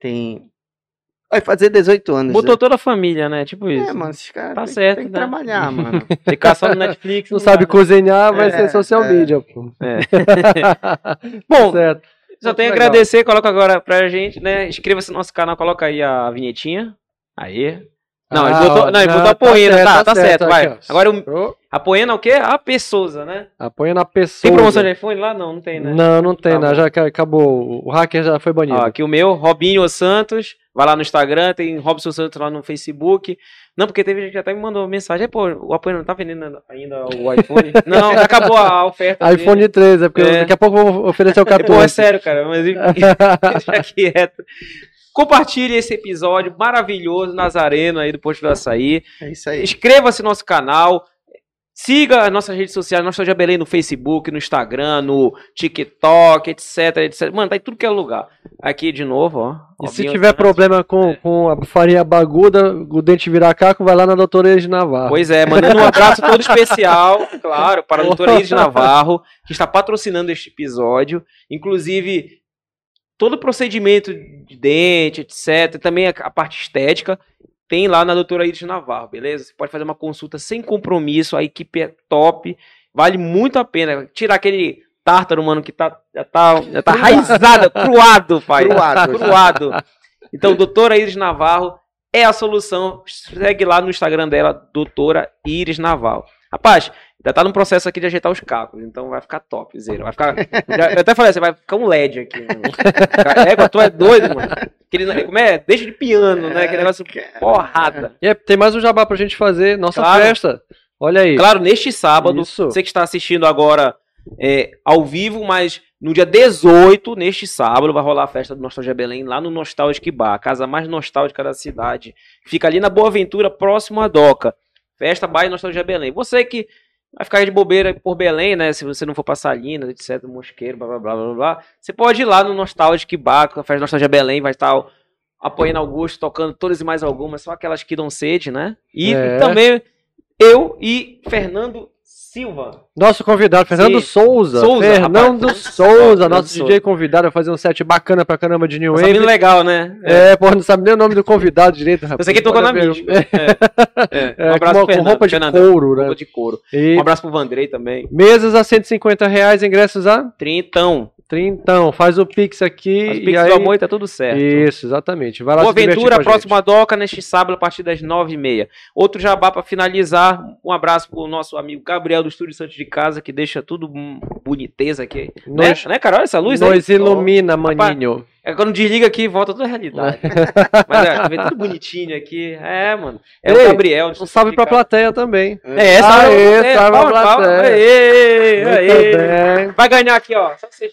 Tem. Vai fazer 18 anos. Botou né? toda a família, né? Tipo isso. É, mano, esses caras Tá tem, certo, tem que né? trabalhar, mano. Ficar só no Netflix. Não sabe dá, né? cozinhar, vai É, ser social é. media, pô. É. Bom, certo. só tenho a agradecer, coloca agora pra gente, né? Inscreva-se no nosso canal, coloca aí a vinhetinha. Aí. Não, ele Ah, botou, não, ele não, botou a tá poena, certo, tá, tá tá certo, certo, vai. aqui. Agora, o- a poena é o quê? A Pessoa, né? Apoia na pessoa. Tem promoção de iPhone lá? Não, não tem, né? Não, não tem, Tá né? Já ca- acabou. O hacker já foi banido. Ó, aqui o meu, Robinho Santos. Vai lá no Instagram, tem Robson Santos lá no Facebook. Não, porque teve gente que até me mandou mensagem. "É, Pô, o apoio não tá vendendo ainda o iPhone. não, já acabou a oferta. dele. iPhone 13, é porque É. daqui a pouco eu vou oferecer o É, Pô, é 14. sério, cara. Mas deixa quieto. Compartilhe esse episódio maravilhoso, Nazareno aí do Posto do Açaí. É isso aí. Inscreva-se no nosso canal. Siga as nossas redes sociais, Nostalgia Belém no Facebook, no Instagram, no TikTok, etc, etc. Mano, tá em tudo que é lugar. Aqui de novo, ó. E se tiver Santos. problema com, É. com a farinha baguda, o dente virar caco, vai lá na doutora Eide Navarro. Pois é, mandando um abraço todo especial, claro, para a doutora Iris Navarro, que está patrocinando este episódio. Inclusive, todo o procedimento de dente, etc., também a, a parte estética, tem lá na doutora Iris Navarro, beleza? Você pode fazer uma consulta sem compromisso, a equipe é top, vale muito a pena. Tirar aquele tártaro, mano, que tá, já tá, já tá raizado, cruado, pai. Cruado. Cruado. Então, doutora Iris Navarro é a solução. Segue lá no Instagram dela, doutora Iris Navarro. Rapaz, ainda tá no processo aqui de ajeitar os cacos, então vai ficar top, zero. Vai ficar. já- eu até falei, você vai ficar um LED aqui. Mano. É, tu é doido, mano. Aquele, como é? Deixa de piano, né? Aquele negócio porrada. E é, tem mais um jabá pra gente fazer. Nossa Claro. festa. Olha aí. Claro, neste sábado, Isso. você que está assistindo agora é, ao vivo, mas no dia 18, neste sábado, vai rolar a festa do Nostalgia Belém lá no Nostalgic Bar, a casa mais nostálgica da cidade. Fica ali na Boa Ventura, próximo à Doca. Festa by Nostalgia Belém. Você que vai ficar de bobeira por Belém, né? Se você não for pra Salinas, etc, Mosqueiro, blá blá blá blá blá. Você pode ir lá no Nostalgic Bar, a festa Nostalgia Belém vai estar apoiando Augusto, tocando todas e mais algumas, só aquelas que dão sede, né? E É. também eu e Fernando Silva. Nosso convidado, Fernando. Souza. Souza, Fernando rapaz. Souza, Fernando nosso Souza. DJ convidado a fazer um set bacana pra caramba de New Wave. legal, né? É, porra, não sabe nem o nome do convidado direito, rapaz. Você que tocou na ver. mística. É, é. É, Um abraço com, pro com Fernando. roupa de couro, né? Roupa de couro. E Um abraço pro Vandrei também. mesas a 150 reais, ingressos a Trintão. Trintão. Faz o Pix aqui As e Pix aí... do amor e tá tudo certo. Isso, exatamente. Vai lá Boa Ventura, com a doca, neste sábado, a partir das nove e meia. Outro jabá para finalizar. Um abraço pro nosso amigo Gabriel do Estúdio Santos de Casa, que deixa tudo boniteza aqui. Né, Nós, né, cara? Olha essa luz aí. nós ilumina, maninho. É quando desliga aqui, volta toda a realidade. Mas é, vê tudo bonitinho aqui. É, mano. É Ei, o Gabriel. Um salve pra plateia também. É, essa Aê, é, salve palma, pra palma. plateia. Aê, aê. bem. Vai ganhar aqui, ó. Só você.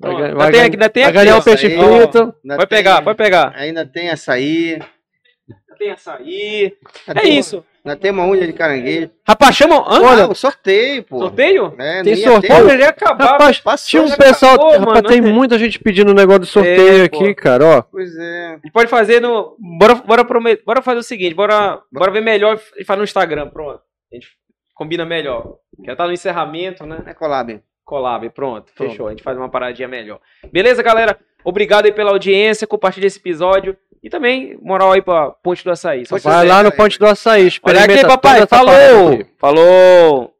Vai, vai tem ganhar- aqui, ainda tem vai ganhar o peixe Aí, ó. frito. Tem- pegar, pode pegar. Ainda tem açaí. Ainda tem açaí. Ainda É tem- isso. Ainda tem uma unha de caranguejo. Rapaz, chama. Hã? Olha, o sorteio, pô. Sorteio? É, Tem sorteio? ter. Pô, ele ia acabar. Rapaz, Passou, tinha um pessoal. acabou, rapaz, mano. tem muita gente pedindo um negócio de sorteio É, aqui, pô. cara, ó. Pois é. A gente pode fazer no. Bora, bora, promet... bora fazer o seguinte, bora, bora ver melhor e fazer no Instagram, pronto. A gente combina melhor. Já tá no encerramento, né? É collab. Collab, pronto, Pronto. fechou. A gente faz uma paradinha melhor. Beleza, galera? Obrigado aí pela audiência, compartilha esse episódio. E também, moral aí pra Ponte do Açaí. Só Vai lá no Ponte do Açaí. Olha aqui, papai. Falou! Falou!